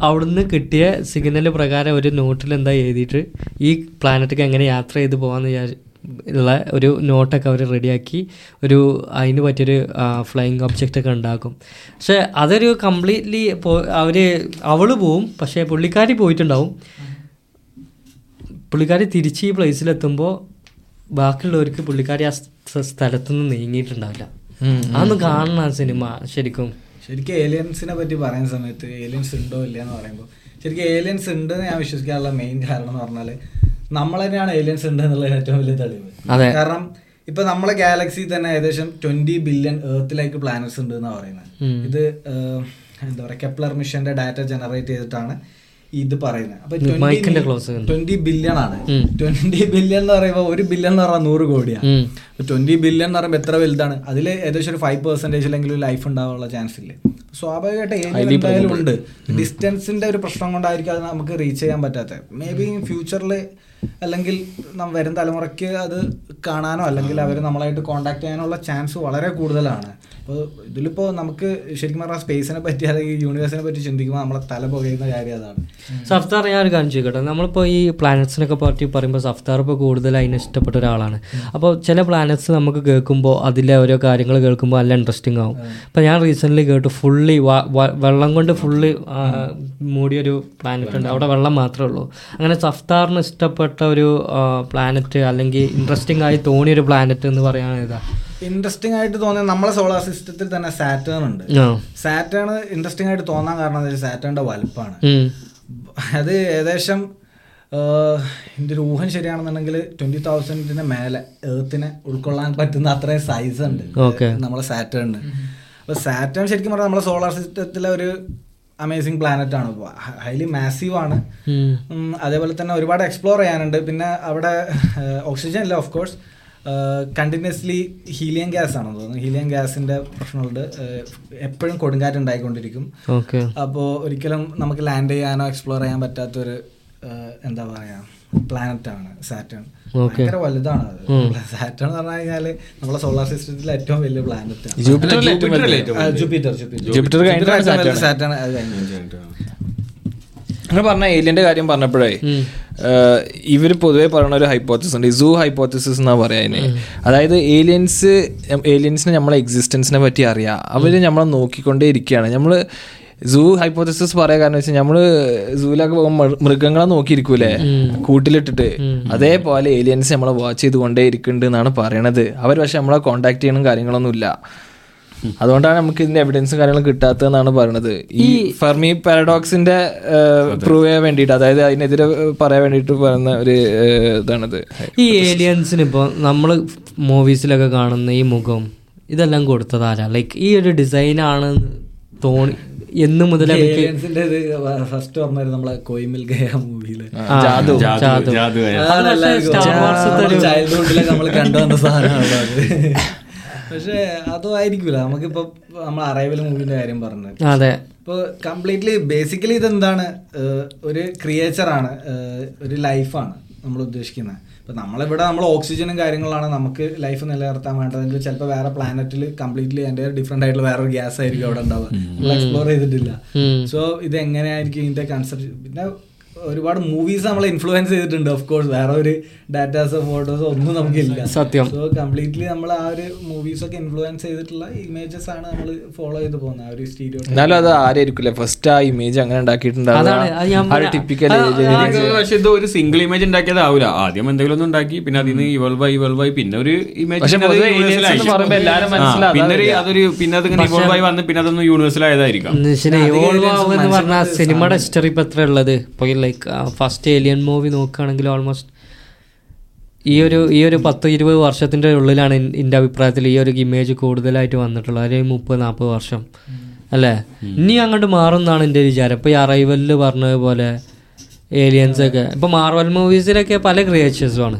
അവിടുന്ന് കിട്ടിയ സിഗ്നൽ പ്രകാരം ഒരു നോട്ടിൽ എന്താ എഴുതിയിട്ട് ഈ പ്ലാനറ്റിക്ക് എങ്ങനെ യാത്ര ചെയ്ത് പോകാമെന്ന് വിചാരിച്ചു ഉള്ള ഒരു നോട്ടൊക്കെ അവർ റെഡിയാക്കി ഒരു അതിന് പറ്റിയൊരു ഫ്ലൈയിങ് ഒബ്ജക്റ്റ് ഒക്കെ ഉണ്ടാക്കും. പക്ഷെ അതൊരു കംപ്ലീറ്റ്ലി അവർ അവൾ പോവും പക്ഷേ പുള്ളിക്കാരി പോയിട്ടുണ്ടാവും. പുള്ളിക്കാരി തിരിച്ച് ഈ പ്ലേസിലെത്തുമ്പോൾ ബാക്കിയുള്ളവർക്ക് പുള്ളിക്കാരി ആ സ്ഥലത്തുനിന്ന് സ്ഥലത്തു നിന്ന് നീങ്ങിയിട്ടുണ്ടാവില്ല. അന്ന് കാണണം ആ സിനിമ ശരിക്കും. ശരിക്കും ഏലിയൻസിനെ പറ്റി പറയുന്ന സമയത്ത് ഏലിയൻസ് ഉണ്ടോ ഇല്ല എന്ന് പറയുമ്പോൾ ശരിക്കും ഏലിയൻസ് ഉണ്ട് എന്ന് ഞാൻ വിശ്വസിക്കാനുള്ള മെയിൻ കാരണം എന്ന് പറഞ്ഞാൽ നമ്മൾ തന്നെയാണ് ഏലിയൻസ് ഉണ്ട് എന്നുള്ള ഏറ്റവും വലിയ തെളിവ്. കാരണം ഇപ്പൊ നമ്മളെ ഗാലക്സി തന്നെ ഏകദേശം ട്വന്റി ബില്യൺ ഏർത്തിലേക്ക് പ്ലാനറ്റ്സ് ഉണ്ട് എന്നാണ് പറയുന്നത്. ഇത് എന്താ പറയുക കെപ്ലർ മിഷന്റെ ഡാറ്റ ജനറേറ്റ് ചെയ്തിട്ടാണ് ഇത് പറയുന്നത്. അപ്പൊ ട്വന്റി ബില്യൺ ആണ്. ട്വന്റി ബില്യൺ എന്ന് പറയുമ്പോൾ ഒരു ബില്യൺ എന്ന് പറഞ്ഞാൽ നൂറ് കോടിയാണ്. ട്വന്റി ബില്യൺ എന്ന് പറയുമ്പോൾ എത്ര വലുതാണ്? അതിൽ ഏകദേശം ഒരു ഫൈവ് പെർസെന്റേജ് അല്ലെങ്കിൽ ലൈഫ് ഉണ്ടാവാനുള്ള ചാൻസ് ഇല്ലേ? സ്വാഭാവികമായിട്ട് ഏരിയ എന്തായാലും ഉണ്ട്. ഡിസ്റ്റൻസിന്റെ ഒരു പ്രശ്നം കൊണ്ടായിരിക്കും അത് നമുക്ക് റീച്ച് ചെയ്യാൻ പറ്റാത്തത്. മേ ബി ഫ്യൂച്ചറിൽ അല്ലെങ്കിൽ നം വരും തലമുറയ്ക്ക് അത് കാണാനോ അല്ലെങ്കിൽ അവർ നമ്മളായിട്ട് കോണ്ടാക്ട് ചെയ്യാനുള്ള ചാൻസ് വളരെ കൂടുതലാണ്. അപ്പോൾ ഇതിലിപ്പോൾ നമുക്ക് ശരിക്കും പറഞ്ഞാൽ സ്പേസിനെ പറ്റി അല്ലെങ്കിൽ യൂണിവേഴ്സിനെ പറ്റി ചിന്തിക്കുമ്പോൾ നമ്മളെ തല പുകയുന്ന കാര്യം അതാണ്. സഫ്താർ ഞാൻ ഒരു കാര്യം ചോദിക്കട്ടെ? നമ്മളിപ്പോൾ ഈ പ്ലാനറ്റ്സിനൊക്കെ പറ്റി പറയുമ്പോൾ സഫ്താർ ഇപ്പോൾ കൂടുതൽ അതിന് ഇഷ്ടപ്പെട്ട ഒരാളാണ്. അപ്പോൾ ചില പ്ലാനറ്റ്സ് നമുക്ക് കേൾക്കുമ്പോൾ അതിലെ ഓരോ കാര്യങ്ങൾ കേൾക്കുമ്പോൾ നല്ല ഇൻട്രസ്റ്റിംഗ് ആവും. അപ്പോൾ ഞാൻ റീസെന്റ്ലി കേട്ടു ഫുള്ളി വെള്ളം കൊണ്ട് ഫുള്ളി മൂടിയൊരു പ്ലാനറ്റ് ഉണ്ട്. അവിടെ വെള്ളം മാത്രമേ ഉള്ളൂ. അങ്ങനെ സഫ്താറിന് ഇഷ്ടപ്പെട്ട ഒരു പ്ലാനറ്റ് അല്ലെങ്കിൽ ഇൻട്രസ്റ്റിംഗ് ആയി തോന്നിയൊരു പ്ലാനറ്റ് എന്ന് പറയാനാണ് ഏതാ? ഇൻട്രസ്റ്റിംഗ് ആയിട്ട് തോന്നിയത് നമ്മളെ സോളാർ സിസ്റ്റത്തിൽ തന്നെ സാറ്റേൺ ഉണ്ട്. സാറ്റേൺ ഇൻട്രസ്റ്റിംഗ് ആയിട്ട് തോന്നാൻ കാരണം സാറ്റേണിന്റെ വലുപ്പമാണ് അത് ഏകദേശം എന്റെ എന്റെ ഒരു ഊഹം ശരിയാണെന്നുണ്ടെങ്കിൽ ട്വന്റി തൗസൻഡിന് മേലെ ഏർത്തിനെ ഉൾക്കൊള്ളാൻ പറ്റുന്ന അത്രയും സൈസ് ഉണ്ട്. നമ്മളെ സാറ്റേണിന് അപ്പോൾ സാറ്റേൺ ശരിക്കും പറഞ്ഞാൽ നമ്മളെ സോളാർ സിസ്റ്റത്തിലെ ഒരു അമേസിങ് പ്ലാനറ്റ് ആണ്. ഹൈലി മാസീവ് ആണ്. അതേപോലെ തന്നെ ഒരുപാട് എക്സ്പ്ലോർ ചെയ്യാനുണ്ട്. പിന്നെ അവിടെ ഓക്സിജൻ ഇല്ല of course continuously helium gas ആണെന്ന് തോന്നുന്നു. ഹീലിയം ഗ്യാസിന്റെ പ്രശ്നമുണ്ട്. എപ്പോഴും കൊടുങ്കാറ്റ് ഉണ്ടായിക്കൊണ്ടിരിക്കും. ഓക്കെ. അപ്പോൾ ഒരിക്കലും നമുക്ക് ലാൻഡ് ചെയ്യാനോ എക്സ്പ്ലോർ ചെയ്യാൻ പറ്റാത്തൊരു എന്താ പറയാ പ്ലാനറ്റ് ആണ് സാറ്റേൺ. Okay. ഭയങ്കര വലുതാണ് അത്. സാറ്റേൺ എന്ന് പറഞ്ഞു കഴിഞ്ഞാൽ നമ്മളെ സോളാർ സിസ്റ്റത്തിലെ ഏറ്റവും വലിയ പ്ലാനറ്റ് ആണ് ജൂപ്പിറ്റർ ജൂപ്പിറ്റർ. സാറ്റേൺ. അത് കഴിഞ്ഞു. അങ്ങനെ പറഞ്ഞ ഏലിയന്റെ കാര്യം പറഞ്ഞപ്പോഴേ. ഇവർ പൊതുവേ പറയുന്ന ഒരു ഹൈപ്പോത്തിസ് ഉണ്ട്. സൂ ഹൈപ്പോത്തിസിസ് എന്നാ പറയാ അതിന്. അതായത് ഏലിയൻസ് ഏലിയൻസിന് നമ്മളെ എക്സിസ്റ്റൻസിനെ പറ്റി അറിയാം. അവർ നമ്മളെ നോക്കിക്കൊണ്ടേ ഇരിക്കുകയാണ് നമ്മൾ സൂ ഹൈപ്പോത്തിസിസ് പറയാൻ കാരണം വെച്ചാൽ നമ്മൾ സൂലൊക്കെ പോകുമ്പോൾ മൃഗങ്ങളെ നോക്കിയിരിക്കൂലേ കൂട്ടിലിട്ടിട്ട്. അതേപോലെ ഏലിയൻസ് നമ്മളെ വാച്ച് ചെയ്തുകൊണ്ടേ ഇരിക്കുന്നുണ്ട് എന്നാണ് പറയണത്. അവർ പക്ഷെ നമ്മളെ കോണ്ടാക്ട് ചെയ്യണം കാര്യങ്ങളൊന്നും ഇല്ല അതുകൊണ്ടാണ് നമുക്ക് ഇതിന്റെ എവിഡൻസും കാര്യങ്ങളും കിട്ടാത്തതെന്നാണ് പറയുന്നത് ഈ ഫെർമി പാരഡോക്സിന്റെ പ്രൂവ് ചെയ്യാൻ വേണ്ടിട്ട് അതായത് അതിനെതിരെ പറയാൻ വേണ്ടിട്ട് പറയുന്ന ഒരു ഇതാണത്. ഈ ഏലിയൻസിന് ഇപ്പോൾ നമ്മൾ മൂവീസിലൊക്കെ കാണുന്ന ഈ മുഖം ഇതെല്ലാം കൊടുത്തതാരാ ലൈക്ക് ഈ ഒരു ഡിസൈനാണ് തോന്നി എന്ന് മുതൽ ഫസ്റ്റ് ഓർമ്മ നമ്മളെ കോയിമിൽ ഗയ മൂവിയിൽ. ചൈൽഡ്ഹുഡിലെ നമ്മൾ കണ്ടുവന്ന സാധനമാണ് പക്ഷെ അതും ആയിരിക്കൂല നമുക്കിപ്പോ നമ്മൾ അറൈവൽ മൂവിന്റെ കാര്യം പറഞ്ഞത്. അതെ. ഇപ്പോൾ കംപ്ലീറ്റ്ലി ബേസിക്കലി ഇതെന്താണ്? ഒരു ക്രിയേച്ചറാണ് ഒരു ലൈഫാണ് നമ്മൾ ഉദ്ദേശിക്കുന്നത്. ഇപ്പം നമ്മളിവിടെ നമ്മൾ ഓക്സിജനും കാര്യങ്ങളാണ് നമുക്ക് ലൈഫ് നിലനിർത്താൻ വേണ്ടതെങ്കിൽ ചിലപ്പോൾ വേറെ പ്ലാനറ്റിൽ കംപ്ലീറ്റ്ലി അതിന്റെ ഡിഫറെന്റ് ആയിട്ടുള്ള വേറൊരു ഗ്യാസ് ആയിരിക്കും അവിടെ ഉണ്ടാവുക. നമ്മൾ എക്സ്പ്ലോർ ചെയ്തിട്ടില്ല. സോ ഇത് എങ്ങനെയായിരിക്കും ഇതിന്റെ കൺസെപ്റ്റ് പിന്നെ ഒരുപാട് മൂവീസ് നമ്മളെ ഇൻഫ്ലുവൻസ് ചെയ്തിട്ടുണ്ട്. ഓഫ് കോഴ്സ് വേറെ ഒരു ഡാറ്റാസോ ഫോട്ടോസോ ഒന്നും നമുക്കില്ല. സത്യം. സോ കംപ്ലീറ്റ്ലി നമ്മൾ ആ ഒരു മൂവീസ് ഒക്കെ ഇൻഫ്ലുവൻസ് ചെയ്തിട്ടുള്ള ഇമേജസ് ആണ് നമ്മൾ ഫോളോ ചെയ്ത് പോകുന്നത്. ആ ഒരു സ്റ്റീരിയോ എന്നാലും അത് ആരായിരിക്കില്ല? ഫസ്റ്റ് ആ ഇമേജ് അങ്ങനെ ഉണ്ടാക്കിയിട്ടുണ്ടാവില്ല പക്ഷെ ഇത് ഒരു സിംഗിൾ ഇമേജ് ഉണ്ടാക്കിയതാവില്ല ആദ്യം എന്തെങ്കിലും ഒന്നും ഉണ്ടാക്കി പിന്നെ അതിൽ നിന്ന് ഇവോൾവ് ആയി ഇവൾവ് ആയി. പിന്നെ ഒരു ഇമേജ് പിന്നെ ഒരു അതൊരു പിന്നെ അതിങ്ങനെ ഇവോൾവ് ആയി വന്ന് പിന്നെ അതൊന്നും യൂണിവേഴ്സൽ ആയതായിരിക്കും. സിനിമയുടെ ഹിസ്റ്ററി ഇപ്പൊ എത്ര ഉള്ളത്? ഇപ്പൊ ലൈക്ക് ഫസ്റ്റ് ഏലിയൻ മൂവി നോക്കുകയാണെങ്കിൽ ഓൾമോസ്റ്റ് ഈ ഒരു ഈ ഒരു പത്ത് ഇരുപത് വർഷത്തിന്റെ ഉള്ളിലാണ് എൻ- എന്റെ അഭിപ്രായത്തിൽ ഈ ഒരു ഇമേജ് കൂടുതലായിട്ട് വന്നിട്ടുള്ളത്. ഒരു മുപ്പത് നാൽപ്പത് വർഷം. അല്ലേ? ഇനി അങ്ങോട്ട് മാറും എന്നാണ് എന്റെ വിചാരം. ഇപ്പോൾ ഈ അറൈവലിൽ പറഞ്ഞതുപോലെ ഏലിയൻസ് ഒക്കെ. ഇപ്പോൾ മാർവൽ മൂവീസിലൊക്കെ പല ക്രിയേച്ചേഴ്സുമാണ്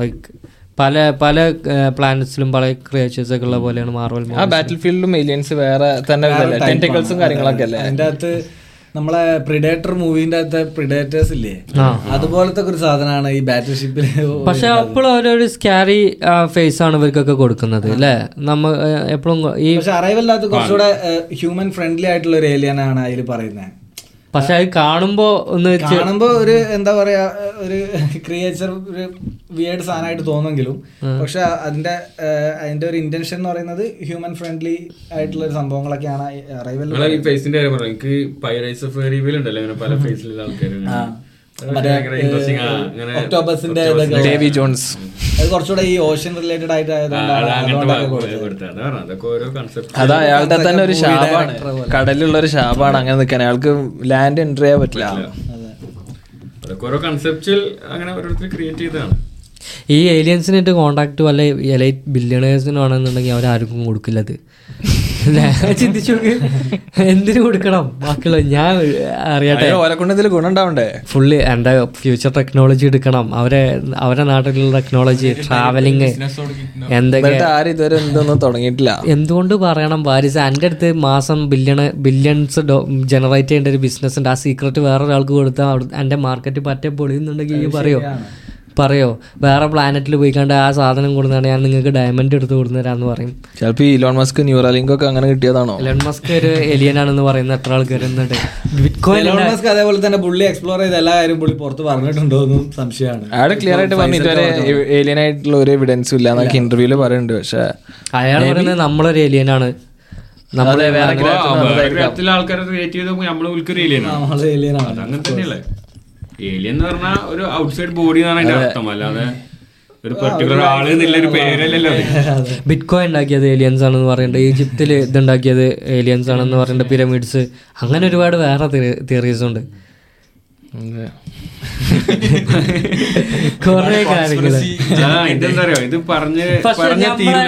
ലൈക്ക് പല പല പ്ലാനറ്റ്സിലും പല ക്രിയേച്ചേഴ്സ് ഒക്കെ ഉള്ള പോലെയാണ് മാർവൽ ആ ബാറ്റിൽ ഫീൽഡിലും ഏലിയൻസ് വേറെ തന്നെ ടെന്റിക്കിൾസും കാര്യങ്ങളൊക്കെ അല്ലേ? അതിന്റെ അകത്ത് നമ്മളെ പ്രിഡേറ്റർ മൂവിന്റെ അകത്തെ പ്രിഡേറ്റേഴ്സ് ഇല്ലേ? അതുപോലത്തെ ഒരു സാധനമാണ് ഈ ബാറ്റിൽ ഷിപ്പിൽ പക്ഷെ അപ്പോഴും ഒരു സ്കാരി ഫേസ് ആണ് ഇവർക്കൊക്കെ കൊടുക്കുന്നത് അല്ലേ നമ്മ എപ്പോഴും ഈ പക്ഷെ അറൈവലിന്റെ അകത്ത് കുറച്ചുകൂടെ ഹ്യൂമൻ ഫ്രണ്ട്ലി ആയിട്ടുള്ള ഒരു ഏലിയൻ ആണ് അതിൽ പറയുന്നത് പക്ഷെ അത് കാണുമ്പോ ഒന്ന് കാണുമ്പോ ഒരു എന്താ പറയാ ഒരു ക്രിയേച്ചർ ഒരു വിയേഡ് സാധനമായിട്ട് തോന്നുമെങ്കിലും. പക്ഷെ അതിന്റെ അതിന്റെ ഒരു ഇന്റൻഷൻ എന്ന് പറയുന്നത് ഹ്യൂമൻ ഫ്രണ്ട്ലി ആയിട്ടുള്ള ഒരു സംഭവങ്ങളൊക്കെയാണ് അറൈവൽ ഫേസിന്റെ കാര്യം പറഞ്ഞു? എനിക്ക് പൈറൈസ് ഓഫ് റിവീൽ ഉണ്ടല്ലോ പല ഫേസിലുള്ള ആൾക്കാർ ഒക്ടോബസിന്റെ ഡേവി ജോൺസ് അത് കുറച്ചുകൂടെ ഈ ഓഷൻ റിലേറ്റഡ് ആയിട്ട് അത് അയാളുടെ തന്നെ ഒരു ശാപാണ്. കടലിലുള്ള ഒരു ശാപാണ് അങ്ങനെ നിൽക്കാൻ. അയാൾക്ക് ലാൻഡ് എൻട്രി ചെയ്യാൻ പറ്റില്ല. അതൊക്കെ ഓരോ അങ്ങനെ ഓരോരുത്തർ ക്രിയേറ്റ് ചെയ്തതാണ്. ഈ ഏലിയൻസിനായിട്ട് കോണ്ടാക്ട് വല്ല എലൈറ്റ് ബില്യണേഴ്സിനാണെന്നുണ്ടെങ്കിൽ അവരാർക്കും കൊടുക്കില്ലത്? ചിന്തിച്ചു നോക്ക്. എന്തിനു കൊടുക്കണം? ബാക്കിയുള്ള ഞാൻ അറിയട്ടെ. അതിന് ഓലെ കൊണ്ട് ഇതിൽ ഗുണം ഉണ്ടാവണ്ടേ ഫുള്ള് എന്റെ ഫ്യൂച്ചർ ടെക്നോളജി എടുക്കണം. അവരെ അവരെ നാട്ടിലുള്ള ടെക്നോളജി ട്രാവലിങ് എന്തൊക്കെ ആരും ഇതുവരെ എന്തൊന്നും തുടങ്ങിയിട്ടില്ല. എന്തുകൊണ്ട് പറയണം? വാരിസ് എന്റെ അടുത്ത് മാസം ബില്യണ് ബില്യൺസ് ജനറേറ്റ് ചെയ്യേണ്ട ഒരു ബിസിനസ് ഉണ്ട്. ആ സീക്രട്ട് വേറെ ഒരാൾക്ക് കൊടുത്താൽ എന്റെ എന്റെ മാർക്കറ്റ് പറ്റേ പൊളിയുന്നുണ്ടെങ്കിൽ ഈ പറയോ? പറയോ? വേറെ പ്ലാനറ്റിൽ പോയി കണ്ട് ആ സാധനം കൊടുത്താണ് ഞാൻ നിങ്ങൾക്ക് ഡയമണ്ട് എടുത്ത് കൊടുത്തുതരാന്ന് പറയും. ചിലപ്പോൾ ഈ ഇലോൺ മസ്ക് ന്യൂറാലിങ്ക് ഒക്കെ അങ്ങനെ കിട്ടിയതാണോ? ഇലോൺ മസ്ക് ഒരു എലിയൻ ആണെന്ന് പറയുന്ന എത്ര ആൾക്കാർ എന്നിട്ട് ബിറ്റ്കോയിൻ എലോൺ മസ്ക് അതേപോലെ തന്നെ പുള്ളി എക്സ്പ്ലോർ ചെയ്ത എല്ലാ കാര്യം പുള്ളി പുറത്ത് പറഞ്ഞിട്ടുണ്ടോ എന്നും സംശയമാണ്. അയാൾ ക്ലിയർ ആയിട്ട് പറഞ്ഞു ഇതുവരെ ഏലിയൻ ആയിട്ടുള്ള ഒരു എവിഡൻസും ഇല്ല എന്നൊക്കെ ഇന്റർവ്യൂൽ പറയുന്നുണ്ട് പക്ഷെ അയാൾ പറയുന്നത് നമ്മളൊരു എലിയൻ ആണ്. നമ്മൾ വേറെ ഗ്രഹത്തിലെ ആൾക്കാരെ ക്രിയേറ്റ് ചെയ്ത് നമ്മൾ നമ്മൾ alien ആണ്. തന്നെയല്ലേ? ഏലിയൻ എന്ന് പറഞ്ഞാൽ ഒരു ഔട്ട്സൈഡ് ബോഡി എന്നാണ് അതിന്റെ അർത്ഥം. അല്ലാതെ ഒരു പെർട്ടിക്കുലർ ആൾ എന്നുള്ള ഒരു പേരല്ലല്ലോ ബിറ്റ്കോയിൻ ബിറ്റ് കോയിൻ ഉണ്ടാക്കിയത് ഏലിയൻസ് ആണെന്ന് പറയുന്നുണ്ട് ഈജിപ്തിൽ ഇതുണ്ടാക്കിയത് ഏലിയൻസ് ആണെന്ന് പറയേണ്ട പിരമിഡ്സ് അങ്ങനെ ഒരുപാട് വേറെ തിയറീസ് ഉണ്ട്. കുറെ കാര്യങ്ങൾ ആ, ഇതെന്താ അറിയോ ഇത് പറഞ്ഞ്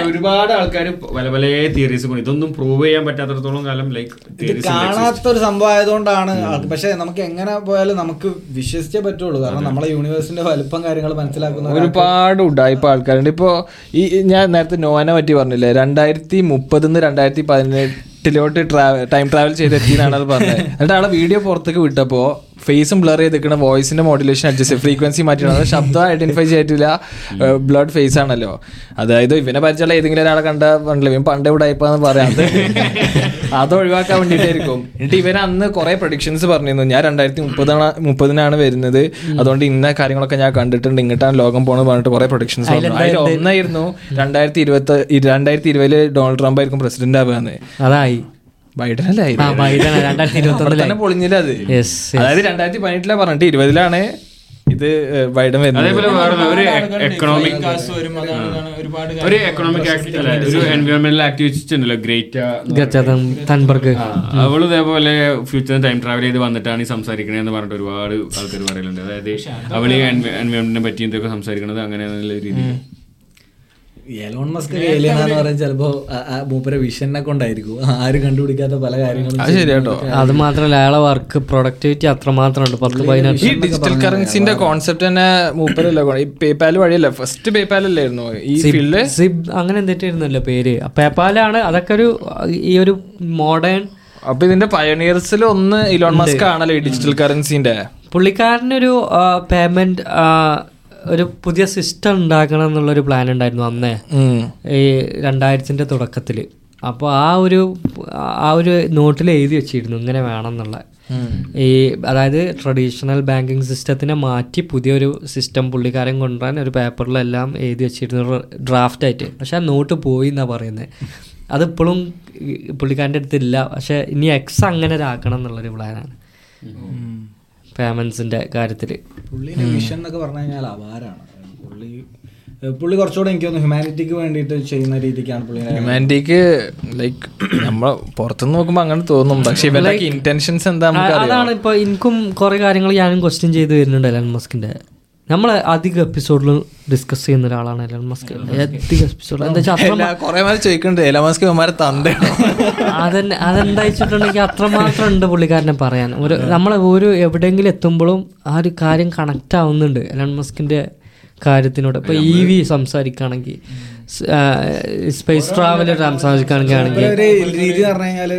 ഒരുപാട് ആൾക്കാർ പല പല തിയറീസ് ഇതൊന്നും പ്രൂവ് ചെയ്യാൻ പറ്റാത്തടത്തോളം കാലം ലൈക്ക് കാണാത്തൊരു കാണാത്ത ഒരു സംഭവം ആയതുകൊണ്ടാണ് പക്ഷെ നമുക്ക് എങ്ങനെ പോയാലും നമുക്ക് വിശ്വസിച്ചേ പറ്റുള്ളൂ. കാരണം നമ്മളെ യൂണിവേഴ്സിന്റെ വലുപ്പം കാര്യങ്ങൾ മനസ്സിലാക്കുന്ന ഒരുപാട് ഉടായ്പ ആൾക്കാരുണ്ട്. ഇപ്പോ ഈ ഞാൻ നേരത്തെ നോവനെ പറ്റി പറഞ്ഞില്ലേ? രണ്ടായിരത്തി മുപ്പതിന്ന് രണ്ടായിരത്തി പതിനെട്ടിലോട്ട് ടൈം ട്രാവൽ ചെയ്തെത്തിയെന്നാണ് അത് പറഞ്ഞത്. എന്നിട്ട് ആളെ വീഡിയോ പുറത്തേക്ക് വിട്ടപ്പോ ഫേസും ബ്ലർ ചെയ്തിരിക്കണ വോയിസിന്റെ മോഡുലേഷൻ അഡ്ജസ്റ്റ് ഫ്രീക്വൻസി അത് ശബ്ദം ഐഡന്റിഫൈ ചെയ്തിട്ടില്ല. ബ്ലഡ് ഫേസ് ആണല്ലോ. അതായത് ഇവനെ പരിചയമുള്ള ഏതെങ്കിലും ഒരാളെ കണ്ട പറഞ്ഞില്ല ഇവൻ ഇവിടെ ആയിപ്പോന്ന് പറയാം. അത് ഒഴിവാക്കാൻ വേണ്ടിയിട്ടായിരിക്കും. എന്നിട്ട് ഇവൻ അന്ന് കുറെ പ്രൊഡിക്ഷൻസ് പറഞ്ഞിരുന്നു. ഞാൻ രണ്ടായിരത്തി മുപ്പതാണ് മുപ്പതിനാണ് വരുന്നത്. അതുകൊണ്ട് ഇന്ന കാര്യങ്ങളൊക്കെ ഞാൻ കണ്ടിട്ടുണ്ട്. ഇങ്ങോട്ടാണ് ലോകം പോണെന്ന് പറഞ്ഞിട്ട് കുറെ പ്രൊഡിക്ഷൻസ് പറഞ്ഞു അതിൽ ഒന്നായിരുന്നു രണ്ടായിരത്തി ഇരുപത്തി രണ്ടായിരത്തി ഇരുപതിൽ ഡൊണാൾഡ് ട്രംപ് ആയിരിക്കും പ്രസിഡന്റ് ആവുകയെന്ന് അതായി. ബൈഡൻ അല്ലേ പൊളിഞ്ഞില്ല അത്? അതായത് രണ്ടായിരത്തി പതിനെട്ടിലാണ് പറഞ്ഞിട്ട് ഇരുപതിലാണ് ഇത് ബൈഡൻ വരുന്നത്. അതേപോലെ ഒരു എക്കണോമിക് ഒരു എക്കണോമിക് ഒരു എൻവയോൺമെന്റൽ ആക്ടിവിസ്റ്റ് ഉണ്ടല്ലോ ഗ്രേറ്റ് ഇതേപോലെ ഫ്യൂച്ചർ ടൈം ട്രാവൽ ചെയ്ത് വന്നിട്ടാണ് ഈ സംസാരിക്കണേന്ന് പറഞ്ഞിട്ട് ഒരുപാട് ആൾക്കാർ പറയലുണ്ട്. അതായത് അവൾ എൻവയോൺമെന്റിനെ പറ്റി എന്തൊക്കെ സംസാരിക്കണത് അങ്ങനെ രീതിയിൽ. എലോൺ മസ്ക് ഏലിയൻ എന്ന് പറയുന്നത് ചിലപ്പോ മൂപ്പരെ വിഷനെ കൊണ്ടായിരിക്കും. ആരും കണ്ടുപിടിക്കാത്ത പല കാര്യങ്ങളും അത് ശരിയാട്ടോ അത് മാത്രമല്ല അയാളെ വർക്ക് പ്രൊഡക്ടിവിറ്റി അത്രമാത്രം ഉണ്ട് പത്ത് പതിനെട്ട് ഈ ഡിജിറ്റൽ കറൻസിന്റെ കോൺസെപ്റ്റ് തന്നെ മൂപ്പരല്ല ഈ പേപ്പാൽ വഴിയല്ല? ഫസ്റ്റ് പേപ്പാൽ അല്ലായിരുന്നു. ഈ ഫീൽഡ് സിബ് അങ്ങനെ എന്തിട്ടായിരുന്നല്ലോ പേര്? പേപ്പാലാണ് അതൊക്കെ ഒരു ഈ ഒരു മോഡേൺ അപ്പൊ ഇതിന്റെ പയനിയേഴ്സിൽ ഒന്ന് ഇലോൺ മസ്ക് ആണല്ലോ ഈ ഡിജിറ്റൽ കറൻസിന്റെ പുള്ളിക്കാരനൊരു പേയ്മെന്റ് ഒരു പുതിയ സിസ്റ്റം ഉണ്ടാക്കണം എന്നുള്ളൊരു പ്ലാൻ ഉണ്ടായിരുന്നു അന്നേ. ഈ രണ്ടായിരത്തിന്റെ തുടക്കത്തിൽ അപ്പോൾ ആ ഒരു ആ ഒരു നോട്ടിൽ എഴുതി വെച്ചിരുന്നു ഇങ്ങനെ വേണം എന്നുള്ള ഈ അതായത് ട്രഡീഷണൽ ബാങ്കിങ് സിസ്റ്റത്തിനെ മാറ്റി പുതിയൊരു സിസ്റ്റം പുള്ളിക്കാരൻ കൊണ്ടുവരാൻ ഒരു പേപ്പറിലെല്ലാം എഴുതി വെച്ചിരുന്നു ഡ്രാഫ്റ്റ് ആയിട്ട്. പക്ഷെ ആ നോട്ട് പോയി എന്നാണ് പറയുന്നത് അതിപ്പോഴും പുള്ളിക്കാരന്റെ അടുത്തില്ല പക്ഷെ ഇനി എക്സ് അങ്ങനെ ഒരാക്കണം എന്നുള്ളൊരു പ്ലാനാണ് പേയ്മെൻസിന്റെ കാര്യത്തിൽ പുള്ളിയുടെ വിഷൻ എന്നൊക്കെ പറഞ്ഞു കഴിഞ്ഞാൽ അപാരാണ്. പുള്ളി പുള്ളി കുറച്ചുകൂടെ എനിക്ക് തോന്നുന്നു ഹ്യൂമാനിറ്റിക്ക് വേണ്ടിയിട്ട് ചെയ്യുന്ന രീതിക്കാണ് പുള്ളി ഹ്യൂമാനിറ്റിക്ക് ലൈക്ക് നമ്മൾ പുറത്തുനിന്ന് നോക്കുമ്പോൾ അങ്ങനെ തോന്നും. പക്ഷേ ഇവരുടെ ഇന്റൻഷൻസ് എന്താ നമുക്ക് അതാണ് ഇപ്പൊ എനിക്കും കുറെ കാര്യങ്ങൾ ഞാനും ക്വസ്റ്റ്യൻ ചെയ്ത് വരുന്നുണ്ട് എലൻ മസ്കിന്റെ. നമ്മൾ അധിക എപ്പിസോഡിൽ ഡിസ്കസ് ചെയ്യുന്ന ഒരാളാണ് എലൻ മസ്ക് അധിക എപ്പിസോഡ് എന്താ അതന്നെ അതെന്താ വെച്ചിട്ടുണ്ടെങ്കിൽ അത്രമാത്രം ഉണ്ട് പുള്ളിക്കാരനെ പറയാൻ. ഒരു നമ്മളെ ഒരു എവിടെയെങ്കിലും എത്തുമ്പോഴും ആ ഒരു കാര്യം കണക്റ്റ് ആവുന്നുണ്ട് എലൻ മസ്കിന്റെ കാര്യത്തിനോട്. ഇപ്പൊ ഇ വി സംസാരിക്കുകയാണെങ്കിൽ സ്പേസ് ട്രാവലർ സംസാരിക്കുകയാണെങ്കിൽ ഒരു രീതി പറഞ്ഞു കഴിഞ്ഞാൽ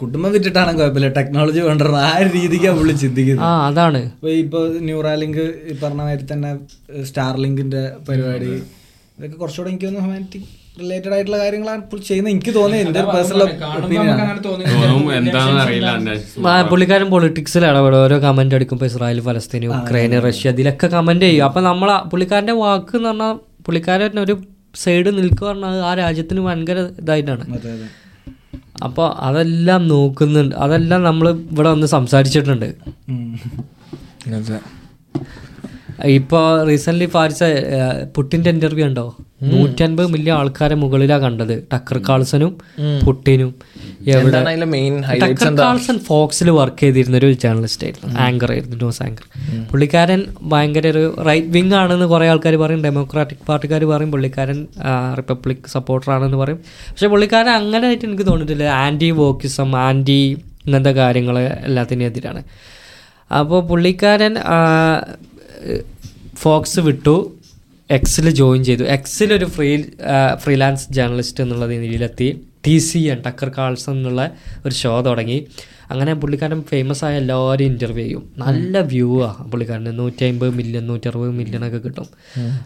കുടുംബം വിറ്റിട്ടാണ് കുഴപ്പമില്ല. ടെക്നോളജി വേണ്ട ആ രീതിക്കാണ് പുള്ളി ചിന്തിക്കുന്നത്. ആ അതാണ്. ഇപ്പൊ ഇപ്പൊ ന്യൂറാലിങ്ക് ഈ പറഞ്ഞ മാതിരി തന്നെ സ്റ്റാർലിങ്കിന്റെ പരിപാടി ഇതൊക്കെ കുറച്ചുകൂടെ എനിക്ക് തോന്നുന്നു ഹ്യൂമാനിറ്റി റിലേറ്റഡ് ആയിട്ടുള്ള കാര്യങ്ങളാണ് പുള്ളി ചെയ്യുന്നത്. എനിക്ക് തോന്നിയത് എന്റെ പേഴ്സണൽ ഒപ്പീനിയൻ പുള്ളിക്കാരൻ പൊളിറ്റിക്സിൽ ഇടപെടും ഓരോ കമന്റ് അടിക്കുമ്പോൾ ഇസ്രായേൽ ഫലസ്തീൻ ഉക്രൈൻ റഷ്യ ഇതിലൊക്കെ കമന്റ് ചെയ്യും. അപ്പൊ നമ്മൾ പുള്ളിക്കാരന്റെ വാക്ക് എന്ന് പറഞ്ഞാൽ പുള്ളിക്കാരൻ ഒരു സൈഡ് നിൽക്കുക പറഞ്ഞാൽ ആ രാജ്യത്തിന് ഭയങ്കര ഇതായിട്ടാണ്. അതെ അതെ. അപ്പോൾ അതെല്ലാം നോക്കുന്നുണ്ട്. അതെല്ലാം നമ്മൾ ഇവിടെ വന്ന് സംസാരിച്ചിട്ടുണ്ട്. ഇപ്പോൾ റീസെന്റ് പാരിച്ച പുട്ടിന്റെ ഇന്റർവ്യൂ ഉണ്ടോ? നൂറ്റൻപത് മില്യൺ ആൾക്കാരെ മുകളിലാണ് കണ്ടത്. ടക്കർ കാൾസനും പുട്ടിനും. കാൾസൺ ഫോക്സിൽ വർക്ക് ചെയ്തിരുന്ന ഒരു ജേർണലിസ്റ്റ് ആയിരുന്നു ആങ്കർ ആയിരുന്നു ന്യൂസ് ആങ്കർ പുള്ളിക്കാരൻ ഭയങ്കര ഒരു റൈറ്റ് വിങ് ആണെന്ന് കുറേ ആൾക്കാർ പറയും ഡെമോക്രാറ്റിക് പാർട്ടിക്കാർ പറയും പുള്ളിക്കാരൻ റിപ്പബ്ലിക് സപ്പോർട്ടർ ആണെന്ന് പറയും. പക്ഷെ പുള്ളിക്കാരൻ അങ്ങനെ ആയിട്ട് എനിക്ക് തോന്നിയിട്ടില്ല. ആന്റി വോക്കിസം ആന്റി ഇങ്ങനത്തെ കാര്യങ്ങൾ എല്ലാത്തിനും എതിരാണ്. അപ്പോൾ പുള്ളിക്കാരൻ ഫോക്സ് വിട്ടു എക്സിൽ ജോയിൻ ചെയ്തു. എക്സിലൊരു ഫ്രീ ഫ്രീലാൻസ് ജേർണലിസ്റ്റ് എന്നുള്ള രീതിയിലെത്തി T C N Tucker Carlson എന്നുള്ള ഒരു ഷോ തുടങ്ങി. അങ്ങനെ പുള്ളിക്കാരൻ ഫേമസ് ആയ എല്ലാവരും ഇന്റർവ്യൂ ചെയ്യും. നല്ല വ്യൂ ആണ് പുള്ളിക്കാരന്. നൂറ്റി അമ്പത് മില്യൺ നൂറ്ററുപത് മില്യൺ ഒക്കെ കിട്ടും.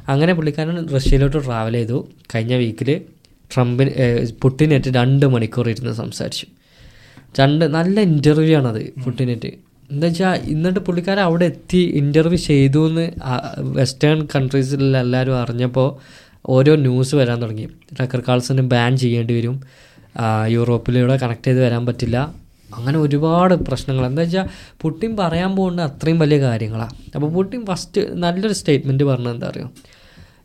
അങ്ങനെ പുള്ളിക്കാരൻ റഷ്യയിലോട്ട് ട്രാവൽ ചെയ്തു. കഴിഞ്ഞ വീക്കിൽ ട്രംപിന് പുട്ടിനേറ്റ് രണ്ട് മണിക്കൂർ ഇരുന്ന് സംസാരിച്ചു. രണ്ട് നല്ല ഇന്റർവ്യൂ ആണത് പുട്ടിനേറ്റ്. എന്താ വെച്ചാൽ എന്നിട്ട് പുള്ളിക്കാരൻ അവിടെ എത്തി ഇന്റർവ്യൂ ചെയ്തു എന്ന് വെസ്റ്റേൺ കൺട്രീസിൽ എല്ലാവരും അറിഞ്ഞപ്പോൾ ഓരോ ന്യൂസ് വരാൻ തുടങ്ങി. ടക്കർ കാൾസന് ബാൻ ചെയ്യേണ്ടി വരും. യൂറോപ്പിലൂടെ കണക്ട് ചെയ്ത് വരാൻ പറ്റില്ല. അങ്ങനെ ഒരുപാട് പ്രശ്നങ്ങൾ. എന്താ വെച്ചാൽ പുട്ടിൻ പറയാൻ പോകുന്ന അത്രയും വലിയ കാര്യങ്ങളാണ് അപ്പോൾ പുട്ടിൻ ഫസ്റ്റ് നല്ലൊരു സ്റ്റേറ്റ്മെന്റ് പറഞ്ഞത് എന്താ അറിയോ?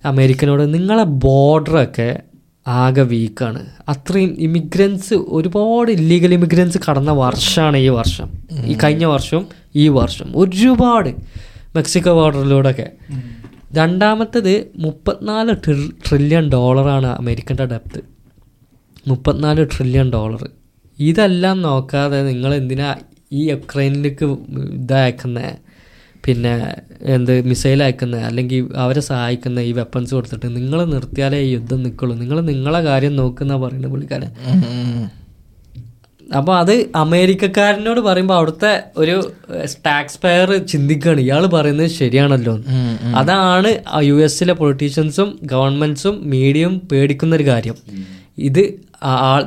അമേരിക്കനോട് നിങ്ങളെ ബോർഡറൊക്കെ ആകെ വീക്കാണ് അത്രയും ഇമിഗ്രൻസ് ഒരുപാട് ഇല്ലീഗൽ ഇമിഗ്രൻസ് കടന്ന വർഷമാണ് ഈ വർഷം. ഈ കഴിഞ്ഞ വർഷവും ഈ വർഷം. ഒരുപാട് മെക്സിക്കോ ബോർഡറിലൂടെയൊക്കെ രണ്ടാമത്തത് മുപ്പത്തിനാല് ട്രില്യൺ ഡോളറാണ് അമേരിക്കന്റെ ഡെപ്ത് മുപ്പത്തിനാല് ട്രില്യൺ ഡോളർ ഇതെല്ലാം നോക്കാതെ നിങ്ങൾ എന്തിനാ ഈ യുക്രൈനിലേക്ക് ഇതയക്കുന്നത് പിന്നെ എന്ത് മിസൈൽ അയക്കുന്നത് അല്ലെങ്കിൽ അവരെ സഹായിക്കുന്ന ഈ വെപ്പൺസ് കൊടുത്തിട്ട്? നിങ്ങൾ നിർത്തിയാലേ ഈ യുദ്ധം നിൽക്കുള്ളൂ. നിങ്ങൾ നിങ്ങളെ കാര്യം നോക്കുന്ന പറയുന്നത് പുള്ളിക്കാരൻ. അപ്പോൾ അത് അമേരിക്കക്കാരനോട് പറയുമ്പോൾ അവിടുത്തെ ഒരു ടാക്സ് പെയർ ചിന്തിക്കുകയാണ് ഇയാൾ പറയുന്നത് ശരിയാണല്ലോ. അതാണ് യു എസിലെ പൊളിറ്റീഷ്യൻസും ഗവൺമെന്റ്സും മീഡിയയും പേടിക്കുന്ന ഒരു കാര്യം. ഇത്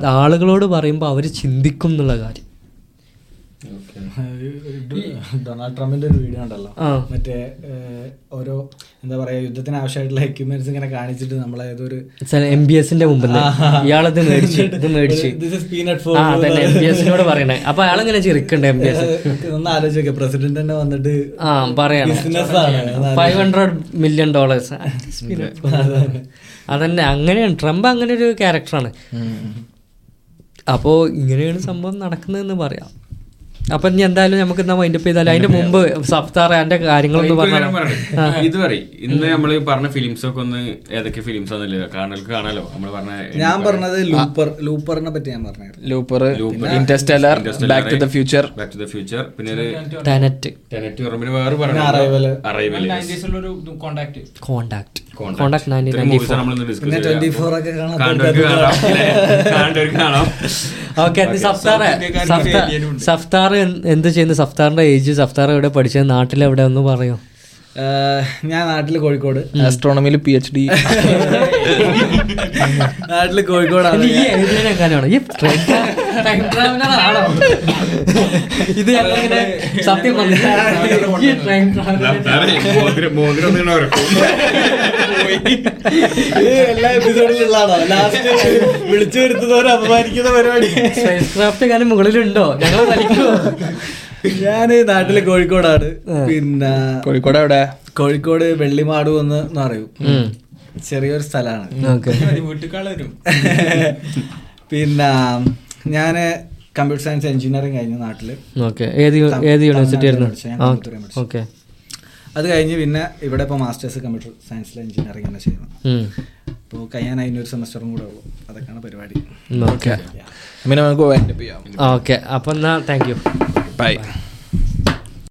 ആളുകളോട് പറയുമ്പോൾ അവർ ചിന്തിക്കും എന്നുള്ള കാര്യം. ഡൊണാൾഡ് ട്രംപിന്റെ ഒരു വീഡിയോ ഉണ്ടല്ലോ. മറ്റേ ഓരോ എന്താ പറയാ യുദ്ധത്തിന് ആവശ്യമായിട്ടുള്ള എക്യുപ്മെന്റ്സ് ഇങ്ങനെ കാണിച്ചിട്ട് നമ്മളെ ഏതൊരു എം ബി എസിന്റെ മുമ്പിൽ ഇയാളത് മേടിച്ചു ഇത് മേടിച്ചു. എം ബി എസിനോട് പറയണേ. അപ്പൊ അയാളിങ്ങനെ ചിരിക്കണ്ടേ എം ബി എസ് ഒന്ന് ആലോചിക്കുക പ്രസിഡന്റ് തന്നെ വന്നിട്ട് ആ പറയണേ. ബിസിനസ് ആണ്. അതാണ്. ഫൈവ് ഹൺഡ്രഡ് മില്യൺ ഡോളേഴ്സ് അതന്നെ അങ്ങനെയാണ്. ട്രംപ് അങ്ങനെ ഒരു ക്യാരക്ടറാണ് അപ്പോൾ ഇങ്ങനെയാണ് സംഭവം നടക്കുന്നതെന്ന് പറയാം. അപ്പൊ ഇനി എന്തായാലും നമുക്ക് എന്നാ മൈൻഡപ്പ് ചെയ്താലും. അതിന്റെ മുമ്പ് സഫ്താർ എന്റെ കാര്യങ്ങളൊന്ന് പറയട്ടെ? ഇത് പറയും. ഇന്ന് നമ്മൾ പറഞ്ഞ ഫിലിംസ് ഒക്കെ ഒന്ന് ഏതൊക്കെ ഫിലിംസ് ആണെന്നില്ല കാണലുക്ക് കാണാലോ. നമ്മൾ പറഞ്ഞ ഞാൻ പറഞ്ഞത് ലൂപ്പർ ലൂപ്പറിനെ പറ്റി ഞാൻ പറഞ്ഞത് Looper Interstellar back to the future back to the future പിന്നെ ഒരു ടെനറ്റ് ടെനറ്റ് പറഞ്ഞു വേറെ Arrival. Arrival നയന്റീസിലൊരു contact contact contact okay Safdar എന്ത് ചെയ്യുന്നു? സഫ്താറിന്റെ ഏജ് സഫ്താർ എവിടെ പഠിച്ചത്? നാട്ടിൽ എവിടെ ഒന്ന് പറയോ? ഞാൻ നാട്ടിൽ കോഴിക്കോട്. ആസ്ട്രോണമിയിൽ പി എച്ച് ഡി നാട്ടിൽ കോഴിക്കോടാണ്. ഇത് ഞങ്ങളിങ്ങനെ സത്യം എല്ലാ എപ്പിസോഡിലുള്ളതാണോ ലാസ്റ്റ് വിളിച്ചു വരുത്തുന്നവരെ അപമാനിക്കുന്ന പരിപാടി. സ്പേസ് ക്രാഫ്റ്റ് കാലം മുകളിലുണ്ടോ? ഞങ്ങൾ വലിക്കുമോ ഞാൻ നാട്ടിലെ കോഴിക്കോടാണ്. പിന്നെ കോഴിക്കോട് എവിടെ? കോഴിക്കോട് വെള്ളിമാടു എന്ന് പറയൂ. ചെറിയൊരു സ്ഥലമാണ്. പിന്നെ ഞാൻ കമ്പ്യൂട്ടർ സയൻസ് എഞ്ചിനീയറിംഗ് കഴിഞ്ഞു നാട്ടിൽ. ഓക്കെ. ഏത് യു- യൂണിവേഴ്സിറ്റി അത് കഴിഞ്ഞ് പിന്നെ ഇവിടെ ഇപ്പോൾ മാസ്റ്റേഴ്സ് കമ്പ്യൂട്ടർ സയൻസിൽ എഞ്ചിനീയറിംഗ് തന്നെ ചെയ്യുന്നു. അപ്പോൾ കഴിയാൻ അതിനൊരു സെമസ്റ്ററും കൂടെ ഉള്ളൂ. അതൊക്കെയാണ് പരിപാടി. ഓക്കെ. പിന്നെ നമുക്ക് വൈൻഡപ്പ് ചെയ്യാം. ഓക്കെ. അപ്പം എന്നാൽ താങ്ക് യു ബൈ